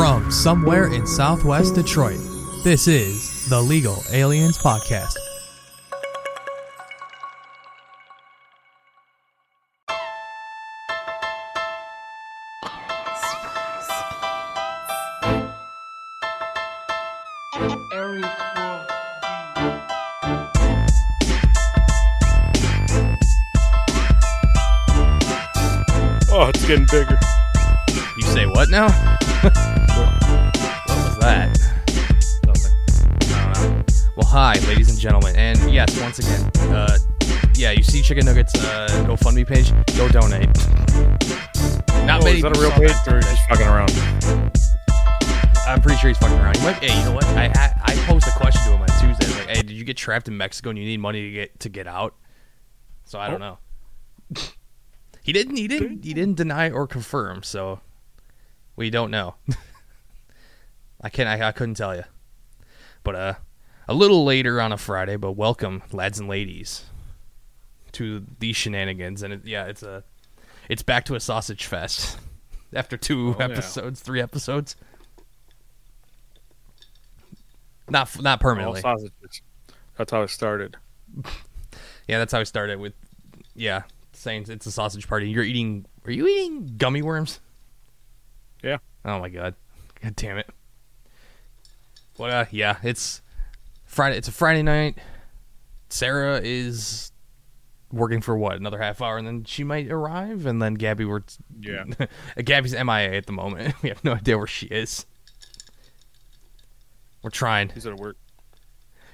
From somewhere in southwest Detroit, this is the Legal Aliens Podcast. Or just fucking around? I'm pretty sure he's fucking around. You might, hey, you know what? I I, I posed a question to him on Tuesday. I was like, hey, did you get trapped in Mexico and you need money to get to get out? So I don't know. he didn't. He didn't. He didn't deny or confirm. So we don't know. I can't. I, I couldn't tell you. But uh, a little later on a Friday. But welcome, lads and ladies, to these shenanigans. And it, yeah, it's a, it's back to a sausage fest after two Oh, yeah. episodes, three episodes. Not not All permanently. sausages. That's how it started. Yeah, that's how I started with. Yeah, saying it's a sausage party. You're eating. Are you eating gummy worms? Yeah. Oh my god. God damn it. Well, uh, yeah, it's Friday. It's a Friday night. Sarah is working for what another half hour, and then she might arrive, and then Gabby we're Yeah. Gabby's MIA at the moment. We have no idea where she is. We're trying. He's at work.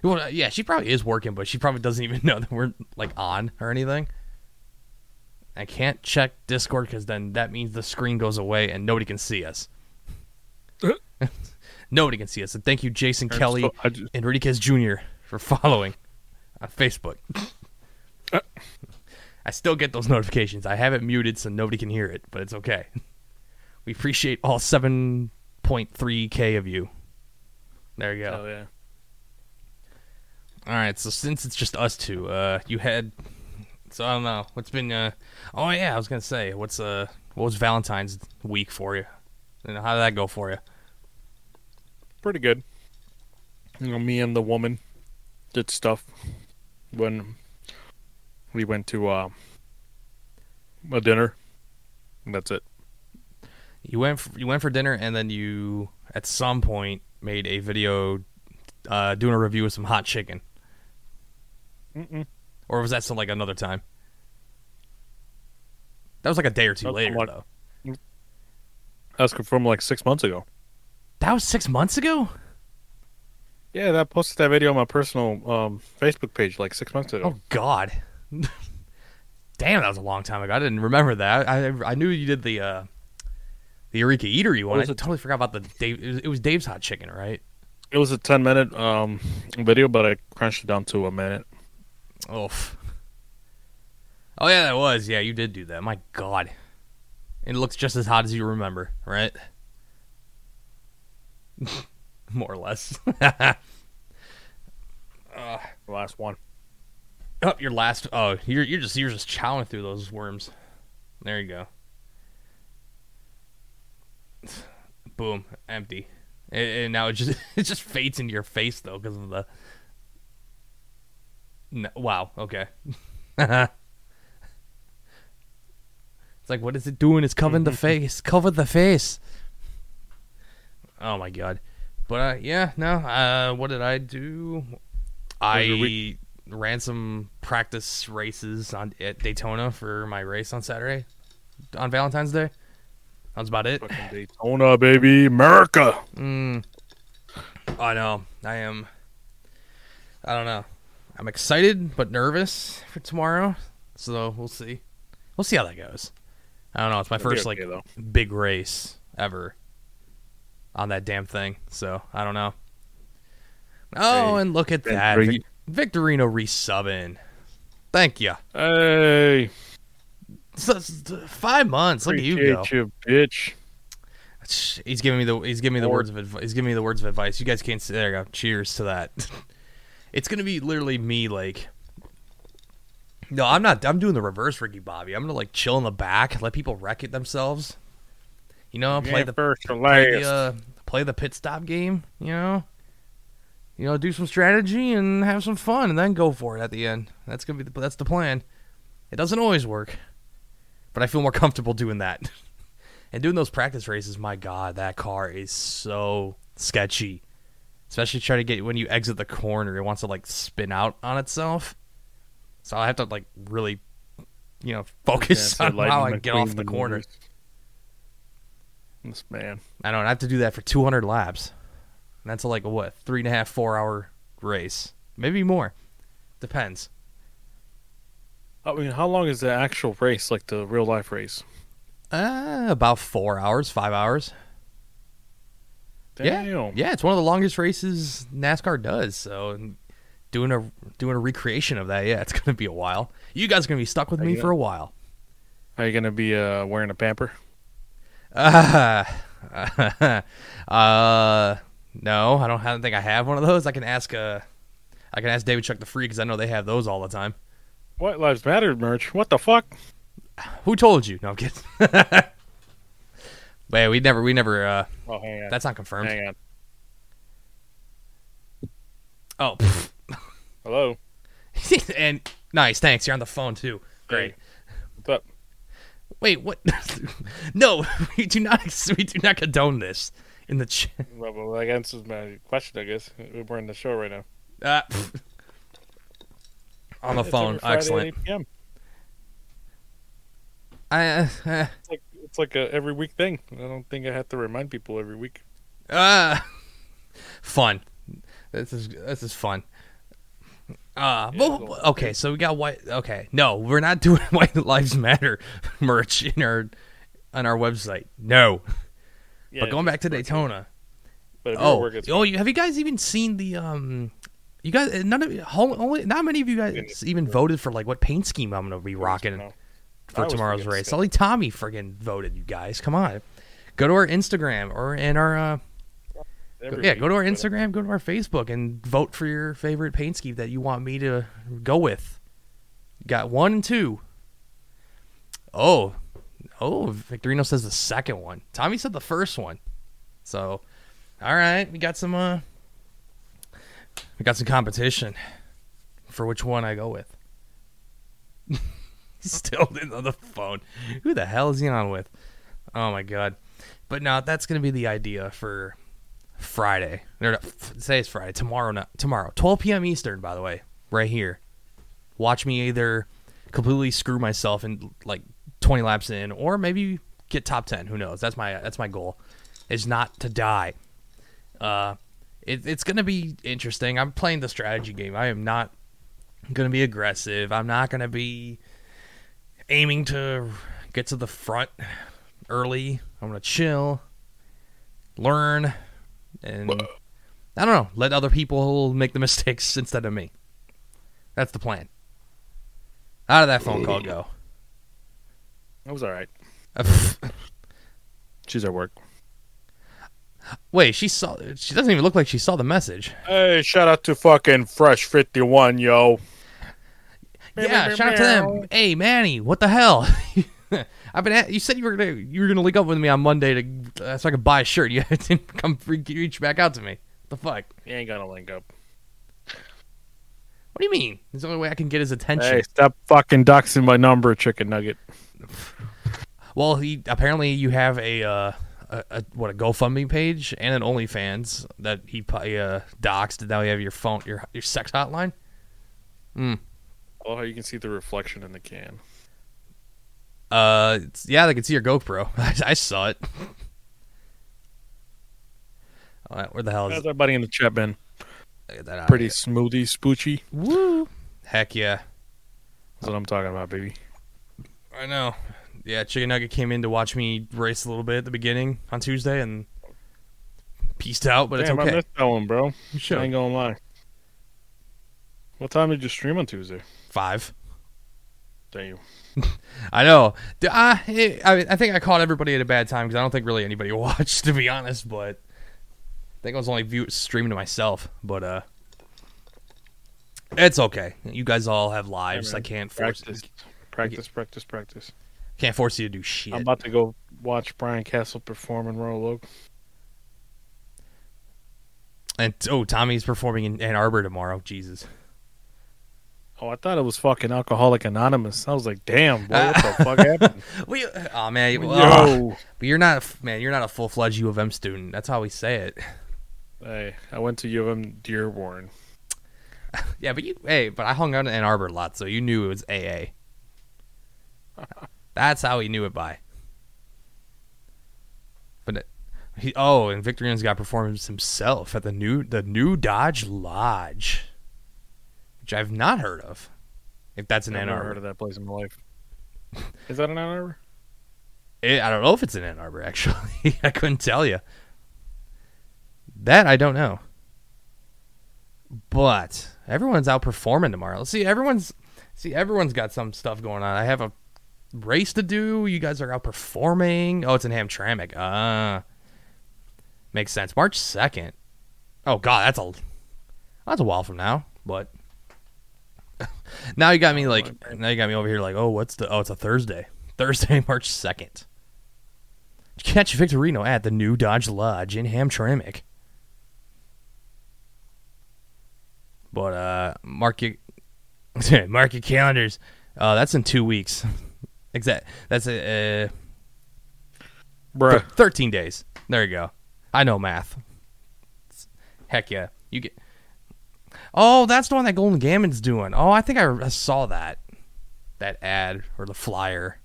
Well, uh, yeah, she probably is working, but she probably doesn't even know that we're like on or anything. I can't check Discord because then that means the screen goes away and nobody can see us. nobody can see us. And thank you, Jason I'm Kelly so- just- Enriquez Jr. for following on Facebook. Uh. I still get those notifications. I have it muted so nobody can hear it, but it's okay. We appreciate all 7.3k of you. There you go. Oh yeah. All right, so since it's just us two, uh, you had, so I don't know what's been. Uh, oh yeah, I was gonna say, what's uh, what was Valentine's week for you? And how did that go for you? Pretty good. You know, me and the woman did stuff when we went to uh, a dinner. And that's it. You went for, you went for dinner, and then you at some point made a video, uh, doing a review of some hot chicken, Mm-mm. or was that some like another time? That was like a day or two That's later, somewhat- though. That's from like six months ago. That was six months ago. Yeah, that posted that video on my personal um, Facebook page like six months ago. Oh God, damn, that was a long time ago. I didn't remember that. I I knew you did the uh, the Eureka Eatery one. I it? totally forgot about the Dave. It was, it was Dave's hot chicken, right? It was a ten minute um, video, but I crunched it down to a minute. Oof. Oh yeah, that was. Yeah, you did do that. My God, it looks just as hot as you remember, right? More or less. The last one. Oh, your last. Oh, you're you're just you're just chowing through those worms. There you go. Boom, empty. And, and now it just it just fades into your face though because of the. No, wow. Okay. it's like what is it doing? It's covering the face. Cover the face. Oh my god. But uh, yeah, no. Uh, what did I do? I your week? ran some practice races on at Daytona for my race on Saturday on Valentine's Day. That's about it. Fucking Daytona, baby, America. Mm, I know. I am. I don't know. I'm excited but nervous for tomorrow. So we'll see. We'll see how that goes. I don't know. It's my It'll first okay, like though. big race ever on that damn thing. So I don't know. Oh, Hey, and look at that. Vic- Victorino resubbing. Thank you. Hey, Five months. Look at you go. you, bitch. He's giving me the he's giving me the words of advice. He's giving me the words of advice. You guys can't see. There you go. Cheers to that. it's gonna be literally me like. No, I'm not. I'm doing the reverse, Ricky Bobby. I'm gonna like chill in the back, let people wreck it themselves. You know, play ain't the first or play the, uh, play the pit stop game. You know, you know, do some strategy and have some fun, and then go for it at the end. That's gonna be the, that's the plan. It doesn't always work, but I feel more comfortable doing that. and doing those practice races, my God, that car is so sketchy. Especially trying to get when you exit the corner, it wants to like spin out on itself. So I have to like really, you know, focus Yeah, on so how I get off the corner. This man. I don't. I have to do that for 200 laps. And that's like a what three and a half, four hour race, maybe more. Depends. I mean, how long is the actual race, like the real life race? Uh, about four hours, five hours. Damn. Yeah, yeah. It's one of the longest races NASCAR does. So doing a doing a recreation of that, yeah, it's gonna be a while. You guys are gonna be stuck with me Yeah. for a while. Are you gonna be uh, wearing a pamper? Uh, uh, no, I don't, I don't think I have one of those. I can ask uh, I can ask David Chuck the Free because I know they have those all the time. White Lives Matter merch. What the fuck? Who told you? No, I'm kidding. but yeah, we never, we never. Uh, Oh, hang on. that's not confirmed. hang on. Oh, pff. Hello. and nice, thanks. You're on the phone too. Great. What's up? Wait, what? no, we do not. We do not condone this in the chat. Well, well, that answers my question, I guess. We're in the show right now. Uh, on the It's phone, every Friday at excellent. 8 p.m. I, uh, uh, It's like it's like a every week thing. I don't think I have to remind people every week. uh, fun. This is this is fun. Uh, Yeah, well, okay, so we got white. Okay, no, we're not doing White Lives Matter merch in our on our website. No, Yeah, but going back to just work it. Daytona. But Oh, work, oh, you, have you guys even seen the um? You guys, none of whole- only not many of you guys even voted for like what paint scheme I'm gonna be rocking for tomorrow's race. Only Tommy friggin' voted. You guys, come on, go to our Instagram or in our uh, Every yeah, go to our Instagram, go to our Facebook, and vote for your favorite paint scheme that you want me to go with. Got one and two. Oh, oh, Victorino says the second one. Tommy said the first one. So, all right, we got some. uh We got some competition for which one I go with. Still on the phone. Who the hell is he on with? Oh my god! But now that's gonna be the idea for Friday. No, it's Friday. Tomorrow, not tomorrow. 12 p.m. Eastern, by the way, right here. Watch me either completely screw myself and like 20 laps in, or maybe get top 10. Who knows? That's my that's my goal. Is not to die. Uh, it, it's gonna be interesting. I'm playing the strategy game. I am not gonna be aggressive. I'm not gonna be aiming to get to the front early. I'm gonna chill, learn, and I don't know. Let other people make the mistakes instead of me. That's the plan. How did that phone call go? It was all right. She's at work. Wait, she saw. She doesn't even look like she saw the message. Hey, shout out to fucking Fresh Fifty One, yo. Yeah, shout out to them. Hey, Manny, what the hell? I've been. At, you said you were gonna you were gonna link up with me on Monday to uh, so I could buy a shirt. You didn't come re- reach back out to me. What the fuck? You ain't gonna link up. What do you mean? It's the only way I can get his attention. Hey, stop fucking doxing my number, chicken nugget. Well, he apparently you have a, uh, a, a what a GoFundMe page and an OnlyFans that he uh, doxed. And now you have your phone, your your sex hotline. Oh, how you can see the reflection in the can. Uh, it's, yeah, they can see your GoPro. I, I saw it. All right, where the hell is How's everybody in the chat been? That Pretty smoothie, spoochy. Woo! Heck yeah! That's what I'm talking about, baby. I know. Yeah, Chicken Nugget came in to watch me race a little bit at the beginning on Tuesday and pieced out, but Damn, it's I okay. missed that one, bro. Sure. I ain't gonna lie. What time did you stream on Tuesday? Five. Damn. I know. D- Uh, I, I think I caught everybody at a bad time because I don't think really anybody watched, to be honest. But I think I was only view- streaming to myself. But uh, it's okay. You guys all have lives. man. I can't force Practice, practice, practice, practice. Can't force you to do shit. I'm about to go watch Brian Castle perform in Royal Oak. And oh, Tommy's performing in Ann Arbor tomorrow. Jesus. Oh, I thought it was fucking Alcoholic Anonymous. I was like, damn, boy, what the fuck happened? We, oh man, Yo. oh, but you're not, a- man. You're not a full fledged U of M student. That's how we say it. Hey, I went to U of M Dearborn. Yeah, but you, hey, but I hung out in Ann Arbor a lot, so you knew it was AA. That's how he knew it by. But it, he, oh, and Victorino's got performance himself at the new the new Dodge Lounge, which I've not heard of. If that's an I've Ann never Arbor, heard of that place in my life. Is that an Ann Arbor? It- I don't know if it's in Ann Arbor. Actually, I couldn't tell you. That I don't know. But everyone's out performing tomorrow. See, everyone's see everyone's got some stuff going on. I have a race to do. You guys are outperforming. Oh, it's in Hamtramck. Ah, makes sense. March second. Oh God, that's a that's a while from now. But now you got me like now you got me over here like oh what's the oh it's a Thursday Thursday March second. Catch Victorino at the new Dodge Lounge in Hamtramck. But uh, mark your mark your calendars. Uh, that's in two weeks. Exact. That's a uh, Bruh. Thir- 13 days. There you go. I know math. Heck yeah. You get. Oh, that's the one that Golden Gammon's doing. Oh, I think I, I saw that. That ad or the flyer.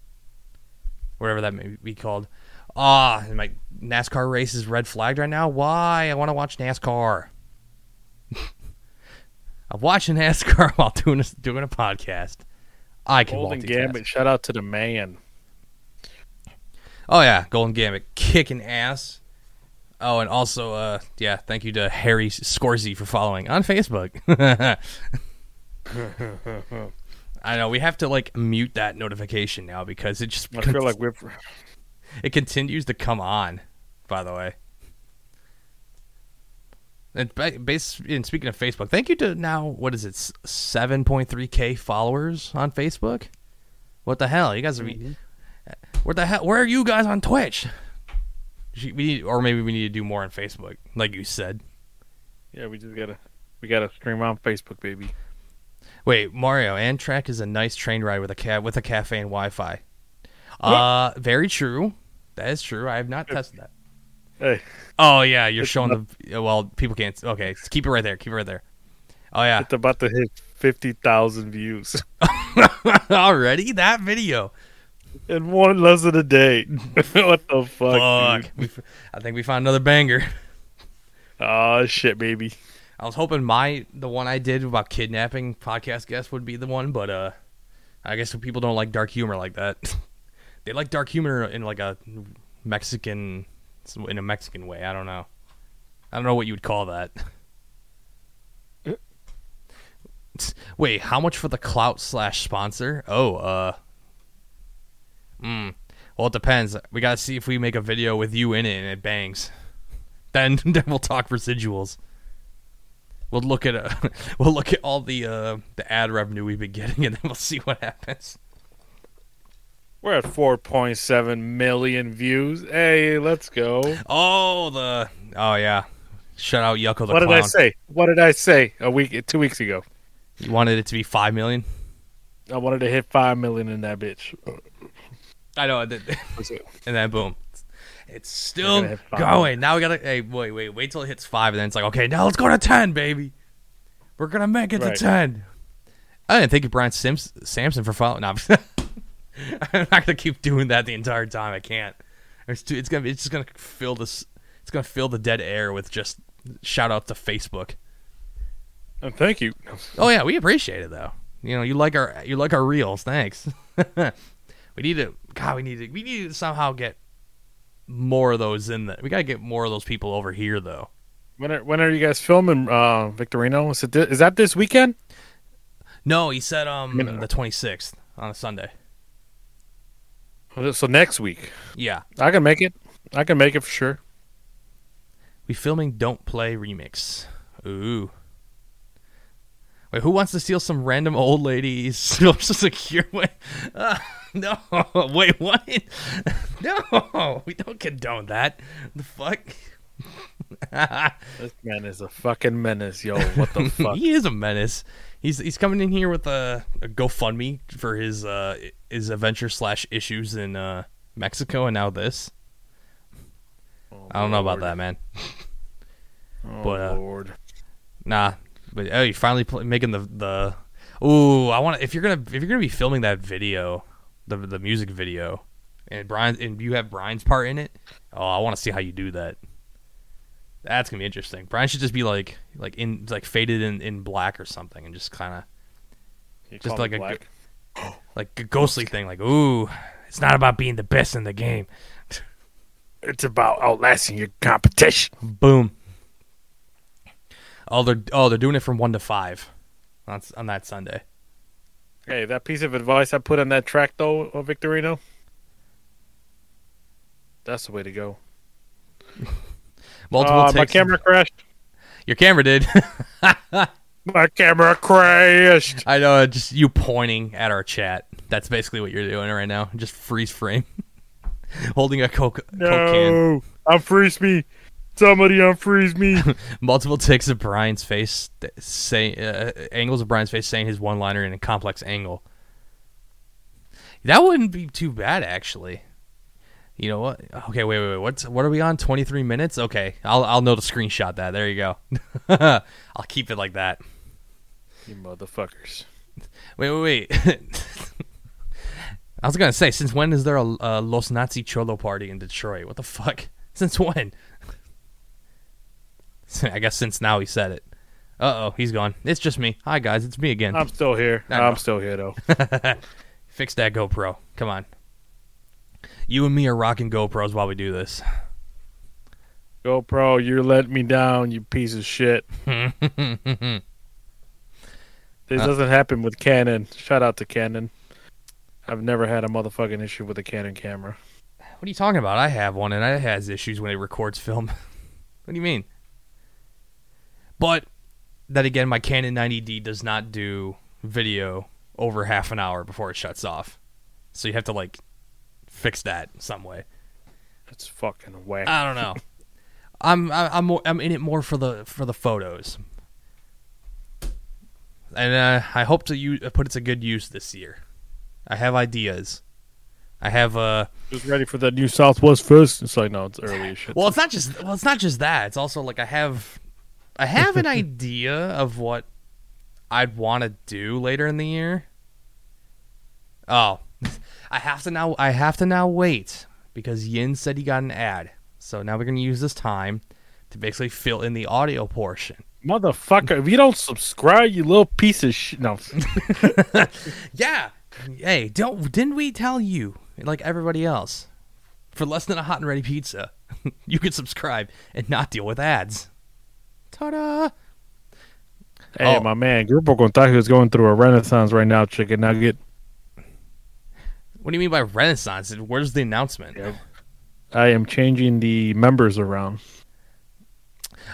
Whatever that may be called. Ah, and my NASCAR race is red flagged right now. Why? I want to watch NASCAR. I'm watching NASCAR while doing a, doing a podcast. I can Golden. Gambit. Shout out to the man. Oh yeah, Golden Gambit kicking ass. Oh, and also, uh, yeah, thank you to Harry Scorsese for following on Facebook. I know we have to like mute that notification now because it just I feel like we're it continues to come on. By the way, and ba- base and speaking of Facebook, thank you to now what is it seven point three k followers on Facebook. What the hell, you guys are. Where the hell? Where are you guys on Twitch? We need, or maybe we need to do more on Facebook, like you said. yeah. We just gotta we gotta stream on Facebook, baby. Wait, Mario Amtrak is a nice train ride with a ca- with a cafe and Wi-Fi. Uh, very true. That is true. I have not tested that. Hey, Oh yeah, you're It's showing the. Well, people can't. Okay, keep it right there. Keep it right there. Oh yeah, it's about to hit fifty thousand views already that video. in one less than a day. what the fuck? Fuck. dude? We f- I think we found another banger. Oh shit, baby. I was hoping my the one I did about kidnapping podcast guest would be the one, but uh, I guess people don't like dark humor like that. they like dark humor in like a Mexican in a Mexican way. I don't know. I don't know what you would call that. Wait, how much for the clout slash sponsor? Oh, uh, mm. Well, it depends. We gotta see if we make a video with you in it and it bangs. Then, then we'll talk residuals. We'll look at uh, we'll look at all the uh, the ad revenue we've been getting, and then we'll see what happens. We're at four point seven million views. Hey, let's go. Oh, the oh yeah, shout out Yucko the what did. I say? What did I say a week, two weeks ago? You wanted it to be five million. I wanted to hit five million in that bitch. I know, and then- and then boom, it's still gonna hit five. going. Now we gotta hey wait wait wait till it hits five, and then it's like okay now let's go to ten, baby. We're gonna make it Right. to ten. I didn't thank you, Brian Sims- Sampson, for following. No, I'm not gonna keep doing that the entire time. I can't. It's too, it's gonna it's just gonna fill this. It's gonna fill the dead air with just shout out to Facebook. And thank you. Oh yeah, we appreciate it though. You know, you like our you like our reels. Thanks. we need to God, we need to we need to somehow get more of those in the. We gotta get more of those people over here though. When are, when are you guys filming, uh, Victorino? Is, it thi- is that this weekend? No, he said um the twenty sixth on a Sunday. So next week. Yeah, I can make it. I can make it for sure. we filming Don't Play remix. Ooh. Wait, who wants to steal some random old lady's social secure? Wait, uh, no. Wait, what? No, we don't condone that. The fuck? This man is a fucking menace, yo. What the fuck? he is a menace. He's he's coming in here with a, a GoFundMe for his uh his adventure slash issues in uh Mexico, and now this. Oh, I don't know about that, man. Oh, but, uh, Lord. Nah, but oh, you finally making the the. Ooh, I want. If you're gonna if you're gonna be filming that video, the the music video, and Brian and you have Brian's part in it. Oh, I want to see how you do that. That's gonna be interesting. Brian should just be like like in like faded in in black or something, and just kind of just like a like a ghostly thing. Like, ooh, it's not about being the best in the game. It's about outlasting your competition. Boom. Oh, they're oh they're doing it from one to five, on on that Sunday. Hey, that piece of advice I put on that track though, uh, Victorino. That's the way to go. Multiple Uh, my camera crashed. Your camera did. My camera crashed. I know. Just you pointing at our chat. That's basically what you're doing right now. Just freeze frame, holding a coke, coke can. No, unfreeze me. Somebody unfreeze me. Multiple takes of Brian's face, say uh, angles of Brian's face, saying his one liner in a complex angle. That wouldn't be too bad, actually. You know what? Okay, wait, wait, wait. What's what are we on? Twenty three minutes. Okay, I'll I'll know to screenshot that. There you go. I'll keep it like that. you motherfuckers. Wait, wait, wait. I was gonna say, since when is there a, a Los Nazi Cholo party in Detroit? What the fuck? Since when? I guess since now he said it. Uh oh, he's gone. It's just me. Hi guys, it's me again. I'm still here. I'm still here though. Fix that GoPro. Come on. You and me are rocking GoPros while we do this. GoPro, you're letting me down, you piece of shit. This Uh, doesn't happen with Canon. Shout out to Canon. I've never had a motherfucking issue with a Canon camera. What are you talking about? I have one and it has issues when it records film. what do you mean? But that again, my Canon 90D does not do video over half an hour before it shuts off. So you have to like fix that some way. That's fucking whack. I don't know. I'm I- I'm more, I'm in it more for the for the photos, and uh, I hope to use, put it to good use this year. I have ideas. I have uh Just ready for that new Southwest Fest. It's like no, it's early shit. well, it's not just well, it's not just that. It's also like I have I have an idea of what I'd want to do later in the year. Oh, I have to now. I have to now wait because Yin said he got an ad. So now we're gonna use this time to basically fill in the audio portion. Motherfucker, if you don't subscribe, you little piece of shit. No, Yeah. Hey, don't didn't we tell you like everybody else? For less than a hot and ready pizza, you can subscribe and not deal with ads. Ta-da! hey, Oh. my man, Grupo Contagio is going through a renaissance right now, chicken nugget. What do you mean by Renaissance? Where's the announcement? Yeah. I am changing the members around.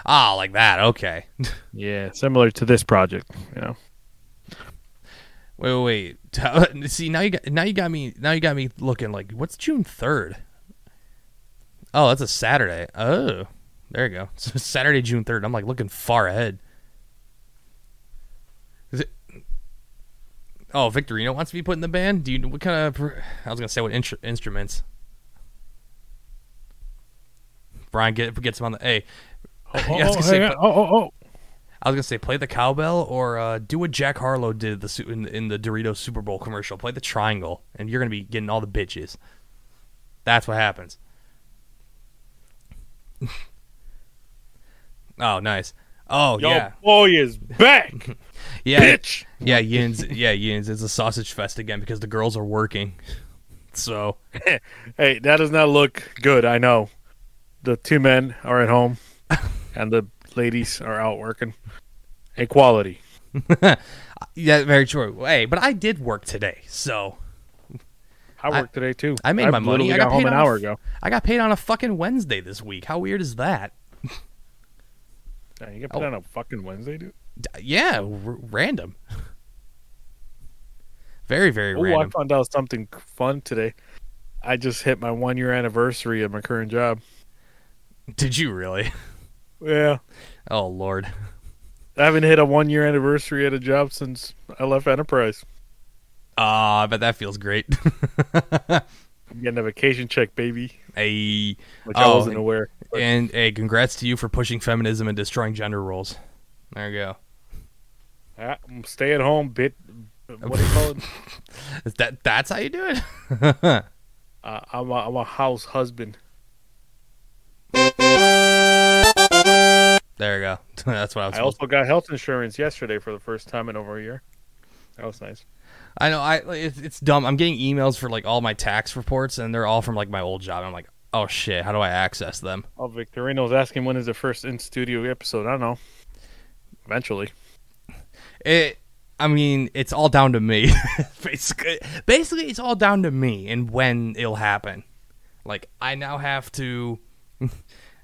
Ah, like that. Okay. Yeah, similar to this project. You know, wait, wait, wait. See, now you got now you got me now you got me looking like what's June third? Oh, that's a Saturday. Oh, there you go. So Saturday, June third. I'm like looking far ahead. Is it? Oh, Victorino wants to be put in the band. Do you? What kind of? I was gonna say what instru- instruments. Brian get, gets him on the. Hey, oh, Yeah, I was oh, gonna say, hey, but- oh, oh, oh. I was gonna say play the cowbell or uh, do what Jack Harlow did the in, in the Doritos Super Bowl commercial. Play the triangle, and you're gonna be getting all the bitches. That's what happens. oh, nice. Oh Yo, yeah, boy is back, yeah, bitch. yeah. Yins, yeah, Yins. It's a sausage fest again because the girls are working. So Hey, that does not look good. I know. The two men are at home, and the ladies are out working. Equality. yeah, very true. Hey, but I did work today, so I I- worked today too. I made my money. I got got home paid an on a hour ago. I got paid on a fucking Wednesday this week. How weird is that? Yeah, you get put Oh. on a fucking Wednesday, dude. Yeah, r- random. Very, very Oh, I found out something fun today. I just hit my one year anniversary of my current job. Did you really? Yeah. Oh lord. I haven't hit a one year anniversary at a job since I left Enterprise. Ah, I bet that feels great. I'm getting a vacation check, baby, hey, which I Oh, wasn't aware. But and hey, congrats to you for pushing feminism and destroying gender roles. There you go. Ah, I'm stay at home bit. What do you call it? That that's how you do it? Uh, I'm, a, I'm a house husband. there you go. that's what I was. I also got health insurance yesterday for the first time in over a year. That was nice. I know. I it's, it's dumb. I'm getting emails for like all my tax reports, and they're all from like my old job. I'm like, oh shit, how do I access them? Oh, Victorino's asking when is the first in studio episode. I don't know. Eventually. It. I mean, it's all down to me. basically, basically, it's all down to me and when it'll happen. Like, I now have to. oh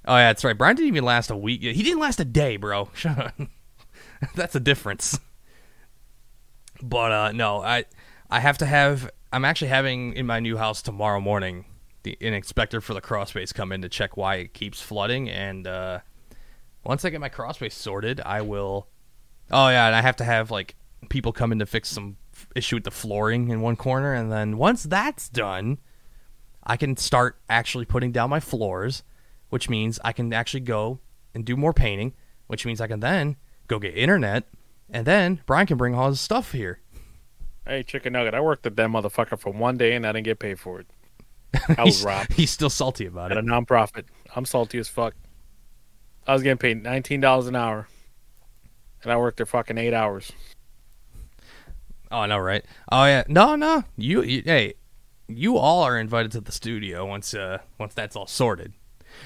yeah, that's right. Bryan didn't even last a week. He didn't last a day, bro. That's a difference. But uh, no, I I have to have. I'm actually having in my new house tomorrow morning the inspector for the crawl space come in to check why it keeps flooding, and uh, once I get my crawl space sorted, I will. Oh yeah, and I have to have like people come in to fix some f- issue with the flooring in one corner, and then once that's done, I can start actually putting down my floors, which means I can actually go and do more painting, which means I can then go get internet, and then Bryan can bring all his stuff here. Hey, chicken nugget. I worked at that motherfucker for one day and I didn't get paid for it. I was robbed he's still salty about at a it. nonprofit. I'm salty as fuck. I was getting paid nineteen dollars an hour, and I worked there fucking eight hours. Oh, I know, right? Oh yeah, no, no. You, you, hey, you all are invited to the studio once, uh, once that's all sorted.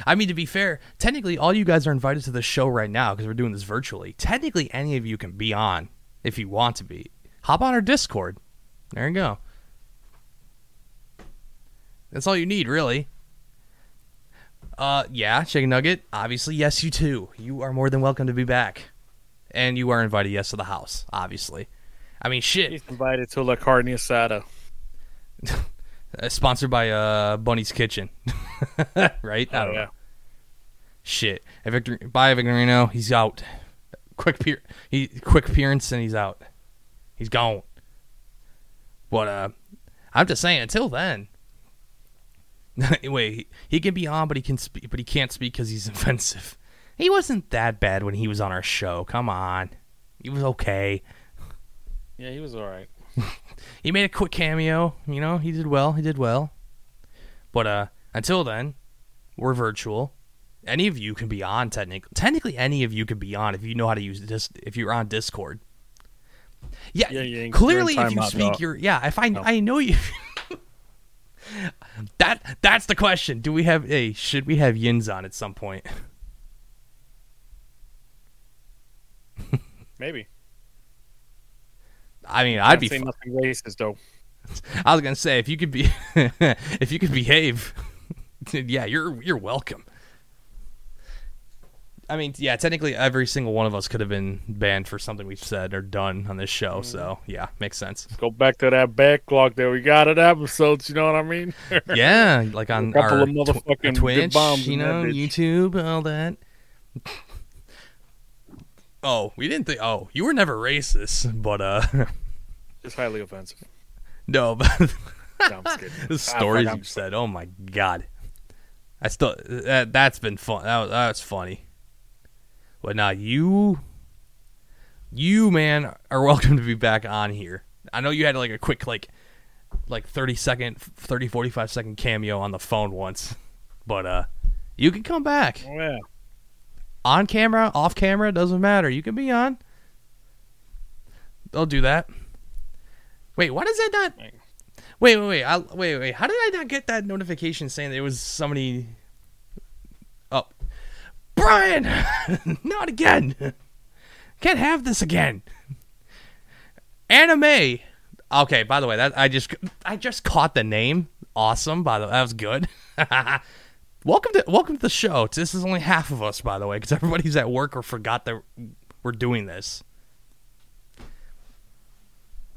I mean, to be fair, technically, all you guys are invited to the show right now because we're doing this virtually. Technically, any of you can be on if you want to be. Hop on our Discord. There you go. That's all you need, really. Uh, yeah, Chicken Nugget. Obviously, yes, you too. You are more than welcome to be back, and you are invited, yes, to the house. Obviously. I mean, shit. He's invited to La Carne Asada. Uh, sponsored by uh Bunny's Kitchen, right? I Oh don't yeah. know. Shit. Victor, bye, Victorino. He's out. Quick peer, he quick appearance and he's out. He's gone. But uh, I'm just saying. Until then, wait, he, he can be on, but he can speak, but he can't speak because he's offensive. He wasn't that bad when he was on our show. Come on, he was okay. Yeah, he was all right. he made a quick cameo. You know, he did well. He did well. But uh, until then, we're virtual. Any of you can be on. Technically, technically, any of you can be on if you know how to use this. If you're on Discord. Yeah, Yeah, clearly, if you speak, you're yeah. If I No. I know you. that that's the question. Do we have hey? Should we have Yins on at some point? Maybe. I mean, I'd be. Say fu- nothing racist though. I was gonna say if you could be, if you could behave, yeah, you're you're welcome. I mean, yeah, technically every single one of us could have been banned for something we've said or done on this show. So mm-hmm. yeah, makes sense. Go back to that backlog that we got at episodes. You know what I mean? Yeah, like on A couple our of motherfucking good Twitch, you know. YouTube, all that. Oh, we didn't think. Oh, you were never racist, but uh, It's highly offensive. no, but. No, the stories you said. Oh my god, I still that that's been fun. That was, that's funny. But now you, you man, are welcome to be back on here. I know you had like a quick like, like 30 second, 30, 45 second cameo on the phone once, but uh, you can come back Oh, yeah. On camera, off camera, doesn't matter. You can be on. They'll do that. Wait, why does that not? Wait, wait, wait. I, wait, wait. How did I not get that notification saying there was somebody? Oh, Brian! not again. Can't have this again. Anime. Okay. By the way, that I just I just caught the name. Awesome. By the way, that was good. welcome to welcome to the show. This is only half of us, by the way, because everybody's at work or forgot that we're doing this.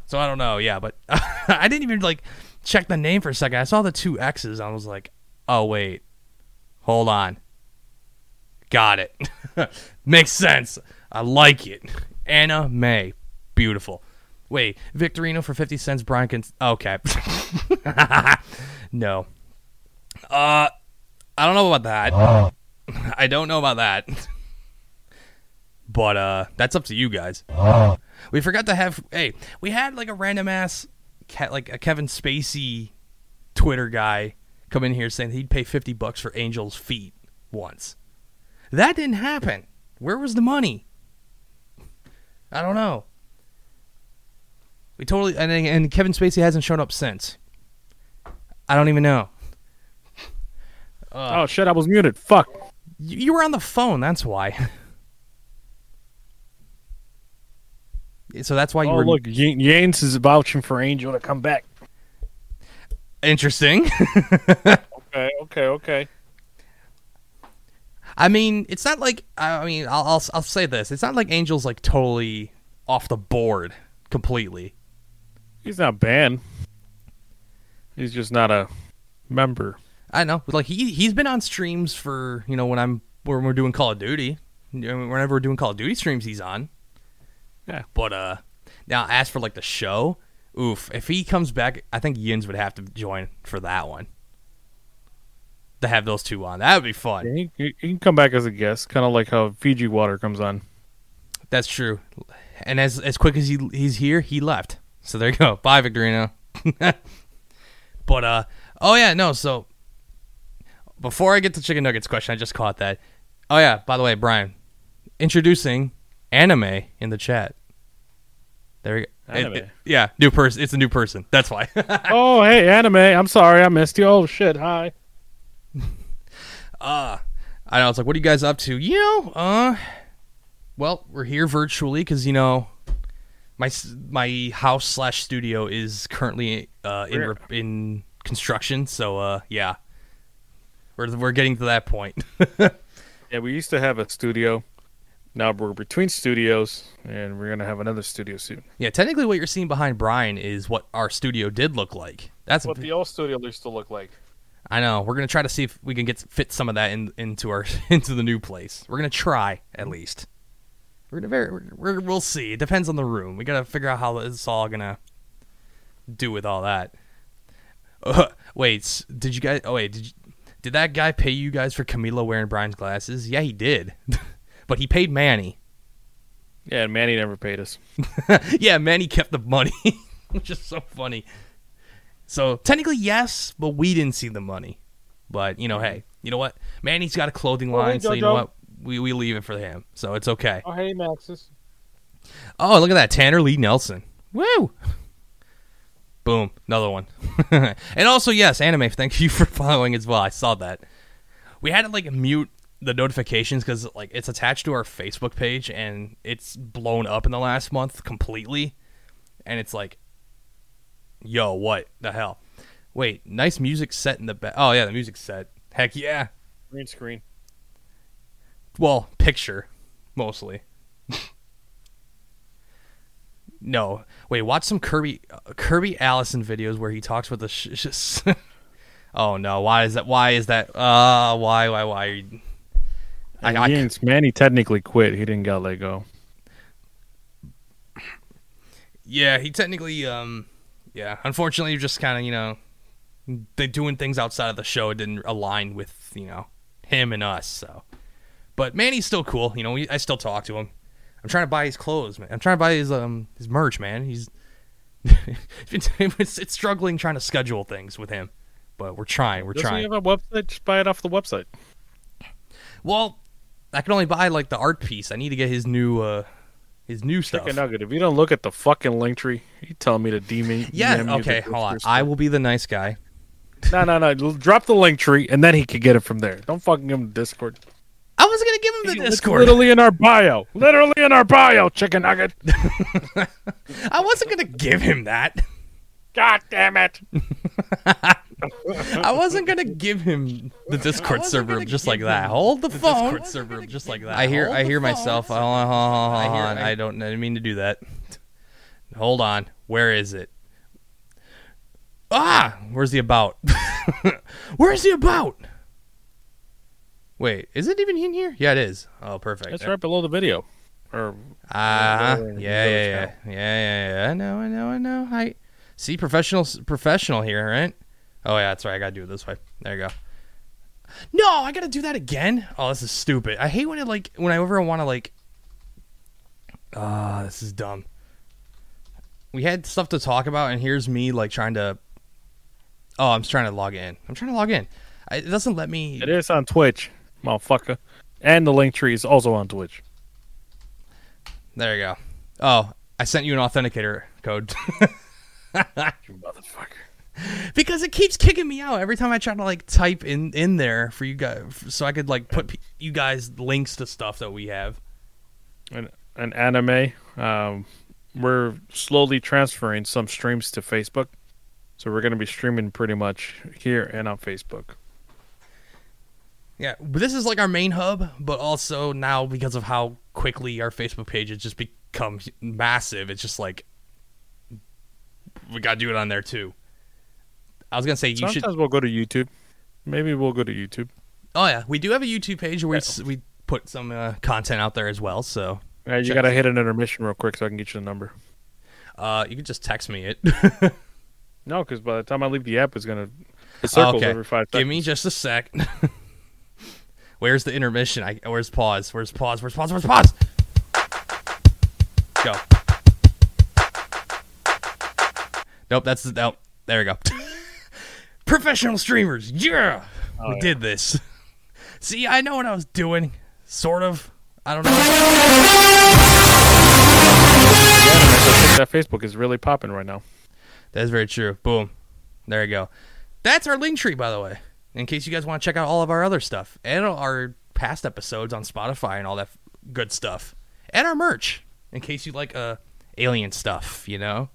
So I don't know, yeah, but I didn't even like check the name for a second. I saw the two X's. I was like, oh wait, hold on. Got it. Makes sense. I like it. Anna May. Beautiful. Wait, Victorino for 50 cents, Brian can. Okay. no. Uh, I don't know about that. I don't know about that. But uh, that's up to you guys. We forgot to have. Hey, we had like a random ass, like a Kevin Spacey Twitter guy come in here saying he'd pay fifty bucks for Angel's feet once. That didn't happen. Where was the money? I don't know. We totally and, and Kevin Spacey hasn't shown up since. I don't even know. Oh shit! I was muted. Fuck. You, you were on the phone. That's why. so that's why you Oh were look, Y- Yanes is vouching for Angel to come back. interesting. Okay, okay, okay. I mean, it's not like I mean, I'll, I'll I'll say this: it's not like Angel's like totally off the board completely. He's not banned. He's just not a member. I know, like he he's been on streams for you know when I'm when we're doing Call of Duty, whenever we're doing Call of Duty streams, he's on. Yeah. But uh, now as for like the show, oof, if he comes back, I think Yins would have to join for that one. To have those two on, that would be fun. He, he he can come back as a guest, kind of like how Fiji Water comes on. That's true. And as as quick as he he's here, he left. So there you go. Bye, Victorino. but uh oh yeah, no, so before I get to chicken nuggets question, I just caught that. Oh yeah, by the way, Bryan, introducing anime in the chat. There we go. Anime. it- yeah, new person. It's a new person. That's why. oh, hey, anime. I'm sorry, I missed you. Oh shit, hi. Uh, I know. It's like, what are you guys up to? You know, uh, well, we're here virtually because you know, my my house slash studio is currently uh in Where? in construction. So uh, yeah, we're we're getting to that point. Yeah, we used to have a studio. Now we're between studios, and we're gonna have another studio soon. yeah, technically, what you're seeing behind Bryan is what our studio did look like. That's What the old studio used to look like. I know. We're gonna try to see if we can get fit some of that in, into our into the new place. We're gonna try at least. We're gonna very. We're, we're, we'll see. It depends on the room. We gotta figure out how it's all gonna do with all that. Uh, wait, did you guys? Oh wait, did you, did that guy pay you guys for Camila wearing Bryan's glasses? Yeah, he did. but he paid Manny. Yeah, and Manny never paid us. yeah, Manny kept the money, which is so funny. So technically, yes, but we didn't see the money. But you know, hey, you know what? Manny's got a clothing Oh, hey, line, so you know what? We we leave it for him, so it's okay. Oh, hey, Maxis. Oh, look at that, Tanner Lee Nelson. Woo! Boom, another one. and also, yes, anime. Thank you for following as well. I saw that. We had to like mute the notifications because like it's attached to our Facebook page and it's blown up in the last month completely. And it's like, yo, what the hell? Wait, nice music set in the back. Oh yeah, the music set. Heck yeah. Green screen. Well, picture mostly. no, wait. Watch some Kirby uh, Kirby Allison videos where he talks with the. Sh- sh- oh no! Why is that? Why is that? Uh, why? Why? Why? I, I, Yanes, Manny technically quit. He didn't got let go. yeah, he technically. Um, yeah. Unfortunately, just kind of you know, they doing things outside of the show didn't align with you know him and us. So, but Manny's still cool. You know, we, I still talk to him. I'm trying to buy his clothes, man. I'm trying to buy his um his merch, man. He's it's, it's, it's struggling trying to schedule things with him, but we're trying. We're Doesn't trying. he have a website? Just buy it off the website. well, I can only buy like the art piece. I need to get his new uh his new stuff. Chicken nugget. If you don't look at the fucking link tree, you telling me to demon. Yeah. Okay. Hold on. I will be the nice guy. No, no, no. Drop the link tree, and then he could get it from there. Don't fucking give him Discord. I wasn't gonna give him the It's Discord. literally in our bio. Literally in our bio, chicken nugget. I wasn't gonna give him that. God damn it. I wasn't gonna give him the Discord server just like that. Hold the, phone. Discord server just like that. I hear. I hear myself. Hold on, hold on, hold on, hold on. I don't. I didn't mean to do that. Hold on. Where is it? Ah, where's the about? where's the about? Wait, is it even in here? Yeah, it is. Oh, perfect. It's right below the video. Or Ah, Lower yeah, yeah, yeah, yeah, yeah, yeah. I know, I know, I know. I see professional, professional here, right? Oh yeah, that's right. I gotta do it this way. There you go. No, I gotta do that again. Oh, this is stupid. I hate when it like whenever I ever want to like. Ah, this is dumb. We had stuff to talk about, and here's me like trying to. Oh, I'm trying to log in. I'm trying to log in. I, it doesn't let me. it is on Twitch, motherfucker. And the link tree is also on Twitch. There you go. Oh, I sent you an authenticator code. You motherfucker. because it keeps kicking me out every time I try to like type in in there for you guys, so I could like put p- you guys links to stuff that we have. An, an anime. Um, we're slowly transferring some streams to Facebook. So we're going to be streaming pretty much here and on Facebook. Yeah, but this is like our main hub, but also now because of how quickly our Facebook page has just become massive, it's just like we got to do it on there too. I was gonna say you Sometimes should. we'll go to YouTube. Maybe we'll go to YouTube. Oh yeah, we do have a YouTube page where we we put some uh, content out there as well. So Uh, you Check- got to hit an intermission real quick so I can get you the number. uh, you can just text me it. No, because by the time I leave the app, it's going to. It circles Okay. every five seconds. Give me just a sec. Where's the intermission? I, where's pause? Where's pause? Where's pause? Where's pause? Go. Nope, that's the nope. There we go. Professional streamers, yeah, Oh, we yeah. did this. See, I know what I was doing, sort of. I don't know. That Facebook is really popping right now. That's very true. Boom. There you go. That's our link tree, by the way. In case you guys want to check out all of our other stuff and our past episodes on Spotify and all that good stuff, and our merch. In case you like uh alien stuff, you know,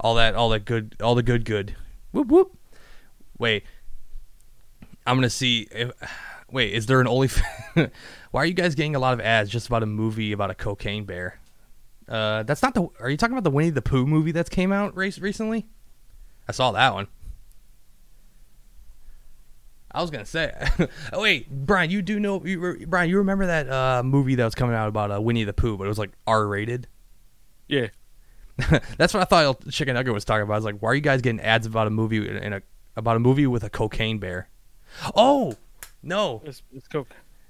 all that, all that good, all the good, good. Whoop whoop. Wait, I'm gonna see if. Wait, is there an only? Why are you guys getting a lot of ads just about a movie about a cocaine bear? Uh, that's not the. Are you talking about the Winnie the Pooh movie that came out race recently? I saw that one. I was gonna say. oh wait, Bryan, you do know? You, re- Bryan, you remember that uh, movie that was coming out about uh, Winnie the Pooh, but it was like R rated. Yeah. That's what I thought Chicken Nugget was talking about. I was like, why are you guys getting ads about a movie in a about a movie with a cocaine bear? Oh no, It's, it's cool.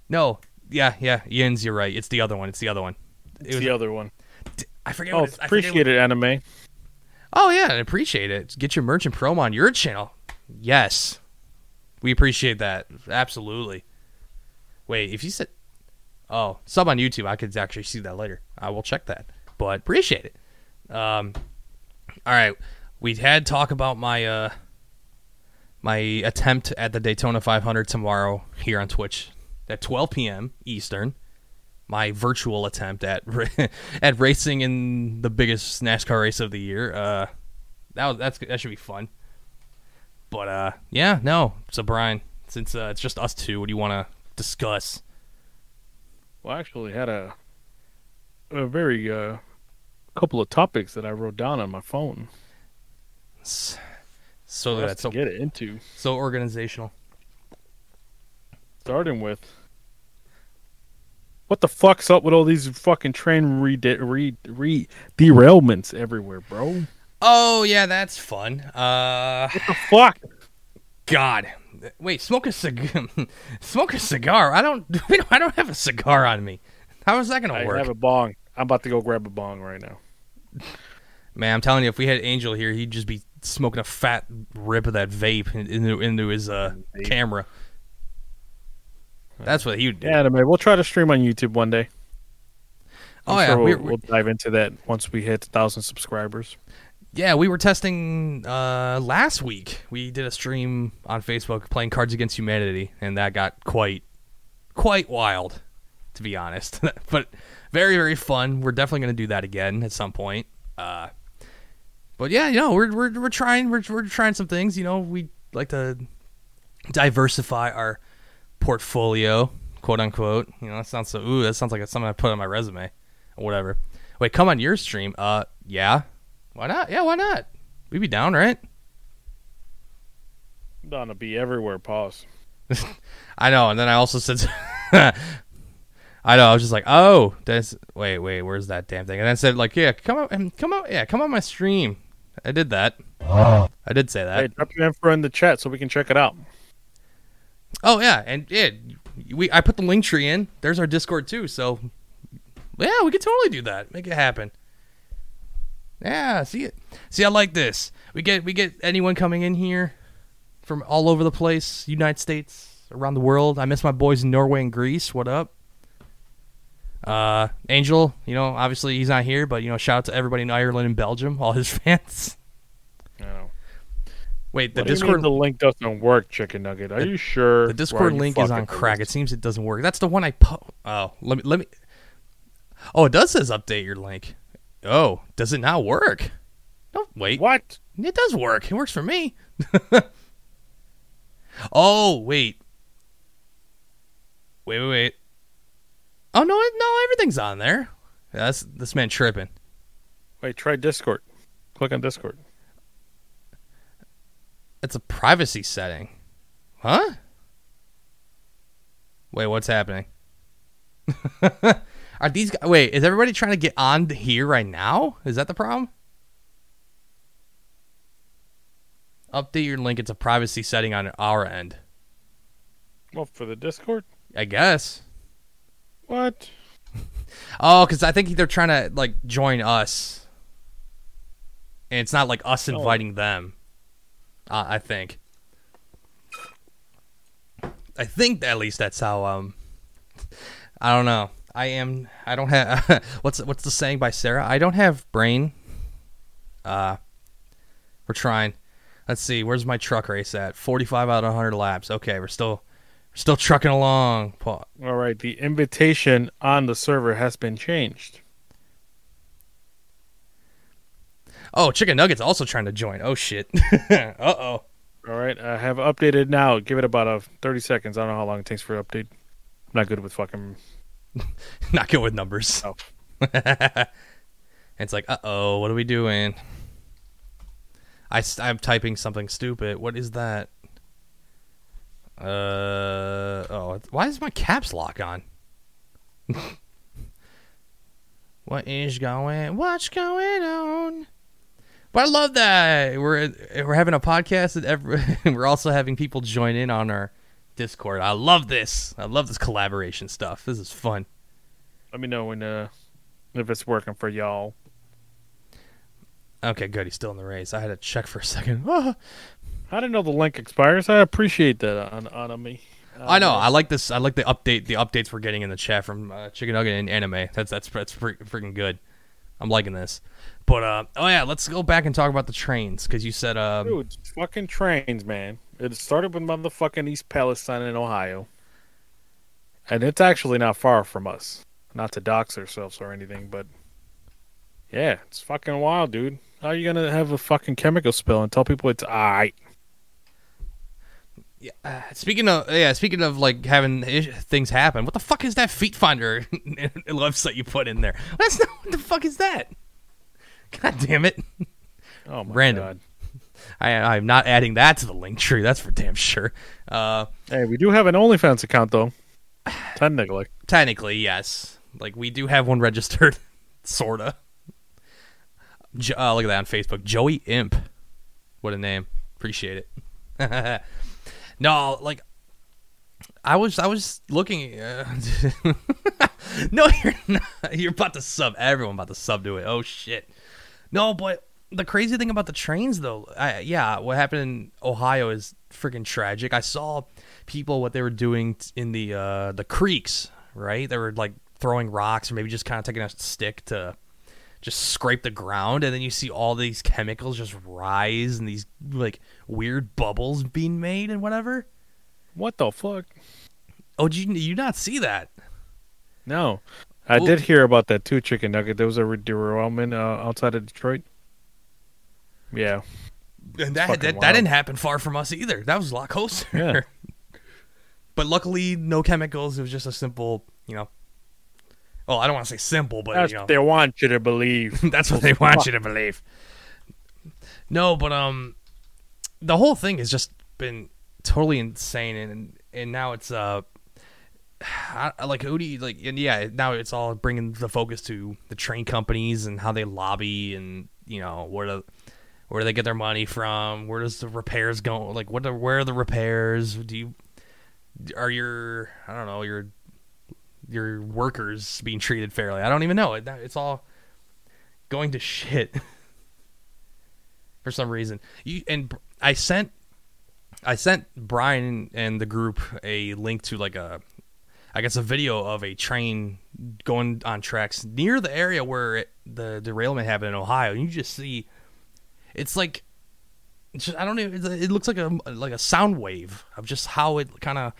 no, yeah, yeah, Yins, you're right. It's the other one. It's the other one. It It's was, the other one. I forget. Oh, what it's, I forget what- appreciate it, anime. Oh yeah, I appreciate it. Get your merch and promo on your channel. Yes, we appreciate that. Absolutely. Wait, if you said, oh, sub on YouTube, I could actually see that later. I will check that. But appreciate it. Um, all right, we had talk about my uh my attempt at the Daytona 500 tomorrow here on Twitch at 12 p.m. Eastern. My virtual attempt at at racing in the biggest NASCAR race of the year. Uh, that was, that's that should be fun. But uh, yeah, no. So Bryan, since uh, it's just us two, what do you want to discuss? Well, I actually had a a very uh, couple of topics that I wrote down on my phone. S- So for that's to so, get into. so organizational. Starting with, what the fuck's up with all these fucking train re re re derailments everywhere, bro? Oh yeah, that's fun. Uh, What the fuck? God, wait, smoke a cigar. smoke a cigar. I don't. I don't have a cigar on me. How is that gonna I work? I have a bong. I'm about to go grab a bong right now. Man, I'm telling you, if we had Angel here, he'd just be smoking a fat rip of that vape into into his uh, Vape. camera. That's what he would do. Yeah, we'll try to stream on YouTube one day. I'm oh yeah, sure we we'll, were, we'll dive into that once we hit a thousand subscribers. Yeah, we were testing uh, last week. We did a stream on Facebook playing Cards Against Humanity, and that got quite quite wild, to be honest. but very very fun. We're definitely going to do that again at some point. Uh, but yeah, you know, we're we're we're trying we're we're trying some things. You know, we like to diversify our portfolio, quote unquote. You know, that sounds so. Ooh, that sounds like something I put on my resume, or whatever. Wait, come on your stream? Uh, yeah. Why not? Yeah, why not? We'd be down, right? I'm down to be everywhere, pause. I know, and then I also said, I know, I was just like, oh, that's wait, wait, where's that damn thing? And then I said like, yeah, come out and come out, yeah, come on my stream. I did that. I did say that. Hey, drop your info in the chat so we can check it out. Oh yeah, and yeah, we I put the link tree in. There's our Discord too. So yeah, we could totally do that. Make it happen. Yeah, see it. See, I like this. We get we get anyone coming in here from all over the place, United States, around the world. I miss my boys in Norway and Greece. What up? Uh, Angel, you know, obviously he's not here, but you know, shout out to everybody in Ireland and Belgium, all his fans. I know. Wait, the What do you mean Discord the link doesn't work, Chicken Nugget. Are you sure? The Discord link is on crack. It seems it doesn't work. That's the one I po- Oh, let me let me. Oh, it does says update your link. Oh, does it not work? No, wait. What? It does work. It works for me. oh, wait. Wait, wait, wait. Oh no, no, everything's on there. That's this man tripping. Wait, try Discord. Click on Discord. It's a privacy setting. Huh? Wait, what's happening? Are these guys, wait, is everybody trying to get on here right now? Is that the problem? Update your link. It's a privacy setting on our end. Well, for the Discord. I guess. What? Oh, because I think they're trying to like join us, and it's not like us Oh. inviting them. Uh, I think. I think at least that's how. Um, I don't know. I am. I don't have. what's what's the saying by Sarah? I don't have brain. Uh, we're trying. Let's see. Where's my truck race at? Forty-five out of hundred laps. Okay, we're still, we're still trucking along. Paul. All right. The invitation on the server has been changed. Oh, Chicken Nuggets also trying to join. Oh shit. uh oh. All right. I have updated now. Give it about a 30 seconds. I don't know how long it takes for update. I'm not good with fucking. Not good with numbers. Oh. it's like, uh oh, what are we doing? I, I'm typing something stupid. What is that? Uh oh, why is my caps lock on? what is going? What's going on? But I love that we're we're having a podcast and every, we're also having people join in on our Discord. I love this. I love this collaboration stuff. This is fun. Let me know when uh, if it's working for y'all. Okay, good. He's still in the race. I had to check for a second. Ah. I didn't know the link expires. I appreciate that on on me. I know. I like this. I like the update. The updates we're getting in the chat from uh, Chicken Nugget and Anime. That's that's that's freak, freaking good. I'm liking this. But uh, oh yeah, let's go back and talk about the trains because you said um, Dude, fucking trains, man. It started with motherfucking East Palestine in Ohio. And it's actually not far from us. Not to dox ourselves or anything, but yeah, it's fucking wild, dude. How are you gonna have a fucking chemical spill and tell people it's alright? Yeah, uh, speaking of yeah, speaking of like having ish- things happen. What the fuck is that Feet Finder website you put in there? That's not what the fuck is that. God damn it! Oh my Random. god. I I'm not adding that to the link tree. That's for damn sure. Uh, Hey, we do have an OnlyFans account though. Technically. Technically, yes. Like we do have one registered, sorta. Jo- uh, look at that on Facebook, Joey Imp. What a name! Appreciate it. no, like I was, I was looking. Uh, no, you're not. You're about to sub. Everyone about to sub to it. Oh shit. No, but the crazy thing about the trains, though, I, yeah, what happened in Ohio is freaking tragic. I saw people what they were doing in the uh, the creeks, right? They were like throwing rocks or maybe just kind of taking a stick to just scrape the ground, and then you see all these chemicals just rise and these like weird bubbles being made and whatever. What the fuck? Oh, did you you not see that? No. I Well- did hear about that too, Chicken Nugget. There was a derailment uh, outside of Detroit. Yeah. And that that, that didn't happen far from us either. That was a lot closer. Yeah. but luckily, no chemicals. It was just a simple, you know. Well, I don't want to say simple, but That's you know, what they want you to believe. That's what they want you to believe. No, but um, the whole thing has just been totally insane, and and now it's uh, I, like who do you like? And yeah, now it's all bringing the focus to the train companies and how they lobby and you know where the where do they get their money from? Where does the repairs go? Like what? Are, where are the repairs? Do you are your I don't know your your workers being treated fairly? I don't even know. It, it's all going to shit for some reason. You and I sent I sent Bryan and the group a link to like a I guess a video of a train going on tracks near the area where it, the derailment happened in Ohio. And you just see it's like it's just, I don't even it looks like a like a sound wave of just how it kind of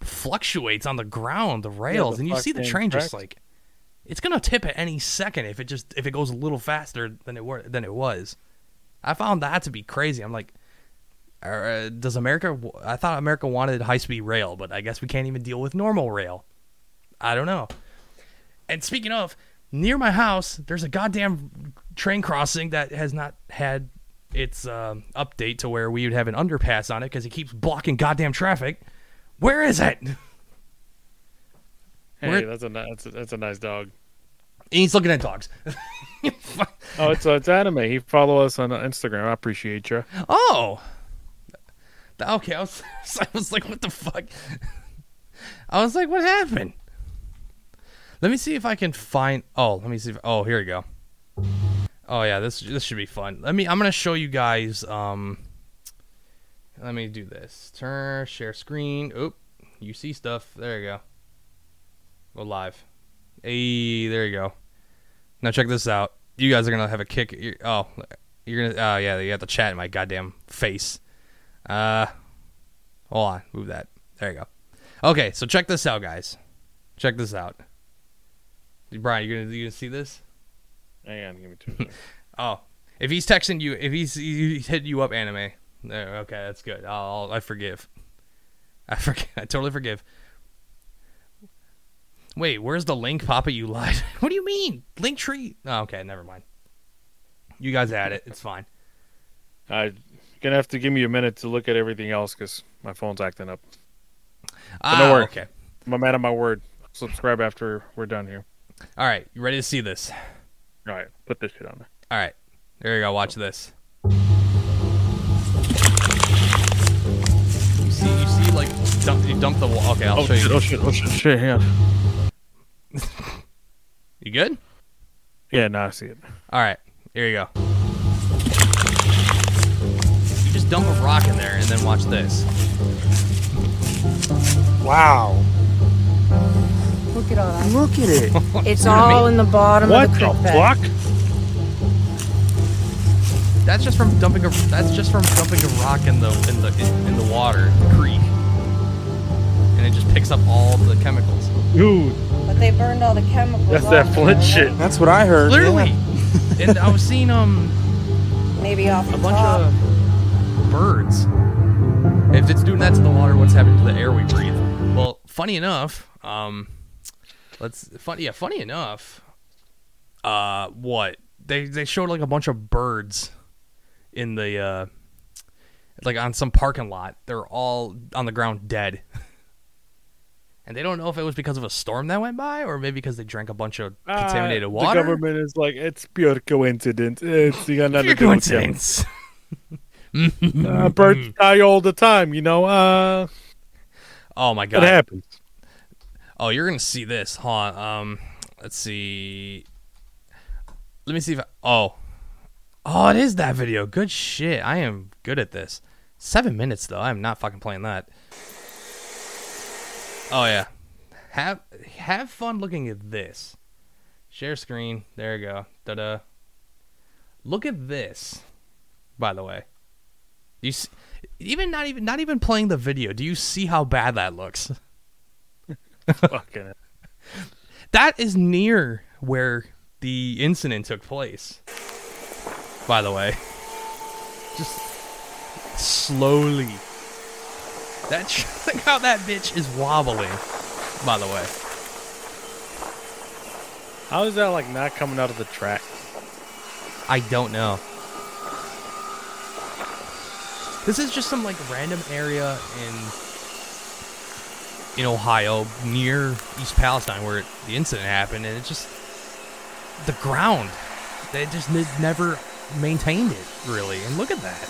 fluctuates on the ground, the rails, the and you see the train just like it's gonna tip at any second if it just if it goes a little faster than it were than it was. I found that to be crazy. I'm like, uh, does America? I thought America wanted high speed rail, but I guess we can't even deal with normal rail. I don't know. And speaking of, near my house, there's a goddamn train crossing that has not had its um, update to where we would have an underpass on it because it keeps blocking goddamn traffic. Where is it? Hey, We're- that's a that's a, that's a nice dog. he's looking at dogs. Oh, it's uh, it's anime. He follow us on Instagram. I appreciate you. Oh. Okay, I was, I was like, what the fuck? I was like, what happened? Let me see if I can find. Oh, let me see. If, oh, here we go. Oh yeah, this this should be fun. Let me. I'm gonna show you guys. Um. Let me do this. Turn share screen. Oop, you see stuff. There you go. Go live. Hey, there you go. Now check this out. You guys are gonna have a kick. you're- Oh, you're gonna. Oh yeah, you have to chat in my goddamn face. Uh, hold on, move that. There you go. Okay, so check this out, guys. Check this out. Bryan, you gonna you gonna see this? Hang on, give me two. Oh, if he's texting you, if he's he's hitting you up, anime. There, okay, that's good. I'll, I forgive. I forgive. I totally forgive. Wait, where's the link, Papa? You lied. what do you mean? Link tree? Oh, okay, never mind. You guys add it. It's fine. You're gonna have to give me a minute to look at everything else because my phone's acting up. Ah, don't worry. okay. I'm a man of my word. Subscribe after we're done here. All right, you ready to see this? All right, put this shit on there. All right, there you go. Watch this. Like dump, you dump the wall. Okay, I'll Oh show shit! you. Oh shit! Oh shit! Shit! Hang on. You good? Yeah, now I see it. All right, here you go. You just dump a rock in there and then watch this. Wow! Look at all that. Look at it. It's all in the bottom what of the the creek bed. fuck? That's just from dumping a. That's just from dumping a rock in the in the in, in the water, creek, and it just picks up all the chemicals. Dude, But they burned all the chemicals. that's off that of Flint it. shit. That's what I heard. Literally. and I was seeing um Maybe off the a bunch top. of birds. If it's doing that to the water, what's happening to the air we breathe? Well, funny enough, um, let's funny yeah, funny enough, uh, what they they showed like a bunch of birds in the uh, like on some parking lot. They're all on the ground dead. And they don't know if it was because of a storm that went by, or maybe because they drank a bunch of contaminated Ah, water. The government is like, it's pure coincidence. It's you got nothing Pure to do with them. coincidence. Uh, birds die all the time, you know. Uh, Oh my it god. happens. Oh, you're gonna see this. On. Um, let's see. Let me see if. I, oh, oh, it is that video. Good shit. I am good at this. Seven minutes though. I'm not fucking playing that. Oh yeah. Have have fun looking at this. Share screen. There you go. Da da. Look at this. By the way, you see, even not even not even playing the video. Do you see how bad that looks? Fucking. That is near where the incident took place. By the way, just slowly. That look how that bitch is wobbling. By the way, How is that like not coming out of the track? I don't know. This is just some like random area in in Ohio near East Palestine where the incident happened, and it just the ground they just n- never maintained it really. And look at that.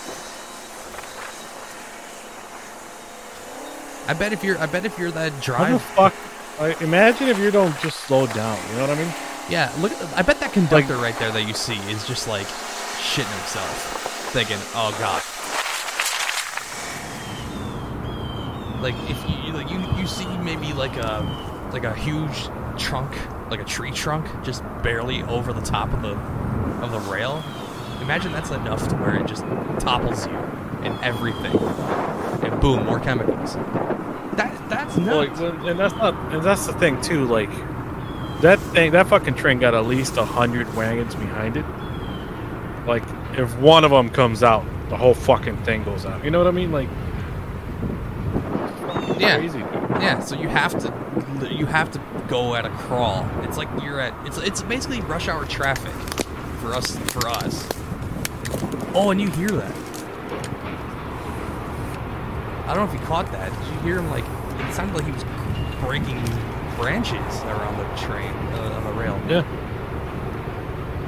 I bet if you're, I bet if you're that How the drive, fuck? Like, imagine if you don't just slow down. You know what I mean? yeah. Look, I bet that conductor right there that you see is just like shitting himself, thinking, "Oh God." Like if you like you you see maybe like a like a huge trunk, like a tree trunk, just barely over the top of the of the rail. Imagine that's enough to where it just topples you and everything, and boom, more chemicals. That that's Well, nuts. like, and that's not, and that's the thing too. Like that thing, that fucking train got at least a hundred wagons behind it. Like if one of them comes out, the whole fucking thing goes out. You know what I mean? Like Yeah. crazy. Yeah, so you have to you have to go at a crawl. It's like you're at it's it's basically rush hour traffic for us for us. Oh, and you hear that. I don't know if you caught that. Did you hear him like it sounded like he was breaking branches around the train uh, on the rail. Yeah.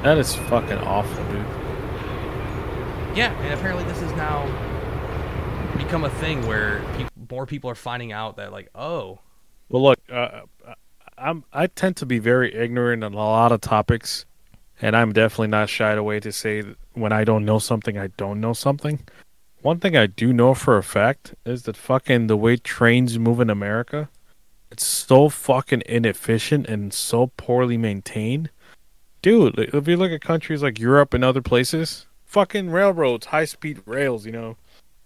That is fucking awful, dude. Yeah, and apparently this has now become a thing where peop more people are finding out that like, oh, Well, look, uh, I'm I tend to be very ignorant on a lot of topics, and I'm definitely not shied away to say that when I don't know something, I don't know something. One thing I do know for a fact is that fucking the way trains move in America, it's so fucking inefficient and so poorly maintained. Dude, if you look at countries like Europe and other places, fucking railroads, high speed rails, you know,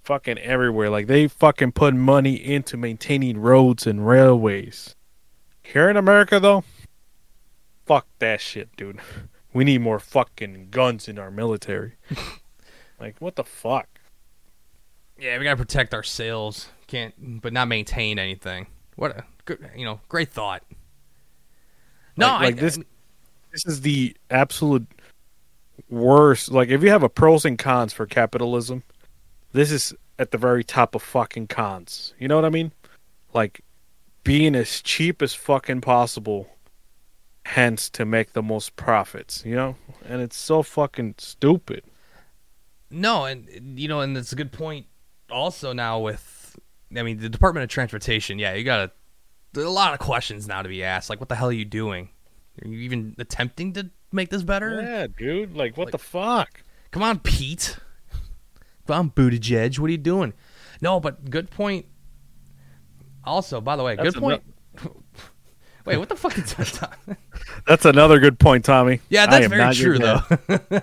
fucking everywhere. Like they fucking put money into maintaining roads and railways. Here in America though, fuck that shit, dude. We need more fucking guns in our military. like what the fuck? Yeah, we gotta protect our sales. Can't, but not maintain anything. What a good, you know, great thought. No, Like- like I, this- This is the absolute worst. Like if you have a pros and cons for capitalism, this is at the very top of fucking cons. You know what I mean? Like being as cheap as fucking possible hence to make the most profits, you know? And it's so fucking stupid. No, and you know, and it's a good point. Also, now with, I mean, the Department of Transportation. Yeah, you got There's a lot of questions now to be asked. Like, what the hell are you doing? Are you even attempting to make this better? Yeah, dude. Like what Like- the fuck? Come on, Pete. Come on, Buttigieg. What are you doing? No, but good point. Also, by the way, That's good point. Wait, what the fuck is that? That's another good point, Tommy. Yeah, that's very true, though.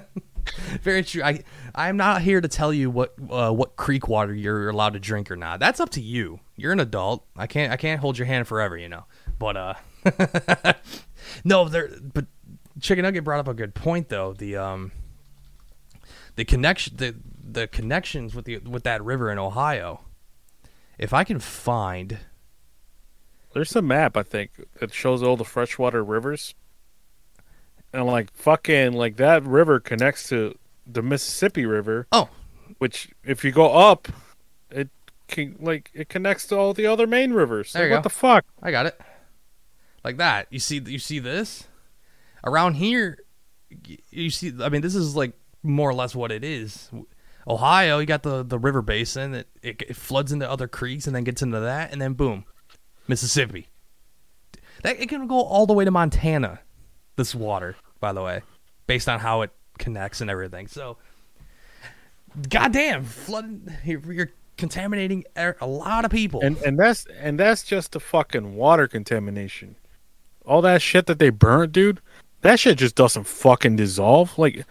very true. I I'm not here to tell you what uh, what creek water you're allowed to drink or not. That's up to you. You're an adult. I can't I can't hold your hand forever, you know. But uh, no, there. But Chicken Nugget brought up a good point though. The um, the connection the the connections with the with that river in Ohio. If I can find There's a map I think that shows all the freshwater rivers, and like fucking like that river connects to the Mississippi River. Oh. which if you go up, it can like it connects to all the other main rivers. There Like, you what go. the fuck? I got it. Like that. You see you see this? Around here you see I mean this is like more or less what it is. Ohio, you got the the river basin that it, it floods into other creeks and then gets into that and then boom. Mississippi. That it can go all the way to Montana. This water, by the way, based on how it connects and everything. So goddamn, flooding you're, you're contaminating a lot of people. And and that's and that's just the fucking water contamination. All that shit that they burnt, dude. That shit just doesn't fucking dissolve. Like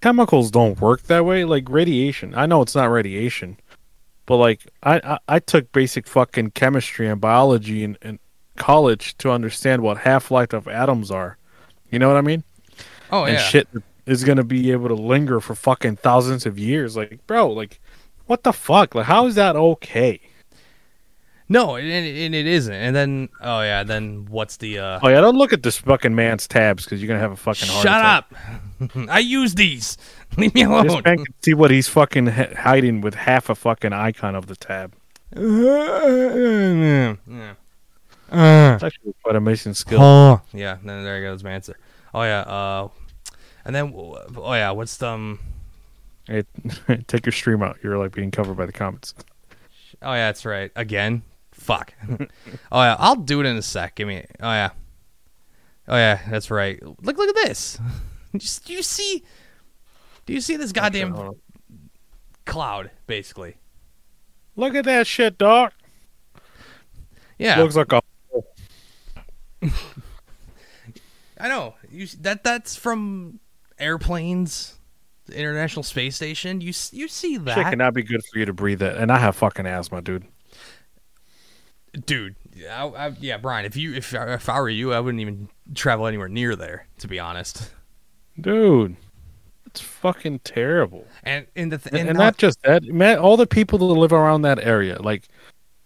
chemicals don't work that way. Like radiation. I know it's not radiation, but like I I, I took basic fucking chemistry and biology in college to understand what half life of atoms are. You know what I mean? oh and yeah. shit is gonna be able to linger for fucking thousands of years. Like, bro, like, what the fuck? Like, how is that okay? No, and, and it isn't. And then, oh yeah, then what's the? uh Oh yeah, don't look at this fucking man's tabs because you're gonna have a fucking heart Shut attack. up! I use these. Leave me This alone. man can see what he's fucking hiding with half a fucking icon of the tab. yeah. Uh, It's actually quite amazing skill. oh. Yeah, then there goes my answer. Oh yeah, uh, and then oh yeah, what's the um, Hey, take your stream out. You're like being covered by the comments. oh yeah, that's right. Again, fuck. oh yeah, I'll do it in a sec. Give me. Oh yeah, oh yeah, that's right. Look, look at this. Just do you see? Do you see this goddamn cloud? Basically, Look at that shit, dog. yeah. Looks like a. I know. You that that's from airplanes, the International Space Station. You you see Shit that, cannot be good for you to breathe it, and I have fucking asthma, dude. dude? I, I, yeah, Bryan. If you if I- if I were you, I wouldn't even travel anywhere near there. To be honest. Dude, it's fucking terrible. And in the th- And, and, and now- not just that, man. All the people that live around that area, like,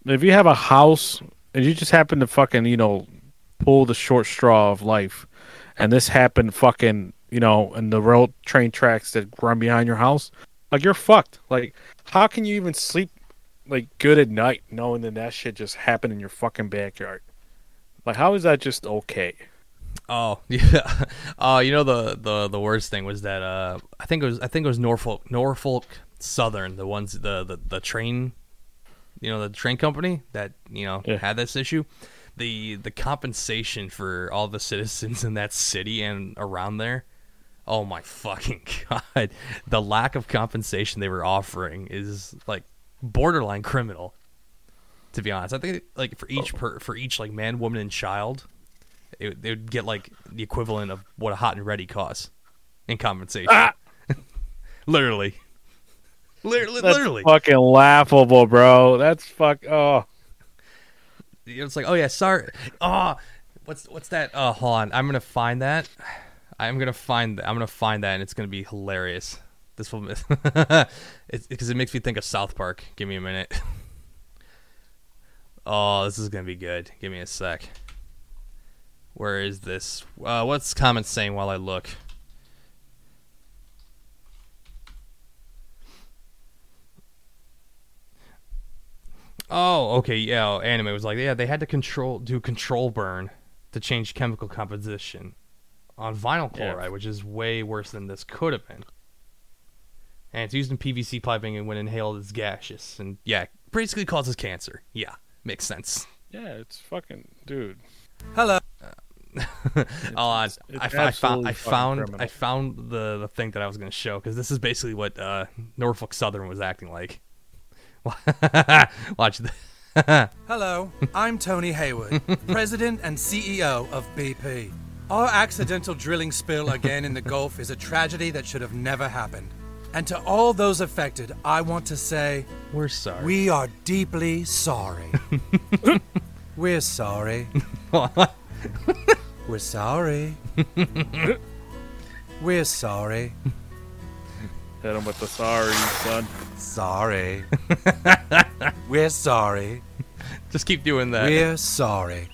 if you have a house and you just happen to fucking, you know, pull the short straw of life, and this happened, fucking, you know, in the rail train tracks that run behind your house, like you're fucked. Like, how can you even sleep like good at night knowing that that shit just happened in your fucking backyard? Like, how is that just okay? Oh yeah. Uh, you know the, the the worst thing was that uh, I think it was I think it was Norfolk Norfolk Southern, the ones the the, the train, you know the train company that you know Yeah. had this issue. The the compensation for all the citizens in that city and around there. Oh my fucking god! The lack of compensation they were offering is like borderline criminal. To be honest, I think like for each oh. per, for each like man, woman, and child, it, they would get like the equivalent of what a hot and ready costs in compensation. Ah! literally, literally, That's literally. fucking laughable, bro. That's fuck. Oh, It's like, oh yeah, sorry. Oh, what's what's that? Oh, hold on. I'm gonna find that. I'm gonna find. I'm gonna find that, and it's gonna be hilarious. This will, because it makes me think of South Park. Give me a minute. Oh, this is gonna be good. Give me a sec. Where is this? Uh, what's comments saying while I look? Oh, okay, yeah. oh, Anime was like, yeah, they had to control do control burn to change chemical composition on vinyl Yeah. chloride, which is way worse than this could have been. And it's used in PVC piping, and when inhaled, it's gaseous, and yeah, basically causes cancer. Yeah, makes sense. yeah, it's fucking dude. Hello. on, it's I, fo- I found I found criminal. I found the the thing that I was going to show because this is basically what uh, Norfolk Southern was acting like. Watch this. Hello, I'm Tony Hayward, President and CEO of BP. Our accidental drilling spill again in the Gulf is a tragedy that should have never happened. And to all those affected, I want to say We're sorry. we are deeply sorry. We're sorry. We're sorry. We're sorry. Hit him with the sorry, son. Sorry. We're sorry. Just keep doing that. We're sorry.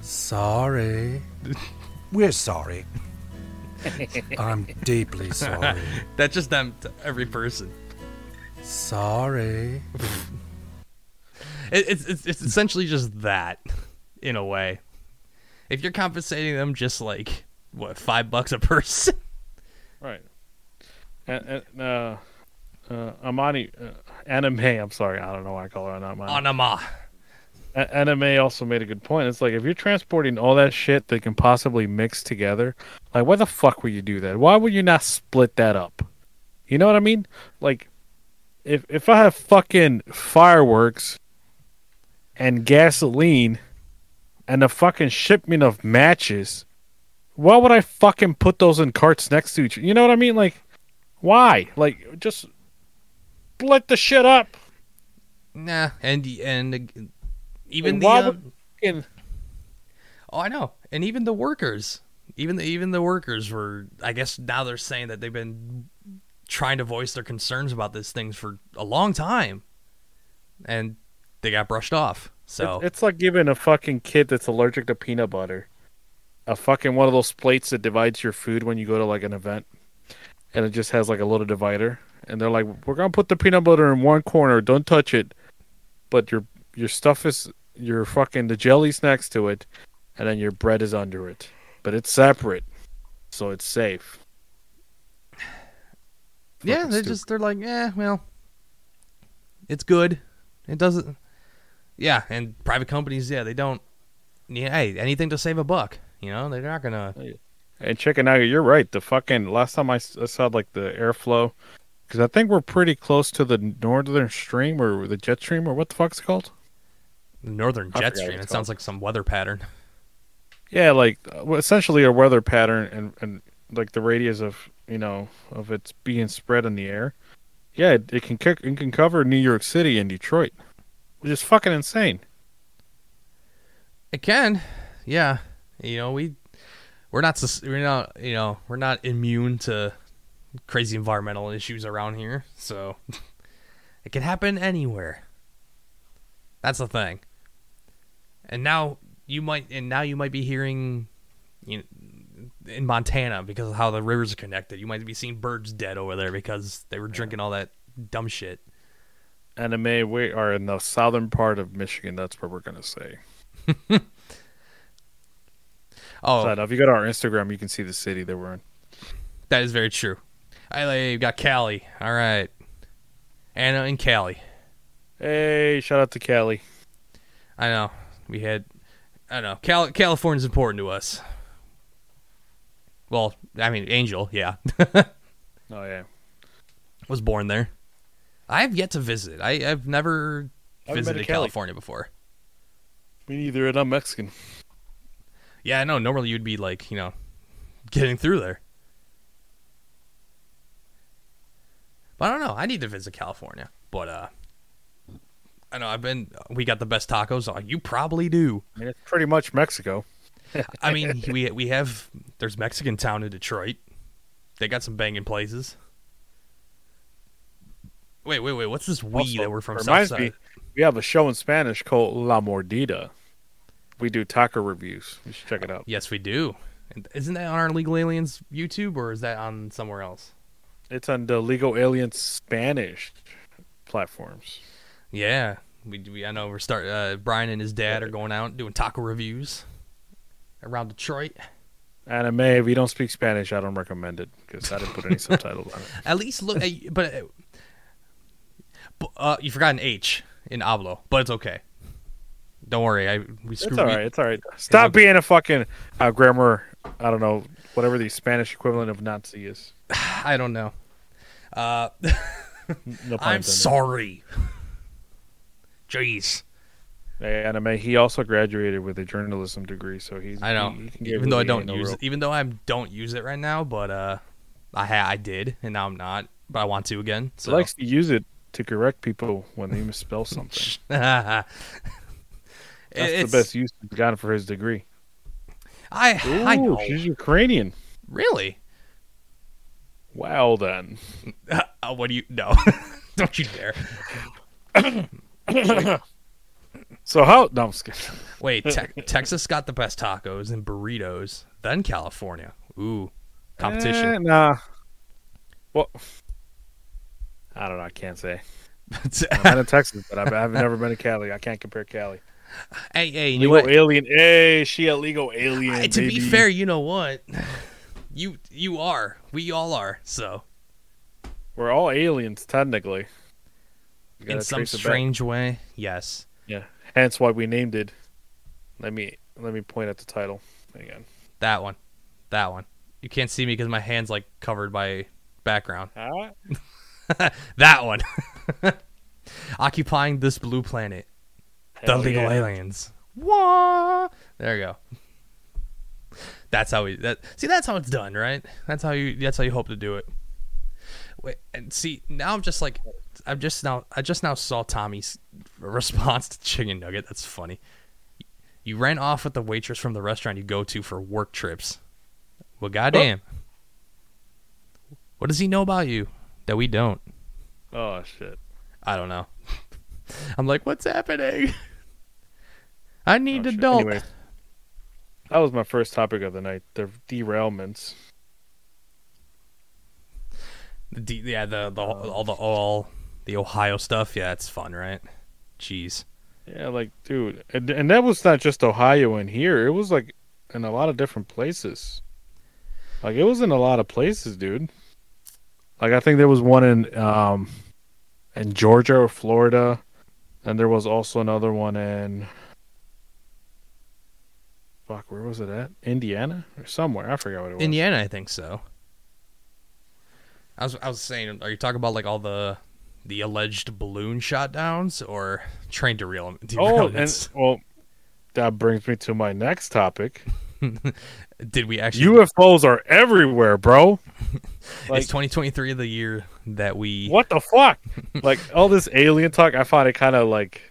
sorry. We're sorry. I'm deeply sorry. That's just them to every person. Sorry. It, it's, it's it's essentially just that, in a way. If you're compensating them just like what five bucks a person, Right. And, and uh, uh, Amani, uh, anime. I'm sorry, I don't know why I call her mine. anima. A- anime also made a good point. It's like if you're transporting all that shit that can possibly mix together, like why the fuck would you do that? Why would you not split that up? You know what I mean? Like, if if I have fucking fireworks and gasoline and a fucking shipment of matches, why would I fucking put those in carts next to each? You know what I mean? Like, why? Like, just split the shit up. Nah, and and uh, even Like, the would fucking- oh, I know, and even the workers, even the even the workers were. I guess now they're saying that they've been trying to voice their concerns about these things for a long time, and they got brushed off. So It's, it's like giving a fucking kid that's allergic to peanut butter a fucking one of those plates that divides your food when you go to like an event, and it just has like a little divider, and they're like, "We're gonna put the peanut butter in one corner, don't touch it," but your your stuff is your fucking the jelly's next to it, and then your bread is under it, but it's separate, so it's safe. yeah, they're stupid. just they're like, eh, well, it's good. It doesn't. Yeah, and private companies, yeah, they don't. Yeah, hey, anything to save a buck. You know, they're not gonna. And chicken nugget, you're right. The fucking last time I saw like the airflow, because I think we're pretty close to the northern stream or the jet stream or what the fuck's it called? Northern jet stream. It it's sounds like some weather pattern. Yeah, like uh, essentially a weather pattern and and like the radius of you know of it's being spread in the air. Yeah, it, it can co- it can cover New York City and Detroit, which is fucking insane. It can, yeah. You know, we we're not we're not you know we're not immune to crazy environmental issues around here, so it can happen anywhere. That's the thing. And now you might and now you might be hearing you know, in Montana because of how the rivers are connected. You might be seeing birds dead over there because they were drinking all that dumb shit. Anime, we are in the southern part of Michigan. That's what we're gonna say. Oh, So uh, if you go to our Instagram, you can see the city that we're in. That is very true. I like, got Cali. All right. Anna and Cali. Hey, shout out to Cali. I know. We had I don't know. Cal- California's important to us. Well, I mean Angel, yeah. Oh yeah, was born there. I have yet to visit. I, I've never Haven't been to visited California before. me neither. And I'm Mexican. Yeah, I know. Normally you'd be like, you know, getting through there. But I don't know. I need to visit California. But uh I know I've been we got the best tacos. Uh, You probably do. I mean, it's pretty much Mexico. I mean, we we have there's Mexican town in Detroit. They got some banging places. Wait, wait, wait. What's this we Also, that we're from reminds Southside? me, we have a show in Spanish called La Mordida. We do taco reviews. You should check it out. Yes, we do. And Isn't that on our Legal Aliens YouTube or is that on somewhere else? It's on the Legal Aliens Spanish platforms. Yeah, we, we I know we're start. Uh, Bryan and his dad are going out doing taco reviews around Detroit. Anime, if you don't speak Spanish, I don't recommend it because I didn't put any subtitles on it. At least look, uh, but uh, but, uh, you forgot an H in hablo, but it's okay. Don't worry, I we It's screwed. all we- right. It's all right. Stop being a fucking uh, grammar. I don't know whatever the Spanish equivalent of Nazi is. I don't know. Uh, No I'm sorry. Jeez, Hey, Anime. He also graduated with a journalism degree, so he's. I know. He, he even though I don't use real- it, even though I don't use it right now, but uh, I ha- I did, and now I'm not, but I want to again. He So likes to use it to correct people when they misspell something. That's That's the best use he's gotten for his degree. I I Ooh, know. she's Ukrainian. Really? Well then. Uh, what do you? No, don't you dare. So how? No, I'm just. Wait, te- Texas got the best tacos and burritos, then California. Ooh, Eh, competition. nah. Well, I don't know. I can't say. I've been in Texas, but I've, I've never been to Cali. I can't compare Cali. Hey, hey, you know what? alien. Hey, she a legal alien. Hey, to be fair, you know what? You you are. We all are. So we're all aliens technically. In some trace it back. strange way, yes. Yeah. Hence why we named it. Let me let me point at the title again. That one, that one. You can't see me because my hands like covered by background. Ah, That one. Occupying this blue planet. The legal yeah. aliens. Wah! There you go. That's how we that see that's how it's done, right? That's how you that's how you hope to do it. Wait, and see, now I'm just like I'm just now I just now saw Tommy's response to chicken nugget. That's funny. You ran off with the waitress from the restaurant you go to for work trips. Well, goddamn. What does he know about you that we don't? Oh shit. I don't know. I'm like, what's happening? I need Oh, to shit. adult. Anyways, that was my first topic of the night. The derailments. The D, yeah, the the all the all the Ohio stuff. Yeah, it's fun, right? Jeez. Yeah, like, dude, and, and that was not just Ohio in here. It was like in a lot of different places. Like, it was in a lot of places, dude. Like, I think there was one in um, in Georgia or Florida, and there was also another one in. Fuck, where was it at? Indiana or somewhere? I forgot what it was. Indiana, I think so. I was I was saying, are you talking about like all the the alleged balloon shot downs or train derail Oh, and well, that brings me to my next topic. Did we actually? UFOs are everywhere, bro. like- is 2023 the year that we? What the fuck? like all this alien talk, I find it kind of like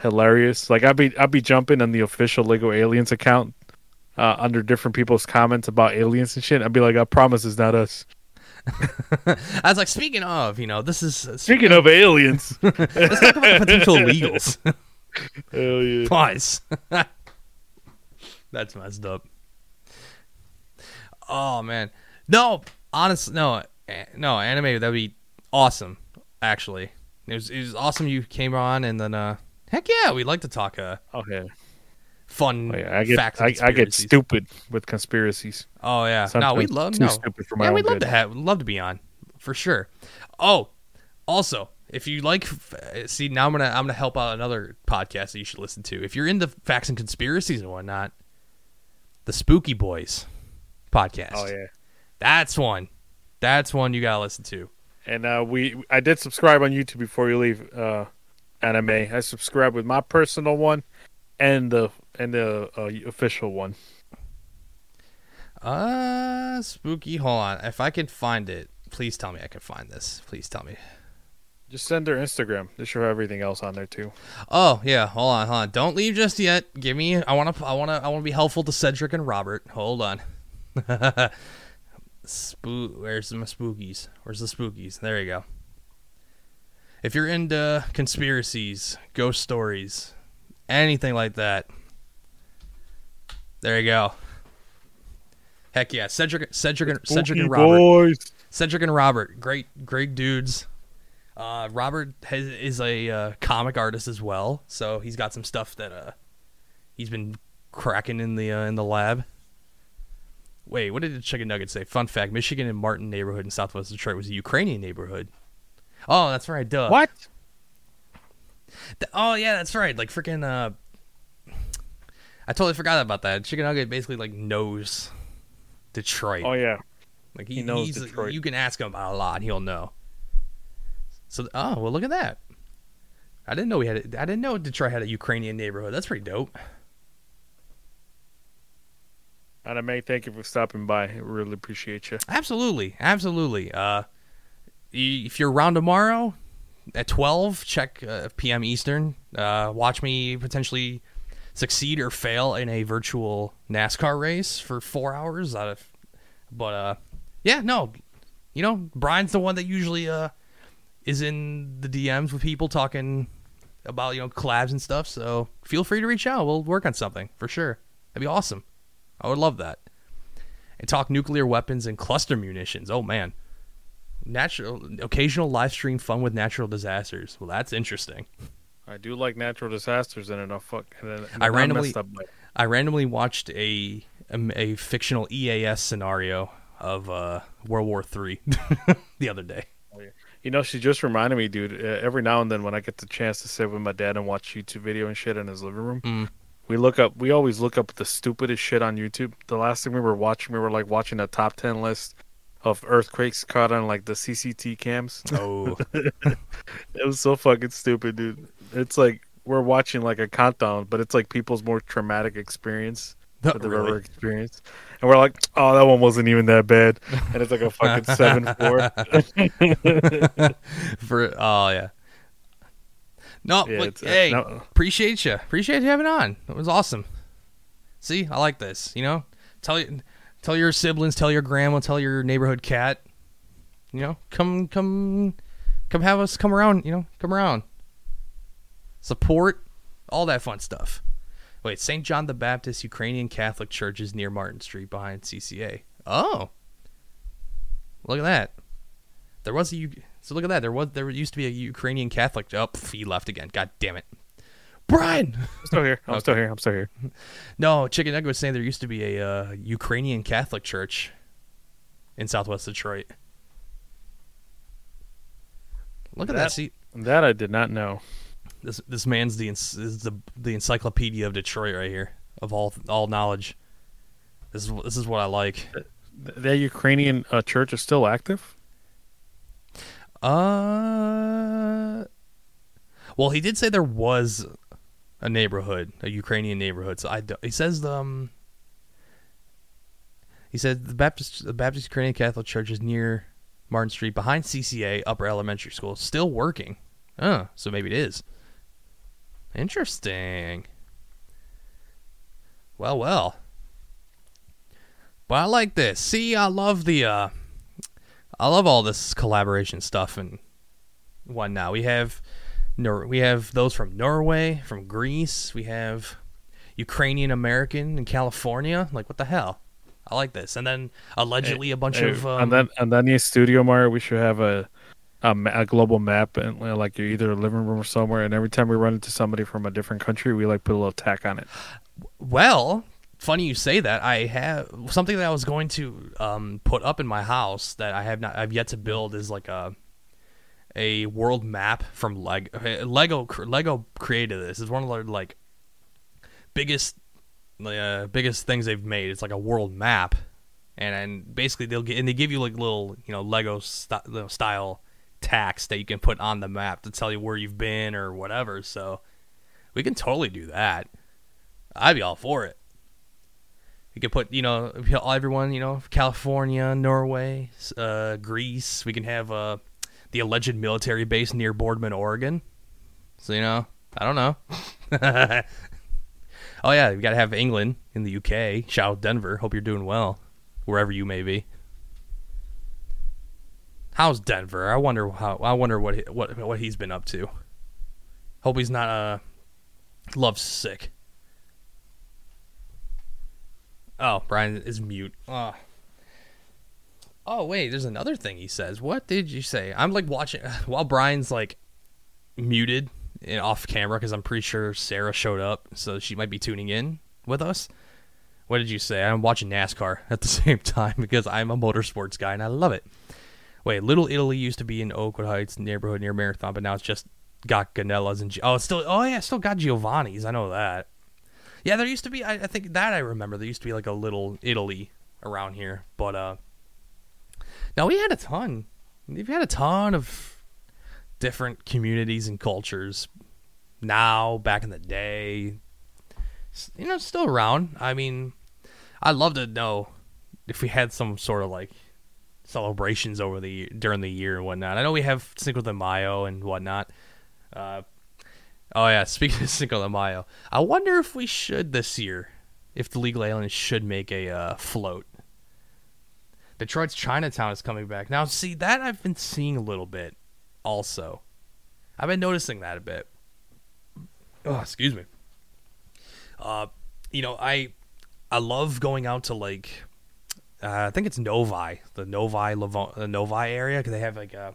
hilarious. Like I'd be I'd be jumping on the official Legal Aliens account uh, under different people's comments about aliens and shit. I'd be like, I promise it's not us. I was like, speaking of, you know, this is Speaking of aliens, let's talk about the potential illegals. hell yeah. Pause. That's messed up. Oh man, no, honestly, no, no, anime that'd be awesome. Actually, it was it was awesome you came on, and then uh, heck yeah, we'd like to talk uh Okay, fun oh, yeah. I get facts. I, I get stupid with conspiracies. Oh yeah, no, Sometimes we'd love too no, stupid for my yeah, own we'd love good. to have, love to be on for sure. Oh, also, if you like, see now I'm gonna I'm gonna help out another podcast that you should listen to. If you're into facts and conspiracies and whatnot, the Spooky Boys podcast. Oh yeah. that's one. That's one you gotta listen to. And uh, we, I did subscribe on YouTube before you leave. Uh, anime. I subscribe with my personal one, and the and the uh, official one. Uh, spooky. Hold on, if I can find it, please tell me I can find this. Please tell me. Just send their Instagram. They show everything else on there too. Oh yeah, hold on, hold on. Don't leave just yet. Give me. I want to. I want to. I want to be helpful to Cedric and Robert. Hold on. Spook. Where's my spookies? Where's the spookies? There you go. If you're into conspiracies, ghost stories, anything like that, there you go. Heck yeah, Cedric, Cedric, and, Cedric and Robert. boys. Cedric and Robert, great, great dudes. Uh, Robert has, is a uh, comic artist as well, so he's got some stuff that uh, he's been cracking in the uh, in the lab. Wait, what did the chicken nugget say? Fun fact: Michigan and Martin neighborhood in Southwest Detroit was a Ukrainian neighborhood. Oh, that's right. Duh. What? Th- oh yeah, that's right. Like freaking. Uh, I totally forgot about that. Chicken nugget basically like knows Detroit. Oh yeah. Like he, He knows Detroit. You can ask him about a lot, and he'll know. So, oh well, look at that. I didn't know we had. A, I didn't know Detroit had a Ukrainian neighborhood. That's pretty dope. Anime, thank you for stopping by. I really appreciate you. Absolutely, absolutely. Uh, if you're around tomorrow at 12, check uh, p.m. Eastern. Uh, watch me potentially succeed or fail in a virtual NASCAR race for four hours. Out of, but uh, yeah, no, you know, Bryan's the one that usually uh is in the DMs with people talking about you know collabs and stuff. So feel free to reach out. We'll work on something for sure. That'd be awesome. I would love that. And talk nuclear weapons and cluster munitions. Oh man. Natural occasional live stream fun with natural disasters. Well, that's interesting. I do like natural disasters and enough fuck. And I randomly- I randomly watched a a, a fictional EAS scenario of uh, World War Three the other day. You know, she just reminded me, dude. Uh, every now and then, when I get the chance to sit with my dad and watch YouTube video and shit in his living room, Mm. we look up. We always look up the stupidest shit on YouTube. The last thing we were watching, we were like watching a top ten list of earthquakes caught on like the CCT cams. Oh, It was so fucking stupid, dude. It's like we're watching like a countdown, but it's like people's more traumatic experience not that they've really. ever experienced. And we're like, oh, that one wasn't even that bad. And it's like a fucking seven four. For oh yeah. No, Yeah, uh, hey, no. appreciate you. Appreciate you having on. It was awesome. See, I like this. You know, tell you, tell your siblings, tell your grandma, tell your neighborhood cat. You know, come, come, come have us come around. You know, come around. Support all that fun stuff. Wait, St. John the Baptist Ukrainian Catholic Church is near Martin Street behind CCA. Oh, look at that. There was a so look at that. There was there used to be a Ukrainian Catholic. Oh, he left again. God damn it. Bryan. I'm still here. I'm still here. I'm still here. No, Chicken Nugget was saying there used to be a uh, Ukrainian Catholic church in Southwest Detroit. Look at that. That- See, That I did not know. this this man's the is the the encyclopedia of Detroit right here of all all knowledge. This is this is what I like. Th- That Ukrainian uh, church is still active. Uh, well, he did say there was a neighborhood, a Ukrainian neighborhood. So I do- he says um he said the Baptist the Baptist Ukrainian Catholic Church is near Martin Street behind CCA Upper Elementary School, still working. Oh, so maybe it is. Interesting. Well, well. But I like this. See, I love the uh I love all this collaboration stuff and whatnot. We have Nor- we have those from Norway, from Greece. We have Ukrainian American in California. Like what the hell? I like this. And then allegedly a bunch Hey, of um, and then and then in Studio Mart, we should have a a, a global map and uh, like you're either a living room or somewhere. And every time we run into somebody from a different country, we like put a little tack on it. Well, funny you say that. I have something that I was going to um, put up in my house that I have not. I've yet to build is like a a world map from Lego. Lego Lego created this. It's one of their like biggest uh, biggest things they've made. It's like a world map, and and basically they'll get and they give you like little you know Lego st- style tacks that you can put on the map to tell you where you've been or whatever. So we can totally do that. I'd be all for it. We could put, you know, everyone, you know, California, Norway, uh, Greece. We can have uh, the alleged military base near Boardman, Oregon. So, you know, I don't know. oh, yeah, we got to have England in the UK. Shout out Denver. Hope you're doing well, wherever you may be. How's Denver? I wonder how. I wonder what he, what what he's been up to. Hope he's not uh love sick. Oh, Bryan is mute. Oh. Oh, wait, there's another thing he says. What did you say? I'm like watching while Bryan's like muted and off camera because I'm pretty sure Sarah showed up, so she might be tuning in with us. What did you say? I'm watching NASCAR at the same time because I'm a motorsports guy and I love it. Wait, Little Italy used to be in Oakwood Heights neighborhood near Marathon, but now it's just got Ganellas and Gi- oh, it's still oh yeah, still got Giovanni's. I know that. Yeah, there used to be. I, I think that I remember. There used to be like a little Italy around here, but uh, now we had a ton. We've had a ton of different communities and cultures. Now, back in the day, you know, still around. I mean, I'd love to know if we had some sort of like celebrations over the during the year and whatnot. I know we have Cinco de Mayo and whatnot. Uh, oh yeah, speaking of Cinco de Mayo, I wonder if we should this year, if the Legal Aliens should make a uh, float. Detroit's Chinatown is coming back now. See that I've been seeing a little bit, also. I've been noticing that a bit. Oh, excuse me. Uh, you know, I I love going out to like uh, I think it's Novi, the Novi the Novi area because they have like a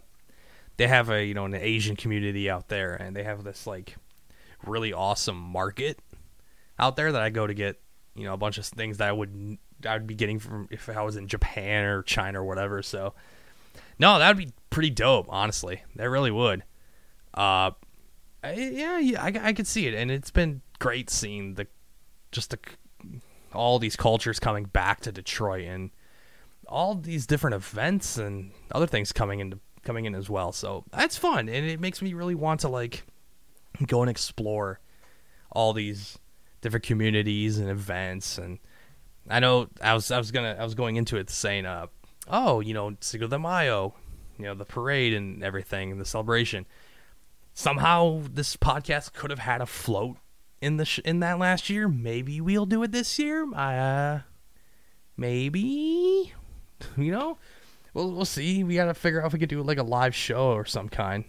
they have a you know an Asian community out there and they have this like really awesome market out there that I go to get you know a bunch of things that I would I would be getting from if I was in Japan or China or whatever. So no, that would be pretty dope. Honestly, that really would. Uh, yeah, yeah, I, I could see it, and it's been great seeing the just the all these cultures coming back to Detroit and all these different events and other things coming into coming in as well. So that's fun, and it makes me really want to like go and explore all these different communities and events. And I know I was I was gonna I was going into it saying, uh, oh, you know, Cinco de Mayo, you know, the parade and everything, and the celebration. Somehow, this podcast could have had a float in the sh- in that last year. Maybe we'll do it this year. Uh, maybe you know, we'll we'll see. We gotta figure out if we could do like a live show or some kind,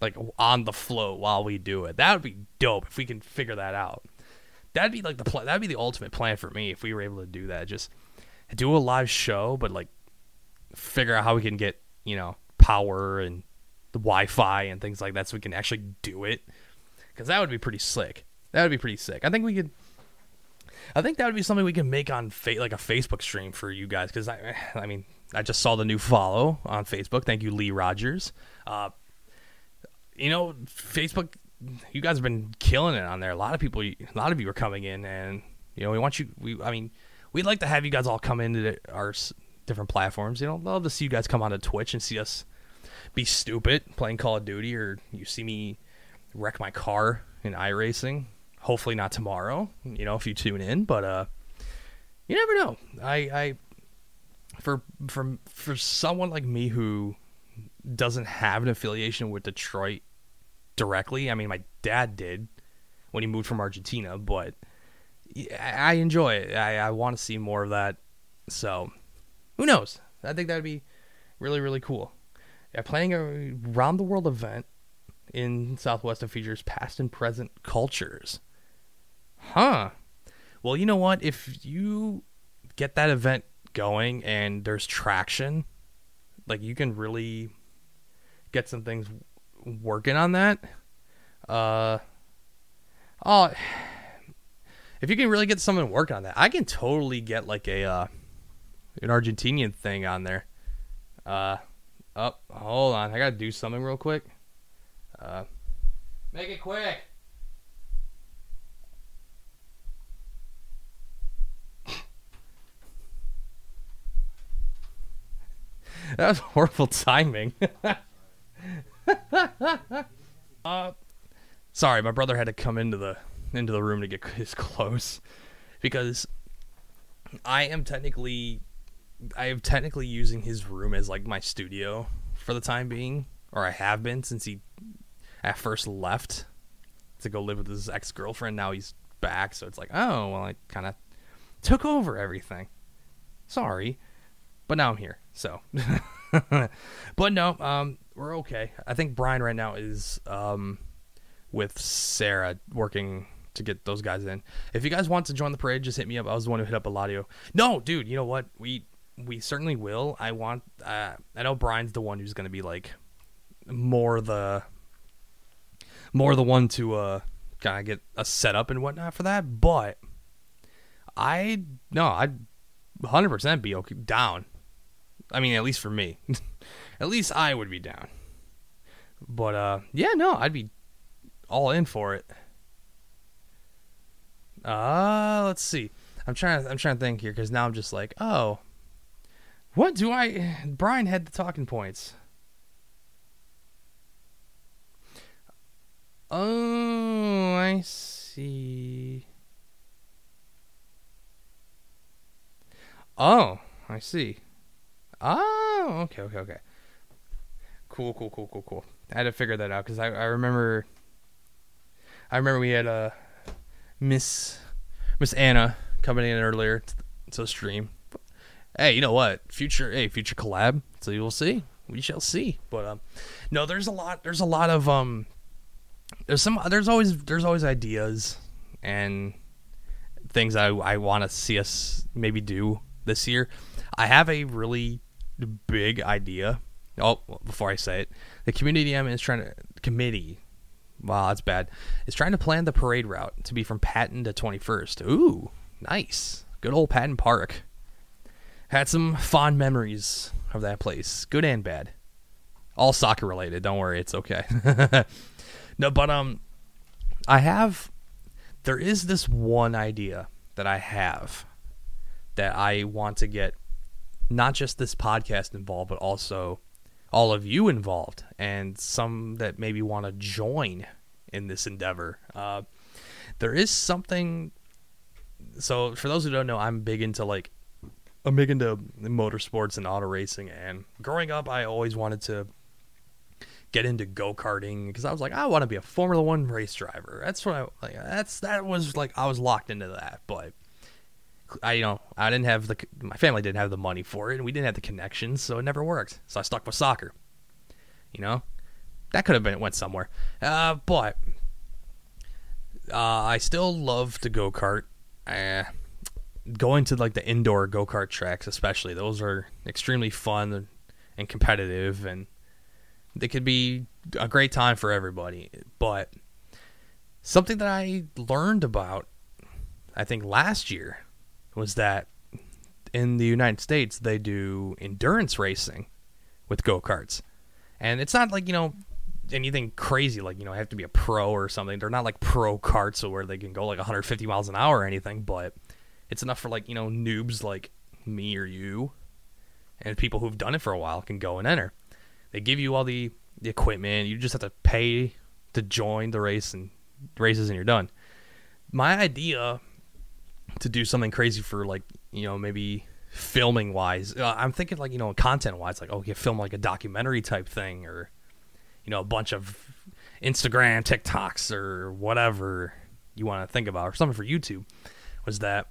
like on the float while we do it. That would be dope if we can figure that out. That'd be like the pl- that'd be the ultimate plan for me if we were able to do that. Just do a live show, but like figure out how we can get you know power and the Wi-Fi and things like that, so we can actually do it. Because that would be pretty slick. That would be pretty sick. I think we could. I think that would be something we can make on fa- like a Facebook stream for you guys because I, I mean, I just saw the new follow on Facebook. Thank you, Lee Rogers. Uh, you know, Facebook, you guys have been killing it on there. A lot of people, a lot of you are coming in, and you know, we want you. We, I mean, we'd like to have you guys all come into the, our different platforms. You know, love to see you guys come onto Twitch and see us be stupid playing Call of Duty, or you see me wreck my car in iRacing. Hopefully not tomorrow. You know, if you tune in, but uh, you never know. I, I for for for someone like me who doesn't have an affiliation with Detroit directly. I mean, my dad did when he moved from Argentina, but I enjoy it. I, I want to see more of that. So, who knows? I think that'd be really, really cool. Yeah, planning a round the world event in Southwest that features past and present cultures. Huh. Well, you know what? If you get that event going and there's traction, like you can really get some things working on that. Uh oh if you can really get someone working on that, I can totally get like a uh an Argentinian thing on there. Uh up, oh, hold on, I gotta do something real quick. Uh make it quick. that was horrible timing. uh, sorry, my brother had to come into the into the room to get his clothes because I am technically I am technically using his room as like my studio for the time being, or I have been since he at first left to go live with his ex girlfriend. Now he's back, so it's like, oh well, I kind of took over everything. Sorry, but now I'm here. So, but no, um, we're okay. I think Bryan right now is um with Sarah working to get those guys in. If you guys want to join the parade, just hit me up. I was the one who hit up Eladio. No, dude, you know what? We we certainly will. I want. Uh, I know Bryan's the one who's going to be like more the more the one to uh kind of get a setup and whatnot for that. But I no, I'd 100 percent be okay down. I mean, at least for me, at least I would be down. But uh, yeah, no, I'd be all in for it. Uh, let's see. I'm trying. I'm trying to think here because now I'm just like, oh, what do I? Bryan had the talking points. Oh, I see. Oh, I see. Oh, okay, okay, okay. Cool, cool, cool, cool, cool. I had to figure that out because I, I remember. I remember we had a Miss Miss Anna coming in earlier to, to stream. Hey, you know what? Future, hey, future collab. So you'll see. We shall see. But um, no, there's a lot. There's a lot of um. There's some. There's always. There's always ideas and things I I want to see us maybe do this year. I have a really big idea. Oh, before I say it, the community M is trying to committee. Wow, that's bad. Is trying to plan the parade route to be from Patton to 21st. Ooh, nice. Good old Patton Park. Had some fond memories of that place, good and bad. All soccer related. Don't worry, it's okay. no, but um, I have. There is this one idea that I have that I want to get not just this podcast involved, but also all of you involved and some that maybe want to join in this endeavor. Uh, there is something. So, for those who don't know, I'm big into like, I'm big into motorsports and auto racing. And growing up, I always wanted to get into go karting because I was like, I want to be a Formula One race driver. That's what I like. That's that was like I was locked into that, but I you know I didn't have the my family didn't have the money for it and we didn't have the connections so it never worked. So I stuck with soccer you know? That could have been it went somewhere. Uh, but uh, I still love to go kart uh, going to like the indoor go kart tracks especially those are extremely fun and competitive and they could be a great time for everybody. But something that I learned about, I think last year, was that in the United States they do endurance racing with go karts, and it's not like you know anything crazy like you know I have to be a pro or something. They're not like pro karts where they can go like 150 miles an hour or anything, but it's enough for like you know noobs like me or you, and people who've done it for a while can go and enter. They give you all the, the equipment. You just have to pay to join the race and races, and you're done. My idea to do something crazy for like you know maybe filming wise, uh, I'm thinking like you know content wise, like oh, you film like a documentary type thing or you know a bunch of Instagram, TikToks, or whatever you want to think about, or something for YouTube. Was that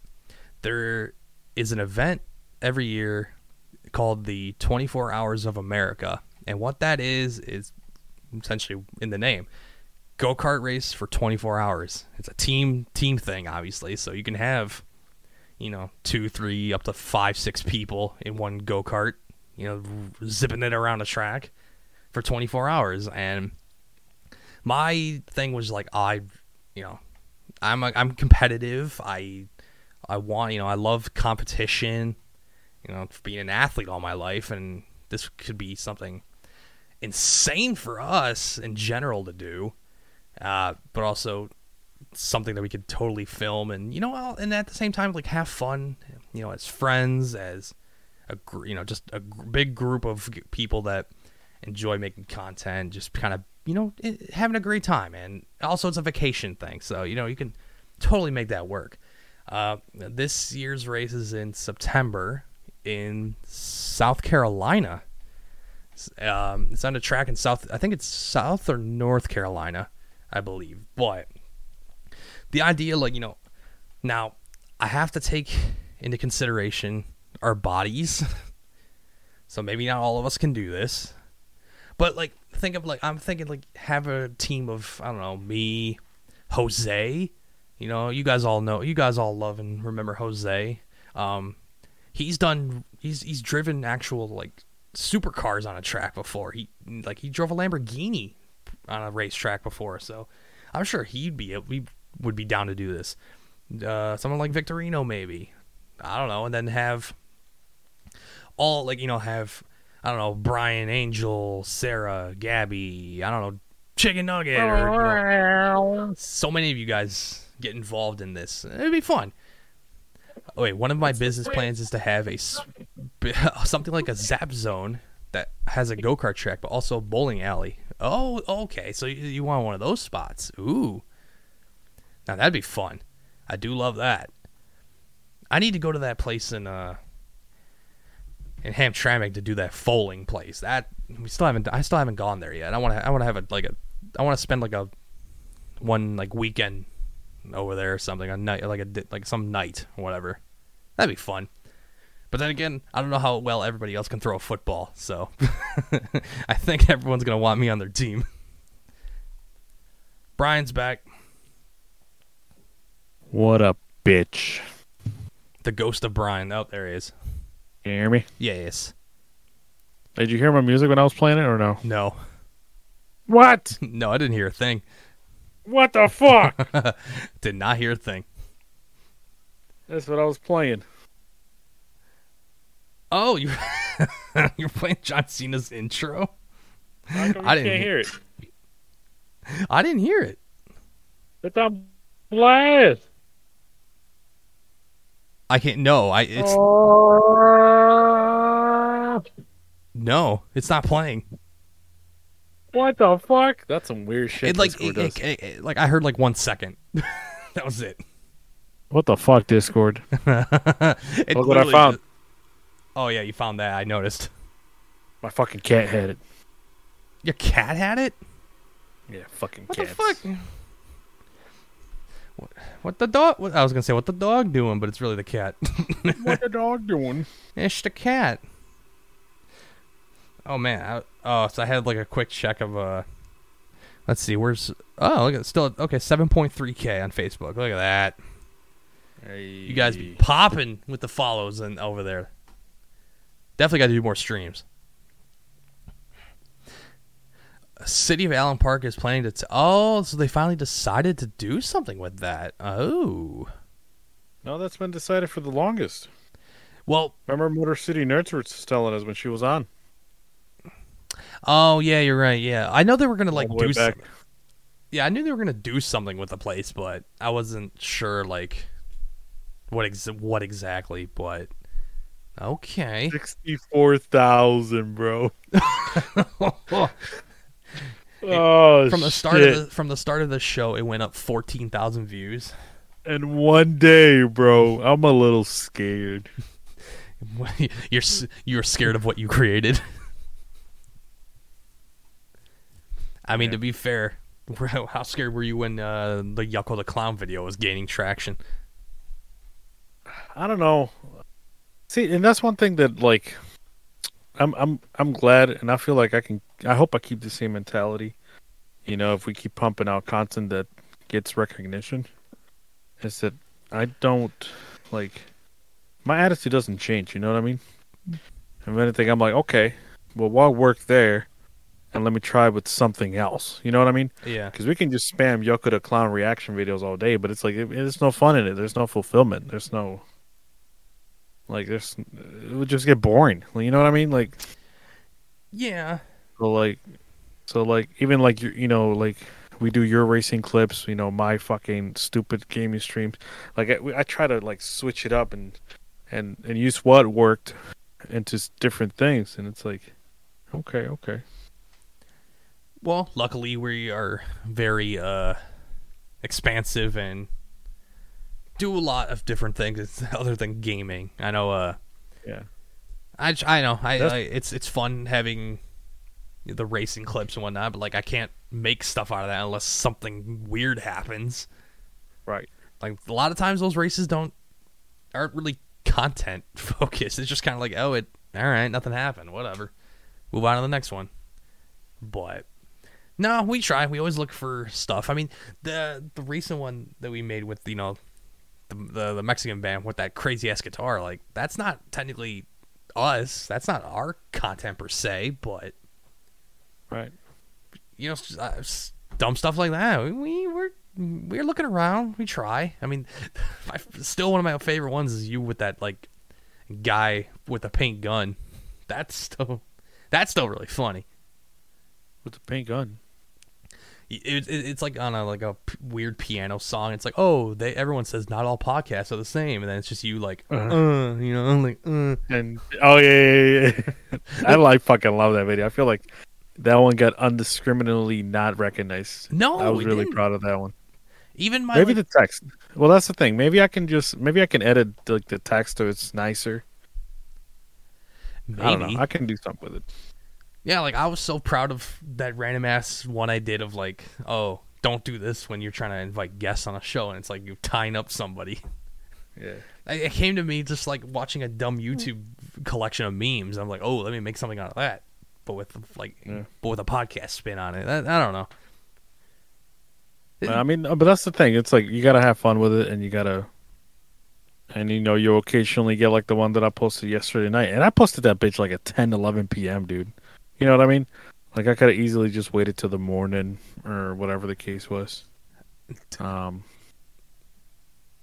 there is an event every year called the 24 Hours of America. And what that is, is essentially in the name go kart race for 24 hours. It's a team team thing, obviously. So you can have, you know, two, three, up to five, six people in one go kart, you know, zipping it around a track for 24 hours. And my thing was like, I, you know, I'm a, I'm competitive. I I want, you know, I love competition. You know, being an athlete all my life, and this could be something insane for us in general to do, uh, but also something that we could totally film and you know, and at the same time, like have fun. You know, as friends, as a you know, just a big group of people that enjoy making content, just kind of you know i- having a great time, and also it's a vacation thing, so you know you can totally make that work. Uh, this year's race is in September in South Carolina. Um, it's on a track in South. I think it's South or North Carolina, I believe. But the idea, like you know, now I have to take into consideration our bodies. so maybe not all of us can do this. But like, think of like I'm thinking like have a team of I don't know me, Jose. You know, you guys all know, you guys all love and remember Jose. Um, he's done, he's he's driven actual like supercars on a track before. He like he drove a Lamborghini on a racetrack before, so I'm sure he'd be we would be down to do this. Uh, someone like Victorino maybe, I don't know, and then have all like you know have I don't know Bryan Angel, Sarah, Gabby, I don't know Chicken Nugget, or you know, so many of you guys get involved in this. It'd be fun. Oh, wait, one of my business plans is to have a something like a zap zone that has a go kart track, but also a bowling alley. Oh, okay. So you, you want one of those spots? Ooh, now that'd be fun. I do love that. I need to go to that place in uh in Hamtramck to do that foaling place. That we still haven't. I still haven't gone there yet. I want to. I want to have a like a. I want to spend like a one like weekend over there or something. A night like a like some night or whatever. That'd be fun. But then again, I don't know how well everybody else can throw a football, so I think everyone's gonna want me on their team. Bryan's back. What a bitch. The ghost of Bryan. Oh, there he is. Can you hear me? Yes. Did you hear my music when I was playing it or no? No. What? No, I didn't hear a thing. What the fuck? Did not hear a thing. That's what I was playing. Oh, you you're playing John Cena's intro? How come you I didn't can't hear- it. I didn't hear it. It's on blast. I can't. No, I. It's Oh, no. It's not playing. what the fuck? That's some weird shit. It like it, it- it- like I heard like one second. that was it. what the fuck, Discord? Look what I found. Oh yeah, you found that. I noticed. My fucking cat had it. Your cat had it. Yeah, fucking cat. What cats. the fuck? What, what the dog? What, I was gonna say what the dog doing, but it's really the cat. what the dog doing? it's the cat. Oh man. I, oh, so I had like a quick check of uh. Let's see. Where's oh look at still okay seven point three k on Facebook. Look at that. You guys be popping with the follows and over there. Definitely got to do more streams. City of Allen Park is planning to. T- oh, so they finally decided to do something with that. Oh, No, that's been decided for the longest. well, Remember Motor City Nerds were telling us when she was on. oh yeah, you're right. Yeah, I know they were gonna like All the way do. back. Some- yeah, I knew they were gonna do something with the place, but I wasn't sure like what ex- what exactly. But okay, Sixty-four thousand, bro. oh, from the start shit. of the from the start of the show, it went up fourteen thousand views. And one day, bro. I'm a little scared. you're you're scared of what you created. I mean, to be fair, how scared were you when uh, the Yucko the Clown video was gaining traction? I don't know. See, and that's one thing that like I'm I'm I'm glad and I feel like I can I hope I keep the same mentality. You know, if we keep pumping out content that gets recognition, is that I don't like my attitude doesn't change, you know what I mean? And if anything I'm like, okay, well what work there and let me try with something else. You know what I mean? Yeah, Because we can just spam Yoko Clown reaction videos all day, but it's like it, there's no fun in it. There's no fulfillment. There's no like there's it would just get boring. You know what I mean? Like yeah, so like so like even like you you know like we do your racing clips. You know my fucking stupid gaming streams. Like I, I try to like switch it up and and and use what worked into s- different things, and it's like okay okay Well, luckily we are very uh, expansive and do a lot of different things other than gaming. I know. Uh, yeah. I, I know. I, I it's it's fun having the racing clips and whatnot, but like I can't make stuff out of that unless something weird happens. Right. Like a lot of times those races don't aren't really content focused. It's just kind of like, oh, it all right, nothing happened, whatever. Move on to the next one. But no, we try. We always look for stuff. I mean, the the recent one that we made with you know the the, the Mexican band with that crazy ass guitar, like that's not technically us. That's not our content per se, but Right. you know, uh, dumb stuff like that. We, we we're we're looking around. We try. I mean, my, still one of my favorite ones is you with that like guy with a paint gun. That's still that's still really funny. With the paint gun. It, it, it's like on a like a p- weird piano song. It's like, oh, they everyone says not all podcasts are the same, and then it's just you like, uh, Uh-huh. you know, I'm like, uh. And oh yeah, yeah, yeah, yeah. I like fucking love that video. I feel like that one got undiscriminately not recognized. No, I was really didn't. proud of that one. even my Maybe like, the text. Well, that's the thing. Maybe I can just maybe I can edit like the text so it's nicer. maybe I don't know. I can do something with it. Yeah, like I was so proud of that random ass one I did of like, oh, don't do this when you're trying to invite guests on a show, and it's like you're tying up somebody. Yeah. It came to me just like watching a dumb YouTube collection of memes. I'm like, oh, let me make something out of that, but with like, Yeah. but with a podcast spin on it. I, I don't know. I mean, but that's the thing. It's like you gotta have fun with it, and you gotta, and you know, you occasionally get like the one that I posted yesterday night, and I posted that bitch like at 10, 11 p.m., dude. You know what I mean? Like I could have easily just waited till the morning or whatever the case was. Um,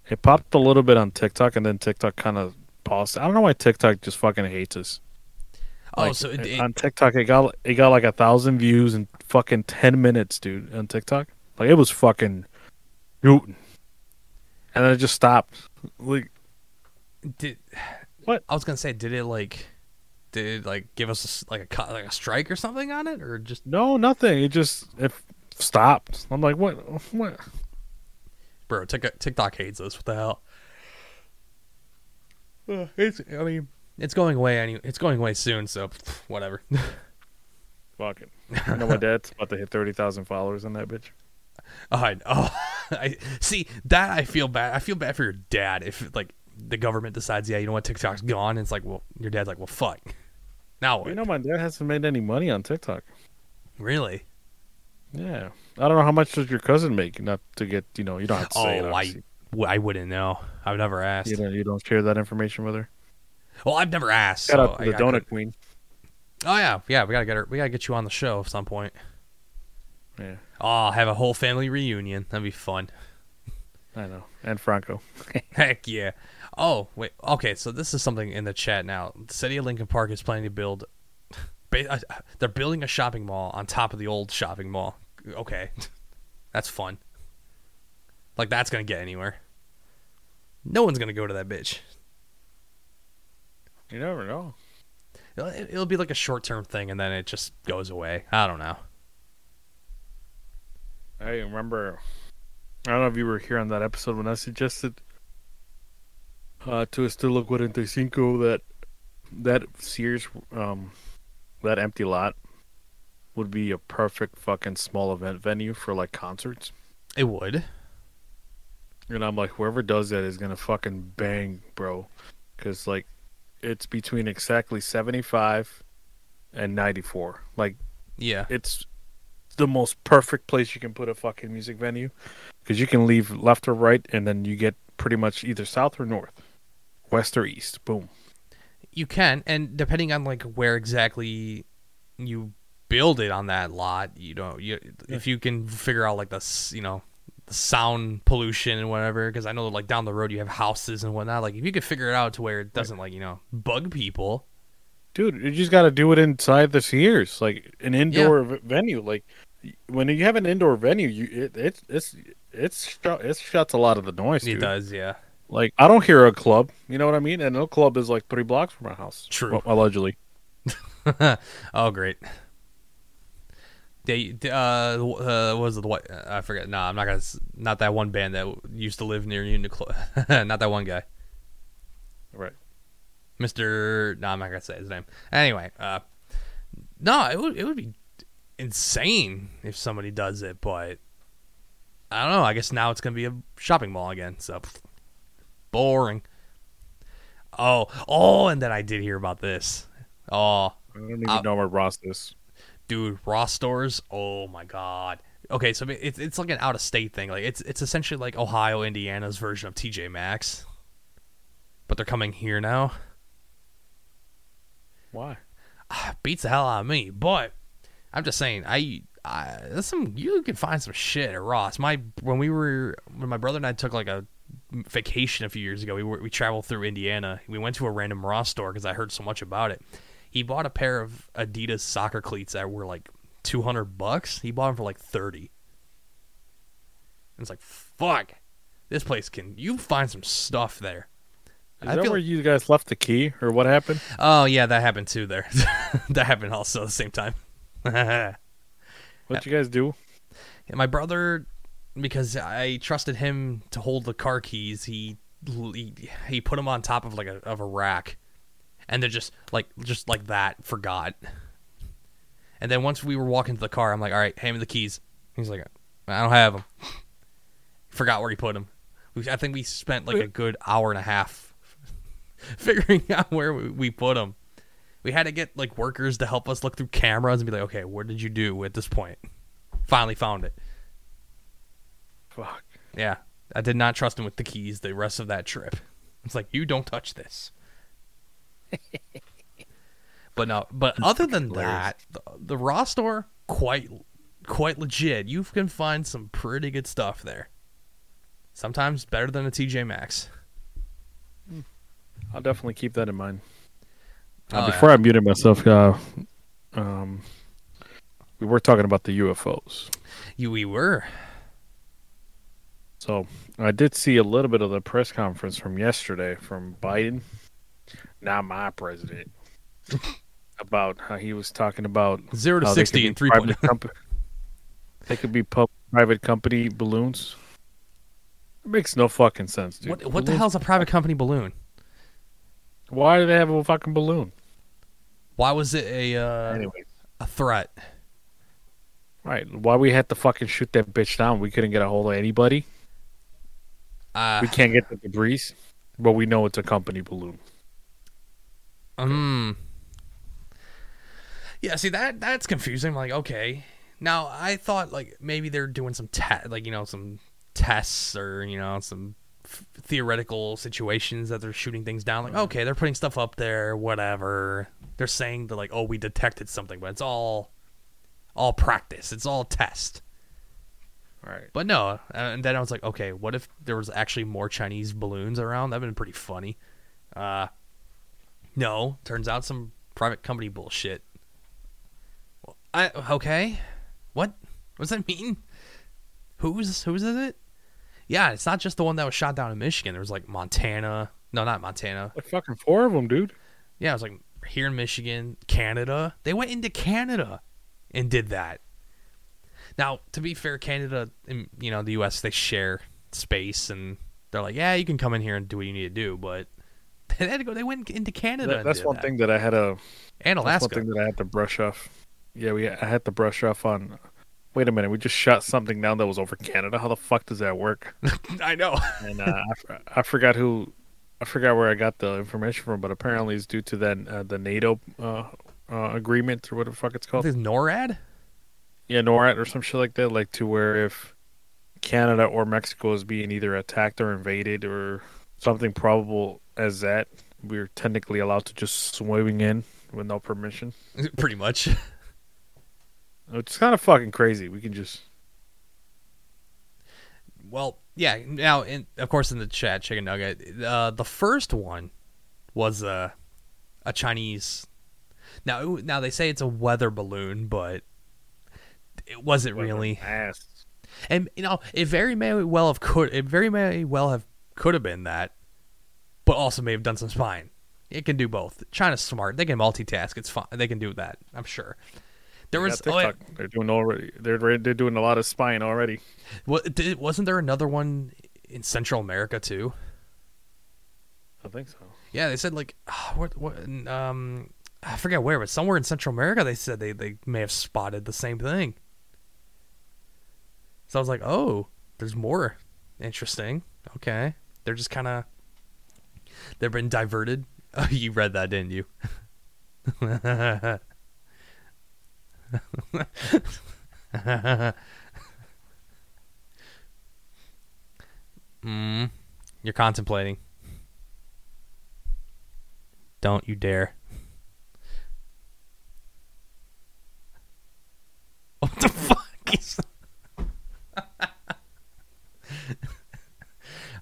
it popped a little bit on TikTok, and then TikTok kind of paused. I don't know why TikTok just fucking hates us. Oh, so it, it, on TikTok, it got it got like a thousand views in fucking ten minutes, dude. On TikTok, like it was fucking shooting, and then it just stopped. Like did What? I was gonna say, did it like, did it like give us a like a like a strike or something on it, or just no, nothing. It just it stopped. I'm like, what? What? bro? Tik- TikTok hates us. What the hell? Uh, it's. I mean, it's going away. Any, it's going away soon. So whatever. Fucking. I know my dad's about to hit thirty thousand followers on that bitch. Oh, I, oh, I see that. I feel bad. I feel bad for your dad if like the government decides, yeah, you know what, TikTok's gone. And it's like, well, your dad's like, well, fuck. Now what? You know, my dad hasn't made any money on TikTok. really? Yeah, I don't know how much does your cousin make. Not to get, you know, you don't have to say it. Oh, I, obviously. w- I wouldn't know. I've never asked. You don't, you don't share that information with her. Well, I've never asked. Shout so out to I- the I donut queen. Oh yeah, yeah. We gotta get her. We gotta get you on the show at some point. Yeah, Oh, have a whole family reunion. That'd be fun. I know. And Franco. Heck yeah. Oh, wait. Okay, so this is something in the chat now. The city of Lincoln Park is planning to build. uh, They're building a shopping mall on top of the old shopping mall. Okay. That's fun. Like, that's going to get anywhere. No one's going to go to that bitch. You never know. It'll, it'll be like a short term thing and then it just goes away. I don't know. I remember. I don't know if you were here on that episode when I suggested uh, to Estilo 45 that that Sears, um, that empty lot would be a perfect fucking small event venue for like concerts. It would. And I'm like, whoever does that is gonna fucking bang, bro, because like it's between exactly 75 and 94. Like Yeah. it's the most perfect place you can put a fucking music venue because you can leave left or right and then you get pretty much either south or north west or east boom You can, and depending on like where exactly you build it on that lot, you know, you if you can figure out like the you know the sound pollution and whatever, because I know like down the road you have houses and whatnot. Like if you could figure it out to where it doesn't like you know bug people, dude you just got to do it inside the sears like an indoor v- venue like when you have an indoor venue you it, it's it's it's it shuts a lot of the noise it dude. does, yeah. Like i don't hear a club you know what i mean and no club is like three blocks from my house True. Well, allegedly oh, great. They, uh, uh, what was it the what? I forget. No, I'm not gonna. s- Not that one band that used to live near Uniqlo. not that one guy. right Mr. No, I'm not gonna say his name. Anyway, uh, no, it would it would be insane if somebody does it, but I don't know. I guess now it's gonna be a shopping mall again. So boring. Oh, oh, and then I did hear about this. Oh, i don't even Uh, know where ross is dude, Ross stores. Oh my god. Okay, so it's it's like an out of state thing. Like it's it's essentially like Ohio, Indiana's version of TJ Maxx, but they're coming here now. why beats the hell out of me. But I'm just saying, I, I there's some you can find some shit at Ross. My when we were when my brother and I took like a vacation a few years ago, we were, we traveled through Indiana. We went to a random Ross store because I heard so much about it. He bought a pair of Adidas soccer cleats that were like 200 bucks. He bought them for like 30. And it's like fuck, this place can you find some stuff there. is I that where you guys left the key or what happened Oh yeah, that happened too. There, that happened also at the same time. what you guys do And my brother, because I trusted him to hold the car keys, he he, he put them on top of like a of a rack, and they're just like just like that. Forgot. And then once we were walking to the car, I'm like, "All right, hand me the keys." He's like, "I don't have them." Forgot where he put them. We, I think we spent like a good hour and a half figuring out where we, we put them. We had to get like workers to help us look through cameras and be like, "Okay, what did you do at this point?" Finally found it. Fuck Yeah, I did not trust him with the keys the rest of that trip. It's like you don't touch this. but no, but other than that, the, the Ross store quite quite legit. You can find some pretty good stuff there. Sometimes better than a TJ Maxx. I'll definitely keep that in mind. Uh, Oh, before I muted myself, uh, um, we were talking about the UFOs. You we were. So I did see a little bit of the press conference from yesterday from Biden, not my president, about how he was talking about Zero to 60 in three point. compa- They could be pub- private company balloons. It makes no fucking sense, dude. What what the hell is a private company balloon? Why do they have a fucking balloon? Why was it a uh, Anyway, a threat? right? Why we had to fucking shoot that bitch down? We couldn't get a hold of anybody. Uh, We can't get the debris, but we know it's a company balloon. Um. Yeah, see that that's confusing. I'm like, okay. Now I thought like maybe they're doing some te- like you know some tests or you know some f- theoretical situations that they're shooting things down. Like, okay, they're putting stuff up there, whatever. They're saying that like, oh, we detected something, but it's all all practice. It's all test. Right. But no, uh, and then I was like, okay, what if there was actually more Chinese balloons around? That'd been pretty funny. Uh, no, turns out some private company bullshit. Well, I okay, what? What does that mean? Who's whose is it? Yeah, it's not just the one that was shot down in Michigan. There was like Montana. No, not Montana. Like fucking four of them, dude. Yeah, it was like here in Michigan, Canada. They went into Canada and did that. Now, to be fair, Canada and you know the U.S. they share space, and they're like, yeah, you can come in here and do what you need to do, but they had to go. They went into Canada. That- that's one that. thing that I had a and that's Alaska. one thing that I had to brush off. Yeah, we I had to brush off on. Wait a minute, we just shot something down that was over Canada. How the fuck does that work? I know. And uh, I, I forgot who, I forgot where I got the information from, but apparently it's due to that uh, the NATO uh, uh, agreement or whatever the fuck it's called. Is NORAD. Yeah, NORAD or some shit like that. Like to where if Canada or Mexico is being either attacked or invaded or something probable as that, we're technically allowed to just swing in with no permission. Pretty much. It's kind of fucking crazy. We can just Well, yeah. Now, in, of course, in the chat, chicken nugget. Uh, the first one was a a Chinese. Now, now they say it's a weather balloon, but it wasn't really. And you know, it very may well have could. It very may well have could have been that, but also may have done some spying. It can do both. China's smart. They can multitask. It's fine. They can do that. I'm sure. There They was. Oh, TikTok. They're doing already. They're they're doing a lot of spying already. what, wasn't there another one in Central America too? I think so. Yeah, they said like what what um I forget where, but somewhere in Central America they said they they may have spotted the same thing. So I was like, "Oh, there's more. Interesting. Okay. They're just kind of they've been diverted." Oh, you read that, didn't you? mm, you're contemplating. Don't you dare. What the fuck is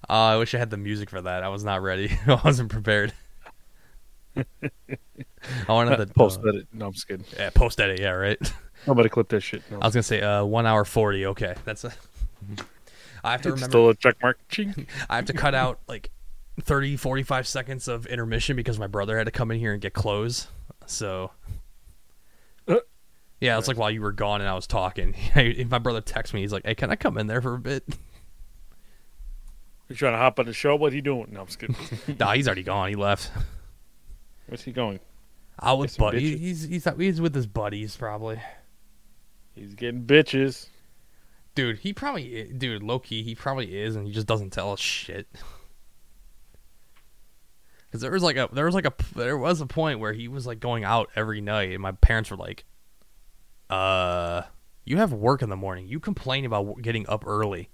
Oh, I wish I had the music for that. I was not ready. I wasn't prepared. I wanted the Post uh, edit. No, I'm just kidding. yeah, post edit. Yeah, right. Nobody clip that shit. No. I was gonna say uh, one hour forty. Okay, that's a. I have to remember. Still a check mark. I have to cut out like 30, 45 seconds of intermission because my brother had to come in here and get clothes. So, Uh. yeah, it's like while you were gone and I was talking. my brother texts me, he's like, "Hey, can I come in there for a bit?" You trying to hop on the show? What are you doing? No, I'm just kidding. nah, he's already gone. He left. Where's he going? I was Get some buddy. bitches. He's he's he's with his buddies probably. He's getting bitches. Dude, he probably dude low key he probably is, and he just doesn't tell us shit. Because there was like a there was like a there was a point where he was like going out every night, and my parents were like, "Uh, you have work in the morning. You complain about getting up early.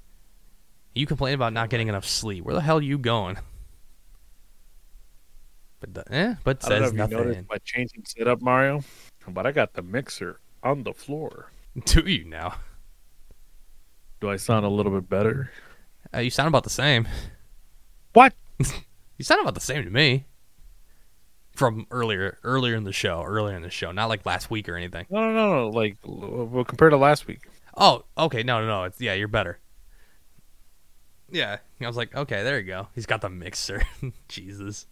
You complain about not getting enough sleep. Where the hell are you going?" But the, eh, but I don't know says if you nothing. noticed my changing setup, Mario, but I got the mixer on the floor. Do you now? Do I sound a little bit better? Uh, you sound about the same. What? You sound about the same to me. From earlier, earlier in the show, earlier in the show, not like last week or anything. No, no, no, no. Like, well, compared to last week. Oh, okay, no, no, no. It's yeah, you're better. Yeah, I was like, okay, there you go. He's got the mixer. Jesus.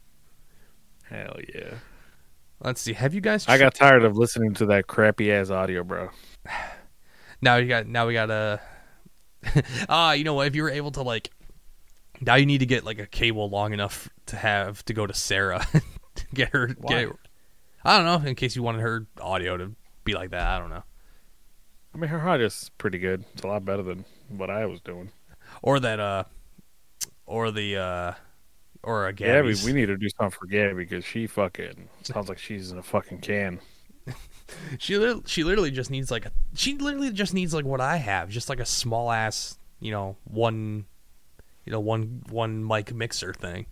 Hell yeah. Let's see. Have you guys? I got tired of listening to that crappy ass audio, bro. now you got now we got a. Ah, you know what? If you were able to like, now you need to get like a cable long enough to have to go to Sarah, to get her. Why? Get her, I don't know. In case you wanted her audio to be like that, I don't know. I mean, her audio's pretty good. It's a lot better than what I was doing. Or that uh or the uh or a Yeah, we, Gabby's. we need to do something for Gabby because she fucking sounds like she's in a fucking can. she lit- she literally just needs like a she literally just needs like what I have just like a small ass you know one you know one one mic mixer thing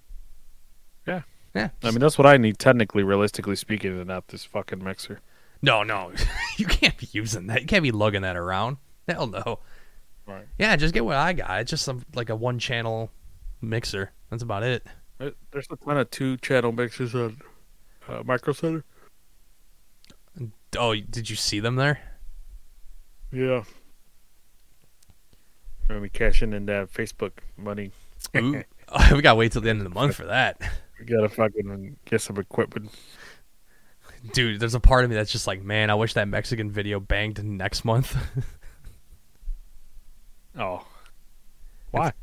Yeah. yeah I mean, that's what I need, technically, realistically speaking, and not this fucking mixer. No, no, you can't be using that. You can't be lugging that around. Hell no. Right. Yeah, just get what I got. It's just some like a one channel mixer. That's about it. There's a ton of two channel mixes on uh, Micro Center. Oh, did you see them there? Yeah. When we cashing in that Facebook money, Ooh. we gotta wait till the end of the month for that. we gotta fucking get some equipment. Dude, there's a part of me that's just like, man, I wish that Mexican video banged next month. Oh, why?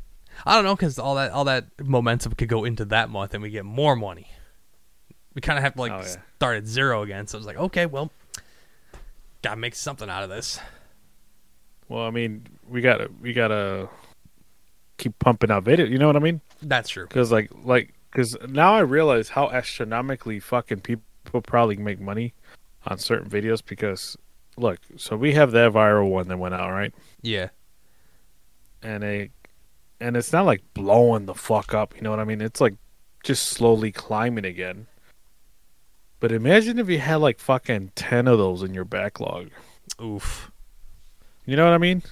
I don't know, because all that all that momentum could go into that month, and we get more money. We kind of have to like Oh, yeah. start at zero again. So it's like, okay, well, gotta make something out of this. Well, I mean, we gotta we gotta keep pumping out video. You know what I mean? That's true. Because like like because now I realize how astronomically fucking people probably make money on certain videos. Because look, so we have that viral one that went out right, Yeah. And a and it's not like blowing the fuck up. You know what I mean? It's like just slowly climbing again. But imagine if you had like fucking ten of those in your backlog. Oof. You know what I mean?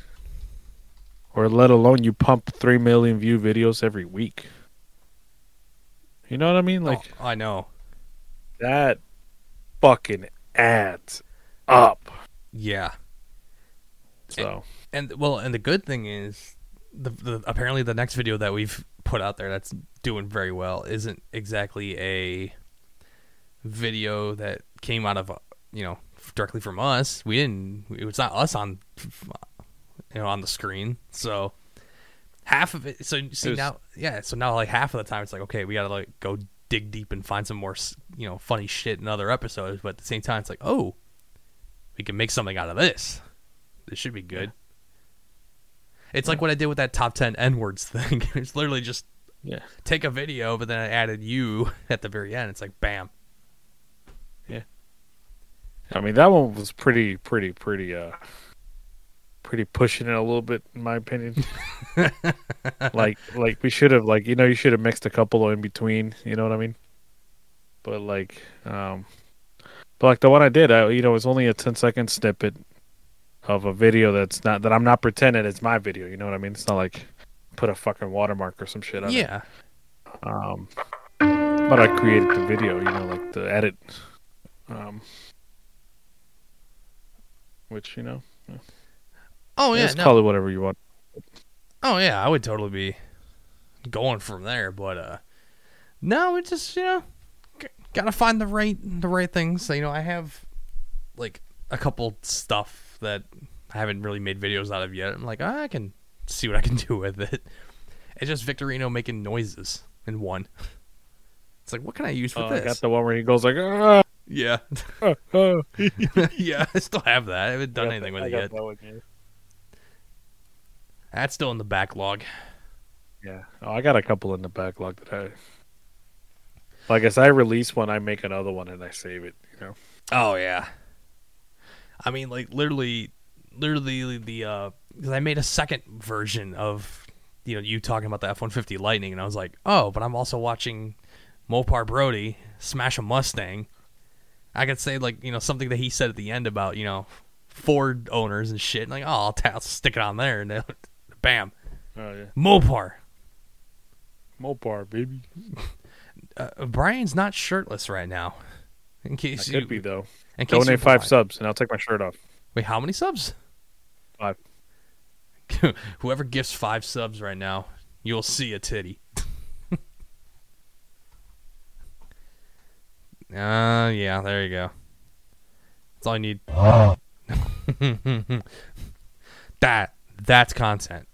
Or let alone you pump three million view videos every week. You know what I mean? Like oh, I know. that fucking adds up. Yeah. So And well, and the good thing is, the, the apparently the next video that we've put out there that's doing very well isn't exactly a video that came out of you know directly from us. We didn't. It was not us on you know on the screen. So half of it. So see was- now, yeah. So now like half of the time it's like okay, we gotta like go dig deep and find some more you know funny shit in other episodes. But at the same time, it's like oh, we can make something out of this. This should be good. It's like what I did with that top 10 N words thing. it's literally just yeah. take a video, but then I added you at the very end. It's like, bam. Yeah. I mean that one was pretty pretty pretty uh pretty pushing it a little bit in my opinion. like like we should have like you know you should have mixed a couple in between, you know what I mean? But like um but like the one I did, I you know, it was only a 10 second snippet of a video that's not that I'm not pretending it's my video, you know what I mean? It's not like put a fucking watermark or some shit on it. Yeah. Um, but I created the video, you know, like the edit, um, which you know, Oh, yeah. just No. call it whatever you want. Oh, yeah. I would totally be going from there. But, uh, no, it just, you know, gotta find the right, the right things. So, you know, I have like a couple stuff that I haven't really made videos out of yet. I'm like, "Ah, I can see what I can do with it. It's just Victorino making noises in one. It's like, what can I use for Uh, I this? got the one where he goes like, ah, Yeah. ah, ah. yeah, I still have that. I haven't done I anything that- with I it yet. that. That's still in the backlog. Yeah, oh, I got a couple in the backlog that I. Like as I release one, I make another one and I save it. You know. Oh yeah. I mean, like literally, literally the uh, because I made a second version of you know you talking about the F one fifty Lightning, and I was like, oh, but I'm also watching Mopar Brody smash a Mustang. I could say like you know something that he said at the end about you know Ford owners and shit. And like, oh, I'll, ta- I'll stick it on there, and then, bam, Oh yeah. Mopar. Mopar, baby. Uh, Bryan's not shirtless right now. In I case could you, be though. In case Donate five subs and I'll take my shirt off. Wait, how many subs? Five. Whoever gifts five subs right now, you'll see a titty. Uh, yeah, there you go. That's all I need. that that's content.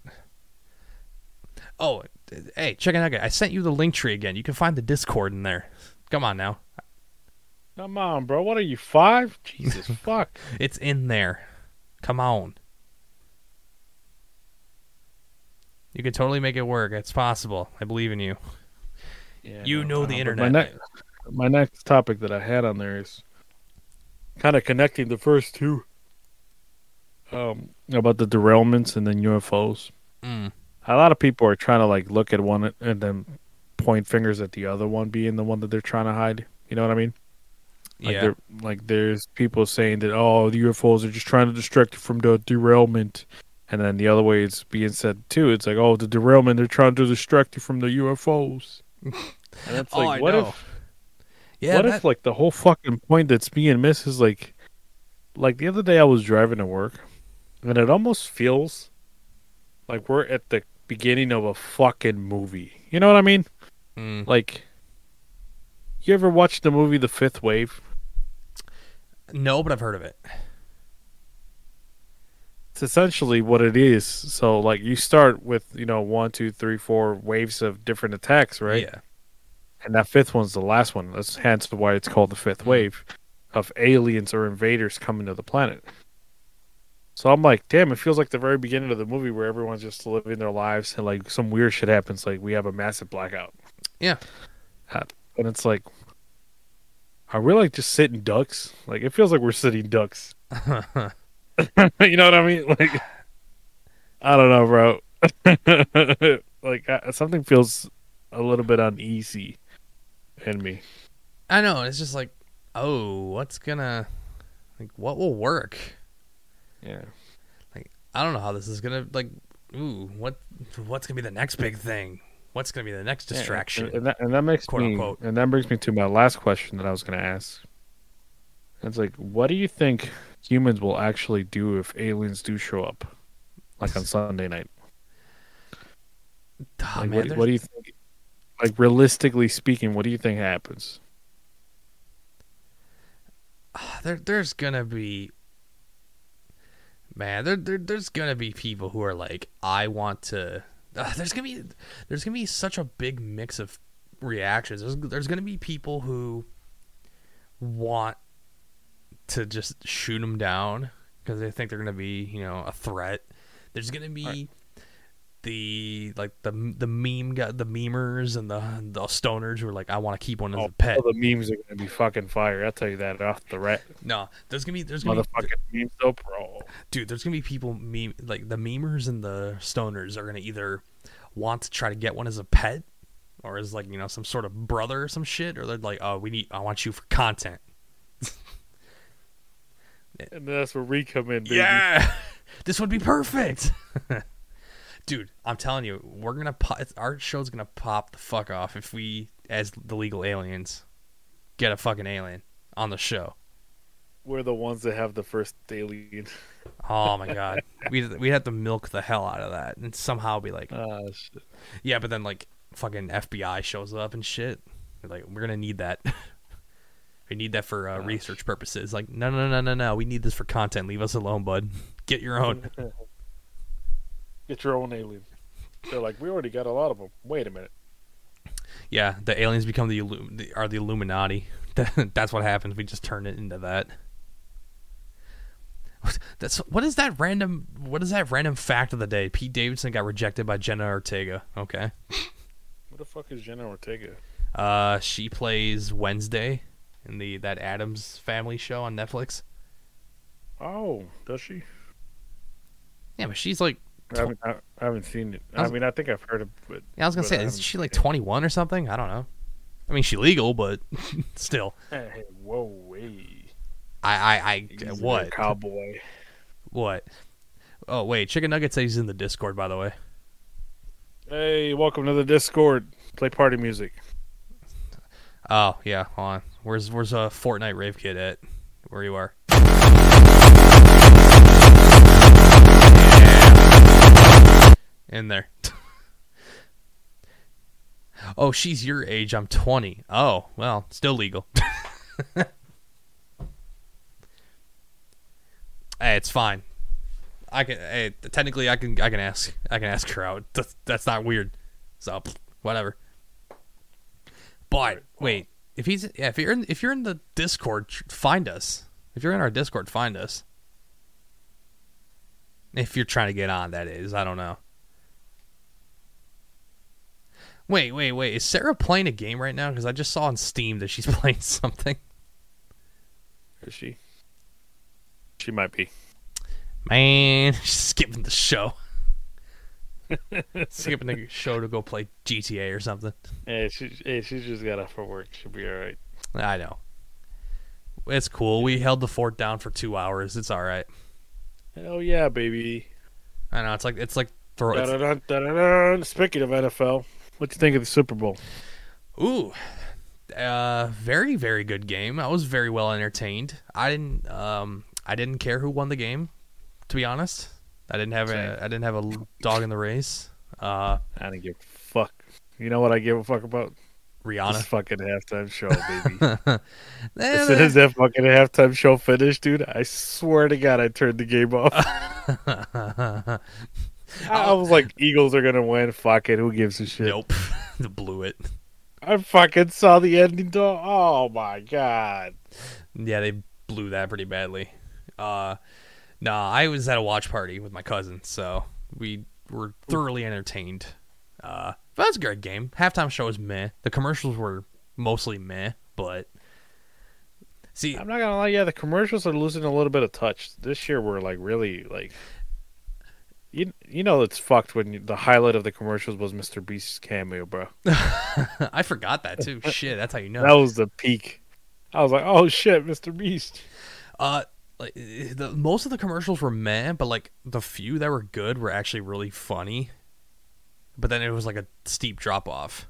Oh, hey, check it out. I sent you the Linktree again. You can find the Discord in there. Come on now, Come on, bro. What are you five? Jesus fuck. it's in there. Come on. You can totally make it work. It's possible. I believe in you. Yeah, You know the internet. My, ne- my next topic that I had on there is kind of connecting the first two. Um, about the derailments and then UFOs. Mm. A lot of people are trying to like look at one and then point fingers at the other one being the one that they're trying to hide. You know what I mean? Like yeah. like there's people saying that oh the UFOs are just trying to distract you from the derailment, and then the other way it's being said too. It's like oh the derailment they're trying to distract you from the UFOs. and it's Oh, like I what know. if yeah, what that- if like the whole fucking point that's being missed is like like the other day I was driving to work and it almost feels like we're at the beginning of a fucking movie. You know what I mean? Mm. Like you ever watch the movie The Fifth Wave? No, but I've heard of it. It's essentially what it is. So like you start with, you know, one, two, three, four waves of different attacks, right? Yeah. And that fifth one's the last one. That's hence why it's called the fifth wave of aliens or invaders coming to the planet. So I'm like, damn, it feels like the very beginning of the movie where everyone's just living their lives and like some weird shit happens, like we have a massive blackout. Yeah. Uh, And it's like are we like just sitting ducks? Like it feels like we're sitting ducks. you know what I mean? Like I don't know, bro. like I, something feels a little bit uneasy in me. I know. It's just like, oh, what's gonna, like, what will work? Yeah. Like I don't know how this is gonna like. Ooh, what what's gonna be the next big thing? What's gonna be the next distraction? and, and that and that makes Quote, me unquote. and that brings me to my last question that I was going to ask. It's like, what do you think humans will actually do if aliens do show up, like on Sunday night? Ah, Like, man, what, what do you think? Like realistically speaking, what do you think happens? there there's gonna be man there, there there's gonna be people who are like i want to uh, there's gonna be there's gonna be such a big mix of reactions. There's, there's gonna be people who want to just shoot them down because they think they're gonna be you know a threat. There's gonna be the like the the meme got the memers and the the stoners who are like i want to keep one as oh, a pet Oh, the memes are going to be fucking fire. I'll tell you that off the rat. no there's gonna be there's gonna be Motherfucking memes, though, bro. dude, there's gonna be people meme like the memers and the stoners are gonna either want to try to get one as a pet or as like you know some sort of brother or some shit, or they're like, oh, we need, I want you for content. And that's where we come in, baby. Yeah, this would be perfect. Dude, I'm telling you, we're gonna pop, our show's gonna pop the fuck off if we, as the legal aliens, get a fucking alien on the show. We're the ones that have the first alien. Oh my god, we we have to milk the hell out of that and somehow be like, Ah. Yeah, but then like fucking FBI shows up and shit. They're like, we're gonna need that. we need that for uh, research purposes. Like, no, no, no, no, no. We need this for content. Leave us alone, bud. Get your own. Get your own alien. They're like, we already got a lot of them. Wait a minute. yeah, the aliens become the, Illum- the are the Illuminati. That's what happens. We just turn it into that. That's what is that random? What is that random fact of the day? Pete Davidson got rejected by Jenna Ortega. Okay, What the fuck is Jenna Ortega? uh, she plays Wednesday in the that Addams Family show on Netflix. Oh, does she? Yeah, but she's like I haven't, I, haven't seen it. I I, mean, I think I've heard of it. Yeah, I was gonna say, isn't she like 21 or something? I don't know. I mean, she legal, but still. Hey, whoa, hey. I, I, I, there, what? Cowboy. What? Oh wait, Chicken Nugget says he's in the Discord, by the way. Hey, welcome to the Discord. Play party music. Oh yeah, hold on. Where's where's a Fortnite rave kid at? Where you are? In there. oh, she's your age. I'm 20. Oh, well, still legal. hey, it's fine. I can. Hey, technically, I can. I can ask. I can ask her out. That's, that's not weird. So, whatever. But wait, if he's yeah, if you're in if you're in the Discord, find us. If you're in our Discord, find us. If you're trying to get on, that is. I don't know. Wait, wait, wait. Is Sarah playing a game right now? Because I just saw on Steam that she's playing something. Is she? She might be. Man, she's skipping the show. skipping the show to go play GTA or something. Hey, she, hey, she just got off for work. She'll be all right. I know. It's cool. We held the fort down for two hours. It's all right. Hell yeah, baby. I know. It's like it's like throw. It's. Speaking of NFL, what do you think of the Super Bowl? ooh, uh, very very good game. I was very well entertained. I didn't um I didn't care who won the game, to be honest. I didn't have Same. a I didn't have a dog in the race. Uh, I didn't give a fuck. You know what I give a fuck about? This fucking halftime show, baby. As soon as that fucking halftime show finished, dude, I swear to God, I turned the game off. I I was like, Eagles are gonna win. Fuck it, who gives a shit? nope, They blew it. I fucking saw the ending. To- oh my god. Yeah, they blew that pretty badly. Uh, nah, I was at a watch party with my cousin, so we were thoroughly entertained. Uh, but that was a great game. Halftime show was meh. The commercials were mostly meh, but see, I'm not gonna lie, yeah, the commercials are losing a little bit of touch. This year we're like really like you you know it's fucked when you, the highlight of the commercials was Mr. Beast's cameo, bro. I forgot that too. Shit, that's how you know. That was the peak. I was like, oh shit, Mr. Beast. Uh, like the most of the commercials were meh, but like the few that were good were actually really funny. But then it was like a steep drop off,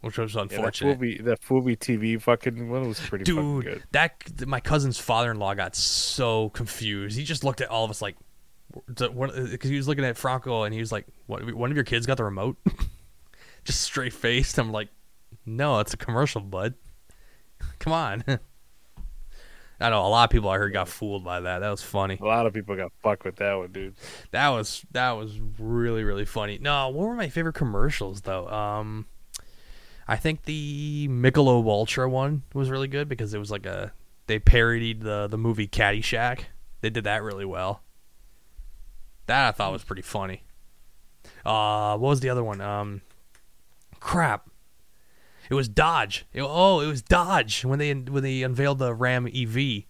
which was unfortunate. Fubo, that Fubo TV fucking one was pretty fucking Dude, that my cousin's father-in-law got so confused. He just looked at all of us like, because he was looking at Franco and he was like, "What? One of your kids got the remote?" just straight faced. I'm like, "No, it's a commercial, bud. Come on." I know a lot of people I heard got fooled by that. That was funny. A lot of people got fucked with that one, dude. That was that was really really funny. No, what were my favorite commercials though? Um, I think the Michelob Ultra one was really good because it was like a they parodied the the movie Caddyshack. They did that really well. That I thought was pretty funny. Uh, what was the other one? Um, crap. It was Dodge. It- oh, it was Dodge when they when they unveiled the Ram EV.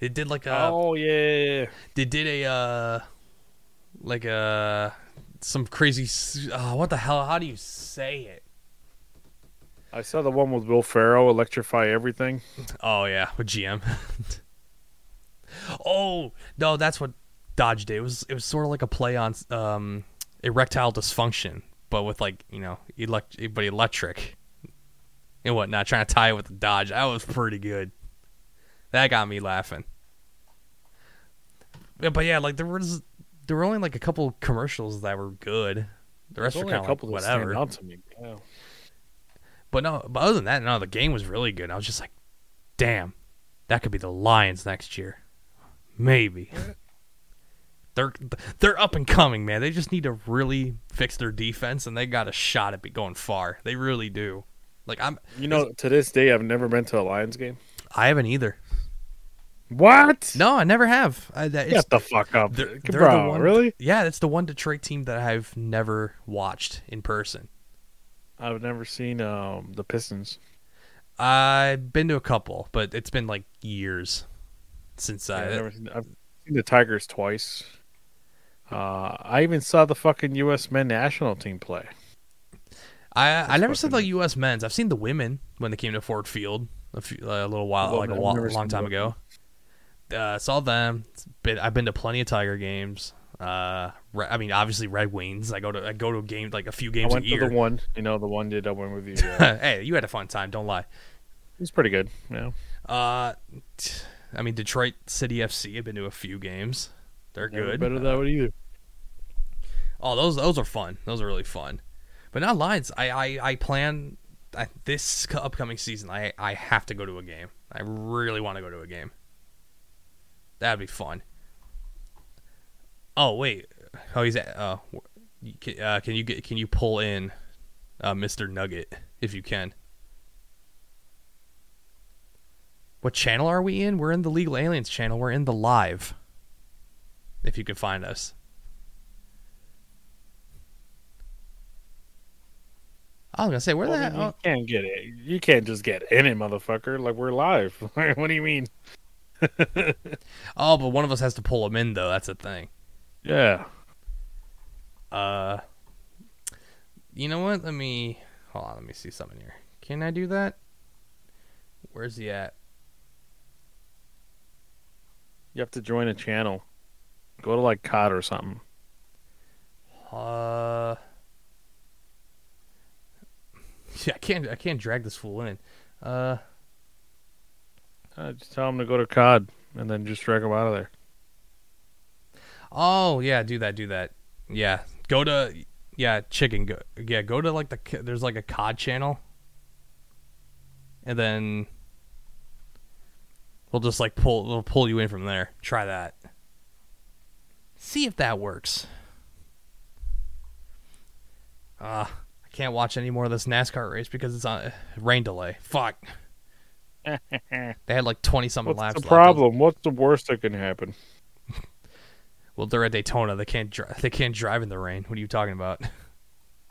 It did like a oh yeah, they did a uh like a some crazy uh, what the hell how do you say it I saw the one with Will Ferrell, electrify everything. oh yeah with gm oh no that's what dodge did it was it was sort of like a play on um erectile dysfunction but with like you know elect but electric and whatnot trying to tie it with the dodge that was pretty good that got me laughing Yeah, but yeah like there was there were only like a couple commercials that were good the rest There's were kind of like whatever out to me. Yeah. But no, but other than that, no, the game was really good. I was just like, damn, that could be the Lions next year. Maybe. They're they're up and coming, man. They just need to really fix their defense, and they got a shot at be going far. They really do. Like I'm, You know, to this day, I've never been to a Lions game. I haven't either. What? No, I never have. I, that, Get the fuck up, they're, they're the one. Really? Yeah, it's the one Detroit team that I've never watched in person. I've never seen um the Pistons. I've been to a couple, but it's been like years since Yeah, I. I've, never seen, I've seen the Tigers twice. Uh, I even saw the fucking U.S. men national team play. I I never saw the U.S. men's. I've seen the women when they came to Ford Field a, few, a little while, Well, like a I've wa- never long time the ago. Uh, saw them. Been, I've been to plenty of Tiger games. Uh, Re- I mean, obviously Red Wings. I go to I go to a game like a few I games a went to year. the one, you know, the one did I went with you. Yeah. hey, you had a fun time. Don't lie. it was pretty good. Yeah, Uh, t- I mean Detroit City FC. I've been to a few games. They're never good. Better than that one either. Oh, those those are fun. Those are really fun. But not Lions, I I, I plan I, this upcoming season. I I have to go to a game. I really want to go to a game. That'd be fun. Oh wait, oh he's at, uh, can, uh, can you get can you pull in, uh, Mister Nugget if you can. What channel are we in? We're in the Legal Aliens channel. We're in the live. If you can find us. I was gonna say where the Well, heck? you oh, can't get it. You can't just get in it, motherfucker. Like we're live. what do you mean? Oh, but one of us has to pull him in though. That's the thing. Yeah. Uh, you know what? Let me hold on. Let me see something here. Can I do that? Where's he at? You have to join a channel. Go to like COD or something. Uh, yeah, I can't. I can't drag this fool in. Uh, Uh, just tell him to go to COD and then just drag him out of there. oh yeah, do that. Do that. Yeah, go to yeah chicken. Go yeah, go to like the there's like a COD channel, and then we'll just like pull we'll pull you in from there. Try that. See if that works. Uh, I can't watch any more of this NASCAR race because it's on rain delay. Fuck. They had like twenty something laps. What's the left. problem? What's the worst that can happen? Well, they're at Daytona. They can't drive. they can't drive in the rain. What are you talking about?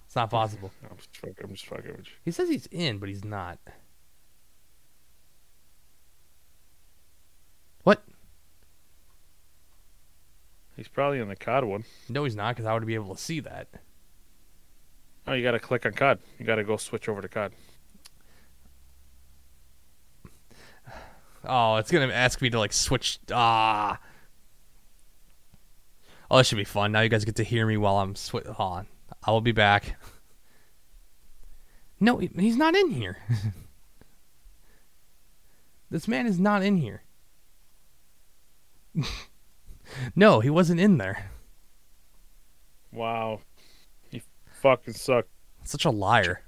It's not possible. I'm just fucking, I'm just fucking with you. He says he's in, but he's not. What? He's probably in the COD one. No, he's not, because I would be able to see that. Oh, you got to click on COD. You got to go switch over to COD. Oh, it's gonna ask me to like switch. Ah. Oh, this should be fun. Now you guys get to hear me while I'm swi Hold on. I will be back. No, he's not in here. this man is not in here. no, he wasn't in there. Wow. He fucking sucked. Such a liar.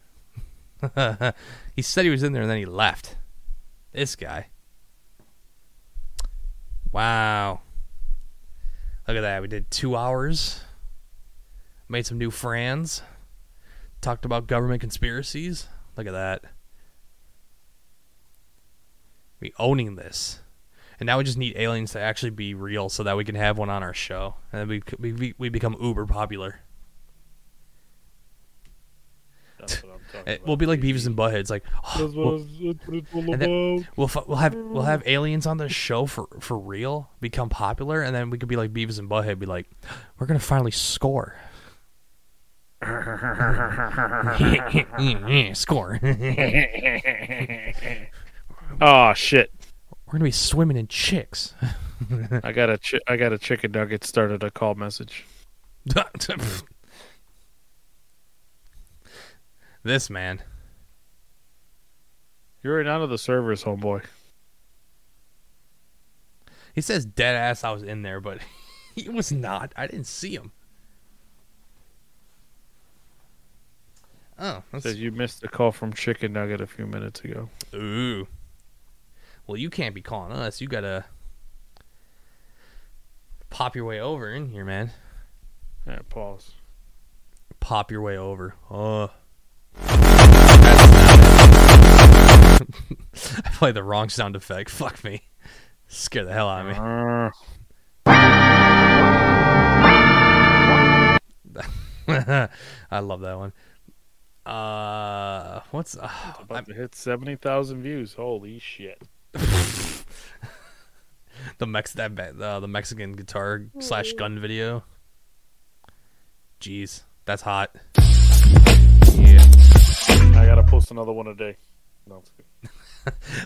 he said he was in there and then he left. This guy. Wow. Look at that. We did two hours. Made some new friends. Talked about government conspiracies. Look at that. We owning this. And now we just need aliens to actually be real so that we can have one on our show. And then we, we, we become uber popular. That's what I'm talking It eh, about. will be like Beavis and Butthead. It's like, oh, That's what, we'll, it's, that's what and then- we'll we'll have we'll have aliens on the show for for real, become popular, and then we could be like Beavis and Butthead, be like, we're gonna finally score. score. Oh shit! We're gonna be swimming in chicks. I got a chi- I got a chicken nugget started a call message. this man. You're right out of the servers, homeboy. He says dead ass I was in there, but he was not. I didn't see him. Oh, that's Says you missed a call from Chicken Nugget a few minutes ago. Ooh. Well, you can't be calling us. You gotta pop your way over in here, man. Yeah, pause. Pop your way over. Oh. I played the wrong sound effect. Fuck me. Scare the hell out of me. Uh, I love that one. Uh, what's uh, about to hit seventy thousand views. Holy shit! The Mex that uh, the Mexican guitar slash gun video? Jeez, that's hot. Yeah, I gotta post another one a day. No, I'm.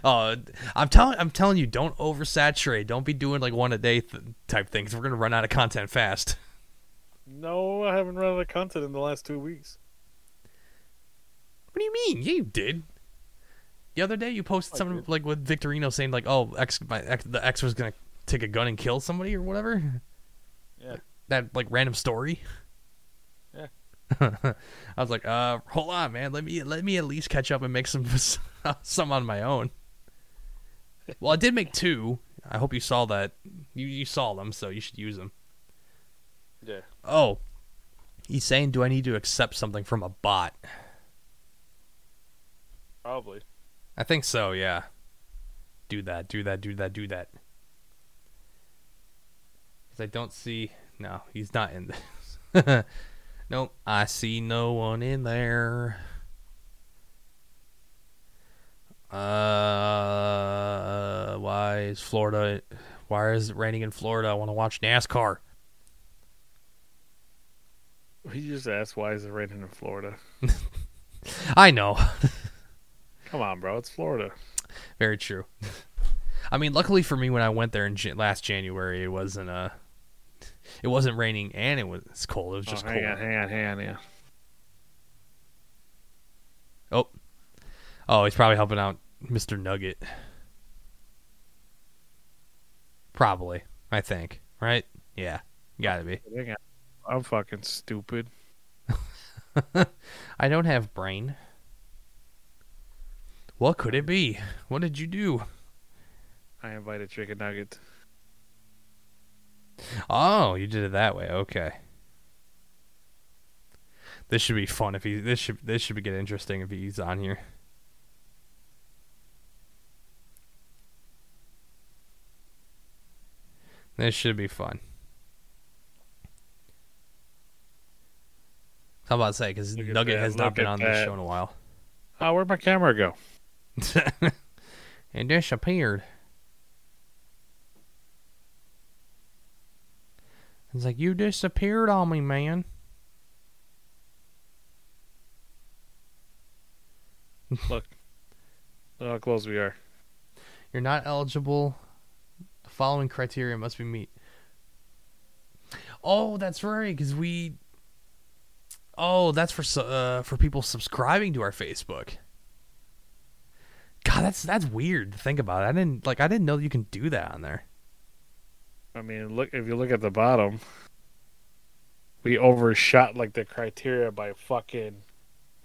Oh, I'm telling I'm telling you, don't oversaturate. Don't be doing like one a day th- type things. We're gonna run out of content fast. no, I haven't run out of content in the last two weeks. What do you mean? Yeah, you did. The other day you posted I something like with Victorino saying like, "Oh, ex, my ex, the ex was gonna take a gun and kill somebody or whatever." Yeah. That like random story. Yeah. I was like, "Uh, hold on, man. Let me let me at least catch up and make some some on my own." Well, I did make two. I hope you saw that. You you saw them, so you should use them. Yeah. Oh, he's saying, "Do I need to accept something from a bot?" Probably. I think so, yeah. Do that, do that, do that, do that. Because I don't see. No, he's not in this. nope, I see no one in there. Uh, why is Florida. Why is it raining in Florida? I want to watch NASCAR. He just asked why is it raining in Florida. I know. Come on, bro. It's Florida. Very true. I mean, luckily for me, when I went there in last January, it wasn't uh, it wasn't raining and it was cold. It was just oh, cold. hang on, hang on, hang on, yeah. Oh, oh, he's probably helping out Mr. Nugget. Probably, I think. Right? Yeah, gotta be. I'm fucking stupid. I don't have brain. What could it be? What did you do? I invited chicken nugget. Oh, you did it that way. Okay. This should be fun if he. This should this should be get interesting if he's on here. This should be fun. How about to say because Nugget that, has not look been on this show in a while. Oh, where'd my camera go? it disappeared. It's like you disappeared on me, man. Look. Look how close we are. You're not eligible. The following criteria must be meet. Oh, that's right, because we. Oh, that's for uh, for people subscribing to our Facebook. God, that's that's weird to think about. I didn't like. I didn't know you can do that on there. I mean, look if you look at the bottom, we overshot like the criteria by fucking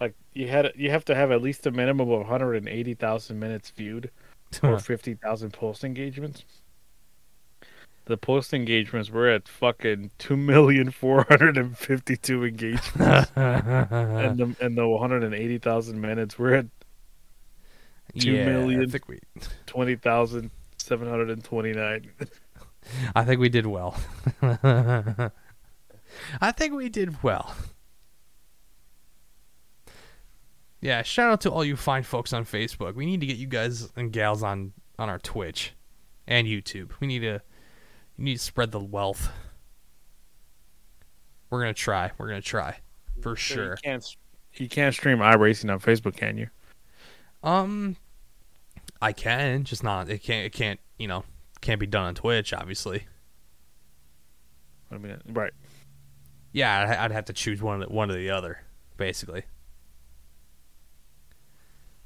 like you had you have to have at least a minimum of 180,000 minutes viewed or 50,000 post engagements. The post engagements were at fucking 2,452 engagements and the and the 180,000 minutes we're at Two yeah, I million. think we. 20,729. I think we did well. I think we did well. Yeah, shout out to all you fine folks on Facebook. We need to get you guys and gals on on our Twitch and YouTube. We need to you need to spread the wealth. We're gonna try. We're gonna try for sure. You can't you can't stream iRacing on Facebook, can you? Um, I can, just not. It can't. It can't. You know, can't be done on Twitch, obviously. I mean, right. Yeah, I'd, I'd have to choose one of the, one or the other, basically.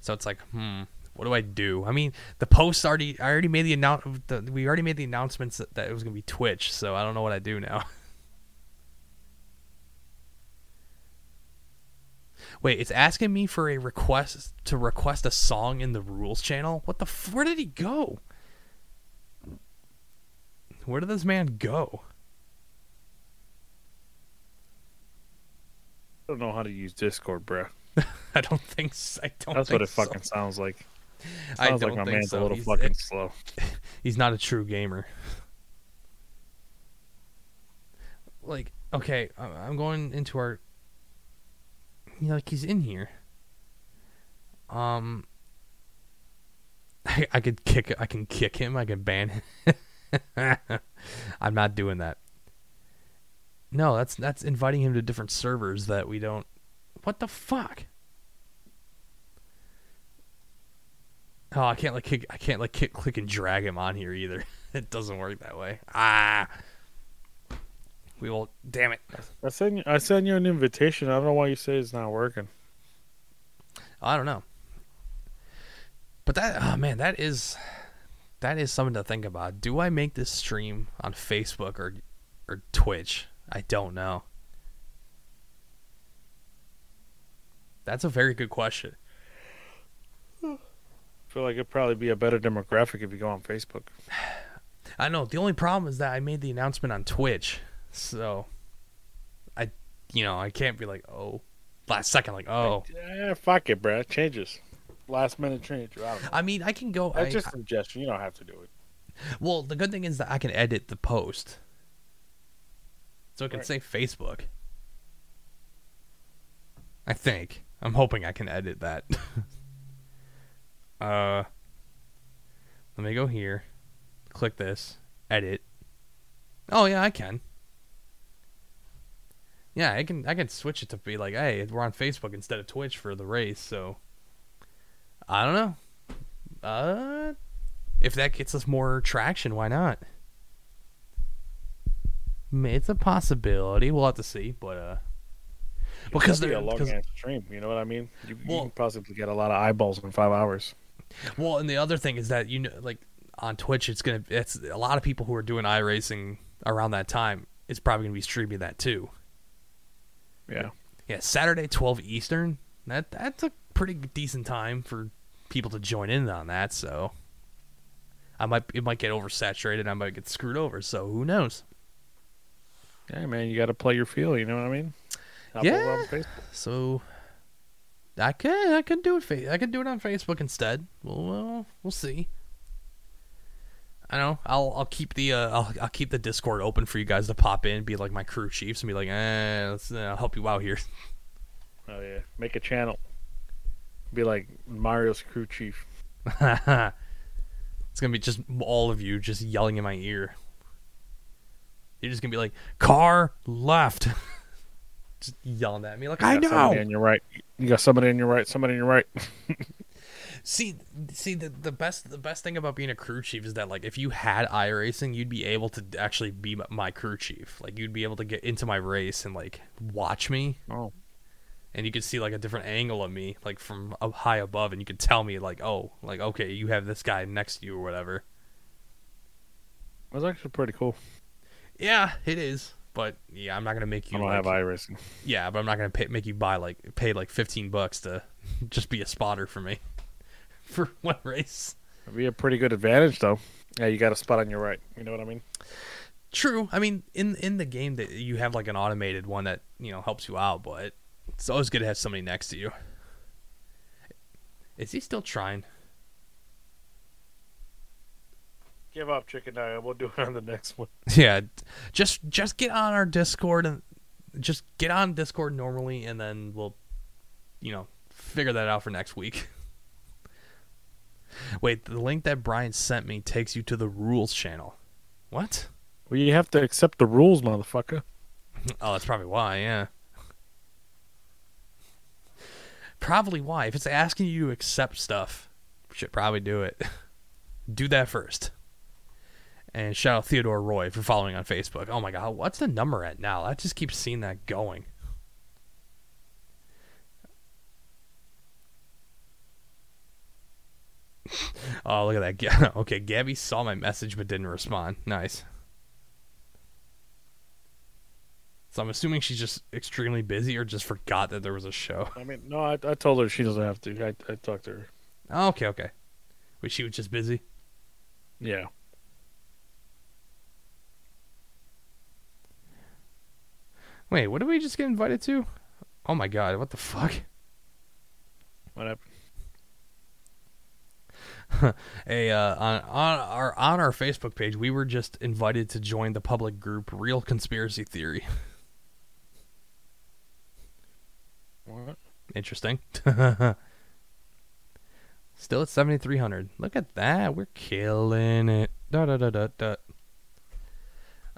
So it's like, hmm, what do I do? I mean, the post already. I already made the announce. We already made the announcements that, that it was gonna be Twitch. So I don't know what I do now. Wait, it's asking me for a request to request a song in the rules channel. What the? F- where did he go? Where did this man go? I don't know how to use Discord, bro. I don't think. I don't. That's what it so. fucking sounds like. I Sounds don't like my man's so. a little He's- fucking it- slow. he's not a true gamer. Like, okay, I'm going into our. Like he's in here. Um, I, I could kick. I can kick him. I can ban him. I'm not doing that. No, that's that's inviting him to different servers that we don't. What the fuck? Oh, I can't like kick. I can't like kick, click and drag him on here either. it doesn't work that way. Ah. We will. Damn it. I sent you, I sent you an invitation. I don't know why you say it's not working. I don't know. But that. Oh man, that is. That is something to think about. Do I make this stream on Facebook or, or Twitch? I don't know. That's a very good question. I feel like it'd probably be a better demographic if you go on Facebook. I know. The only problem is that I made the announcement on Twitch, so I, you know, I can't be like, oh, last second, like, oh. Yeah, fuck it, bro. Changes. Last minute change. I. I mean, I can go. I, just a suggestion. You don't have to do it. well, the good thing is that I can edit the post, so it can Right. say Facebook. I think. I'm hoping I can edit that. uh, let me go here. Click this. Edit. Oh yeah, I can. Yeah, I can. I can switch it to be like, hey, we're on Facebook instead of Twitch for the race. So, I don't know. Uh, if that gets us more traction, why not? It's a possibility. We'll have to see, but uh, because That'd be they're a long ass stream. You know what I mean? You, you Well- can possibly get a lot of eyeballs in five hours. well, and the other thing is that you know, like on Twitch, it's gonna it's a lot of people who are doing iRacing around that time. It's probably gonna be streaming that too. Yeah. Yeah, Saturday, twelve Eastern. That that's a pretty decent time for people to join in on that. So I might it might get oversaturated. I might get screwed over. So who knows? Yeah, man, you got to play your feel. You know what I mean? Yeah. So I could I could do it. I could do it on Facebook instead. Well, well we'll see. I know. I'll I'll keep the uh, I'll I'll keep the Discord open for you guys to pop in, be like my crew chiefs, and be like, eh, let's uh, I'll help you out here. Oh yeah, make a channel. Be like Mario's crew chief. it's gonna be just all of you just yelling in my ear. You're just gonna be like, car left, just yelling at me like, I You got Somebody know. on your right. You got somebody on your right. Somebody on your right. See, see the the best the best thing about being a crew chief is that like if you had iRacing, you'd be able to actually be my, crew chief. Like you'd be able to get into my race and like watch me, Oh, and you could see like a different angle of me, like from up high above, and you could tell me like, oh, like okay, you have this guy next to you or whatever. that's actually pretty cool. Yeah, it is. But yeah, I'm not gonna make you. I don't like, have iRacing. Yeah, but I'm not gonna pay, make you buy like pay like 15 bucks to just be a spotter for me for one race. It'd be a pretty good advantage though. Yeah, you got a spot on your right. You know what I mean? True. I mean, in in the game that you have like an automated one that you know helps you out, but it's always good to have somebody next to you. Is he still trying? Give up, chicken nugget. We'll do it on the next one. Yeah, just just get on our Discord and just get on Discord normally, and then we'll, you know, figure that out for next week. Wait, the link that Bryan sent me takes you to the rules channel. What? Well, you have to accept the rules, motherfucker. Oh, that's probably why. Yeah. Probably why. If it's asking you to accept stuff, you should probably do it. do that first. And shout out Theodore Roy for following on Facebook. Oh my god, what's the number at now? I just keep seeing that going. oh, look at that. Okay, Gabby saw my message but didn't respond. Nice. So I'm assuming she's just extremely busy or just forgot that there was a show. I mean, no, I, I told her she doesn't have to. I, I talked to her. Oh, okay, okay. Wait, she was just busy? Yeah. Wait, what did we just get invited to? Oh my god, what the fuck? What happened? Hey, uh, on on our on our Facebook page, we were just invited to join the public group Real Conspiracy Theory. What? Interesting. Still at 7,300. Look at that. We're killing it. Da, da, da, da, da.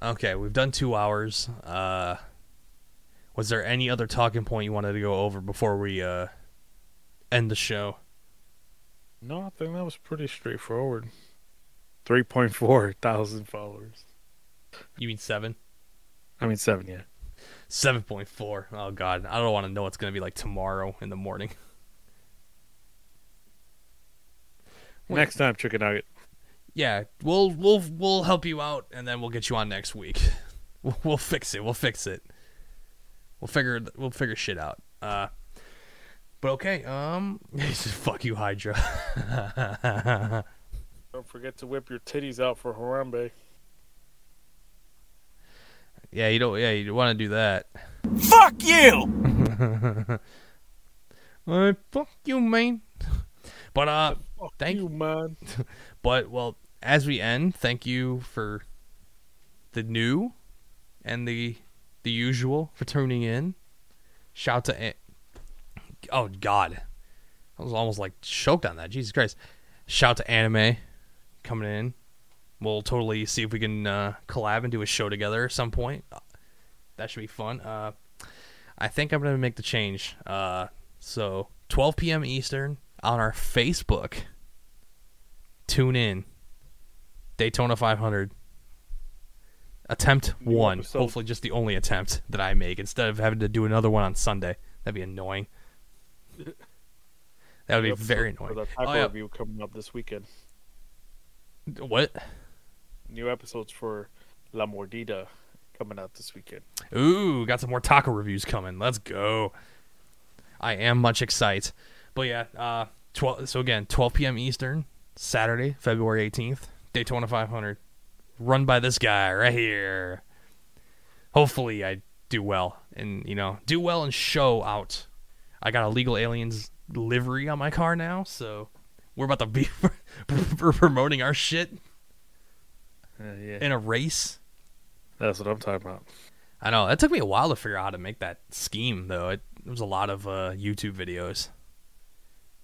Okay, we've done two hours. Uh, was there any other talking point you wanted to go over before we uh, end the show? No, I think that was pretty straightforward. 3.4 thousand followers. You mean seven? I mean, seven, yeah. 7.4. Oh, God. I don't want to know what's going to be like tomorrow in the morning. Next time, chicken nugget. Yeah, we'll we'll we'll help you out, and then we'll get you on next week. We'll, we'll fix it. We'll fix it. We'll figure we'll figure shit out. Uh, but okay. Um, he says, fuck you, Hydra. Don't forget to whip your titties out for Harambe. yeah, you don't. Yeah, you want to do that. Fuck you! Uh, fuck you, man. But uh, Fuck Thank- you, man. But well, as we end, thank you for the new and the the usual for tuning in. Shout to A- oh god, I was almost like choked on that. Jesus Christ! Shout to anime coming in. We'll totally see if we can uh, collab and do a show together at some point. That should be fun. Uh, I think I'm gonna make the change. Uh, so 12 p.m. Eastern. on our Facebook. Tune in. Daytona 500. Attempt one. Hopefully, just the only attempt that I make instead of having to do another one on Sunday. That'd be annoying. That would be very annoying. the taco Oh, yeah. review coming up this weekend. What? New episodes for La Mordida coming out this weekend. Ooh, got some more taco reviews coming. Let's go. I am much excited. But yeah, uh 12 so again, 12 p.m. Eastern, Saturday, February 18th, Daytona 500. Run by this guy right here. Hopefully I do well and, you know, do well and show out. I got a Legal Aliens livery on my car now, so we're about to be promoting our shit yeah. in a race. That's what I'm talking about. I know it took me a while to figure out how to make that scheme, though. It, it was a lot of uh, YouTube videos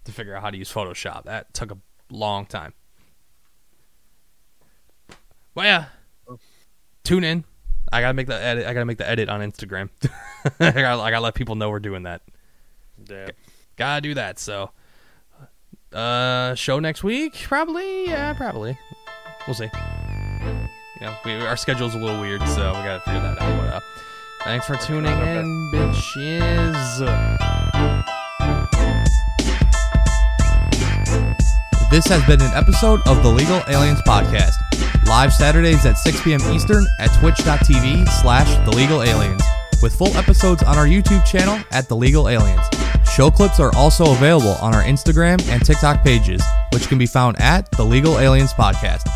to figure out how to use Photoshop. That took a long time. Well, yeah. Tune in. I gotta make the edit. I gotta make the edit on Instagram. I, gotta, I gotta let people know we're doing that. Yeah. Gotta do that. So, uh, show next week probably. Yeah, probably. We'll see. You know, we, our schedule's a little weird, so we gotta figure that out. But, uh, thanks for tuning in, bitches. This has been an episode of the Legal Aliens Podcast. Live Saturdays at 6 p.m. Eastern at twitch.tv slash the legal aliens. With full episodes on our YouTube channel at the legal aliens. Show clips are also available on our Instagram and TikTok pages, which can be found at the Legal Aliens Podcast.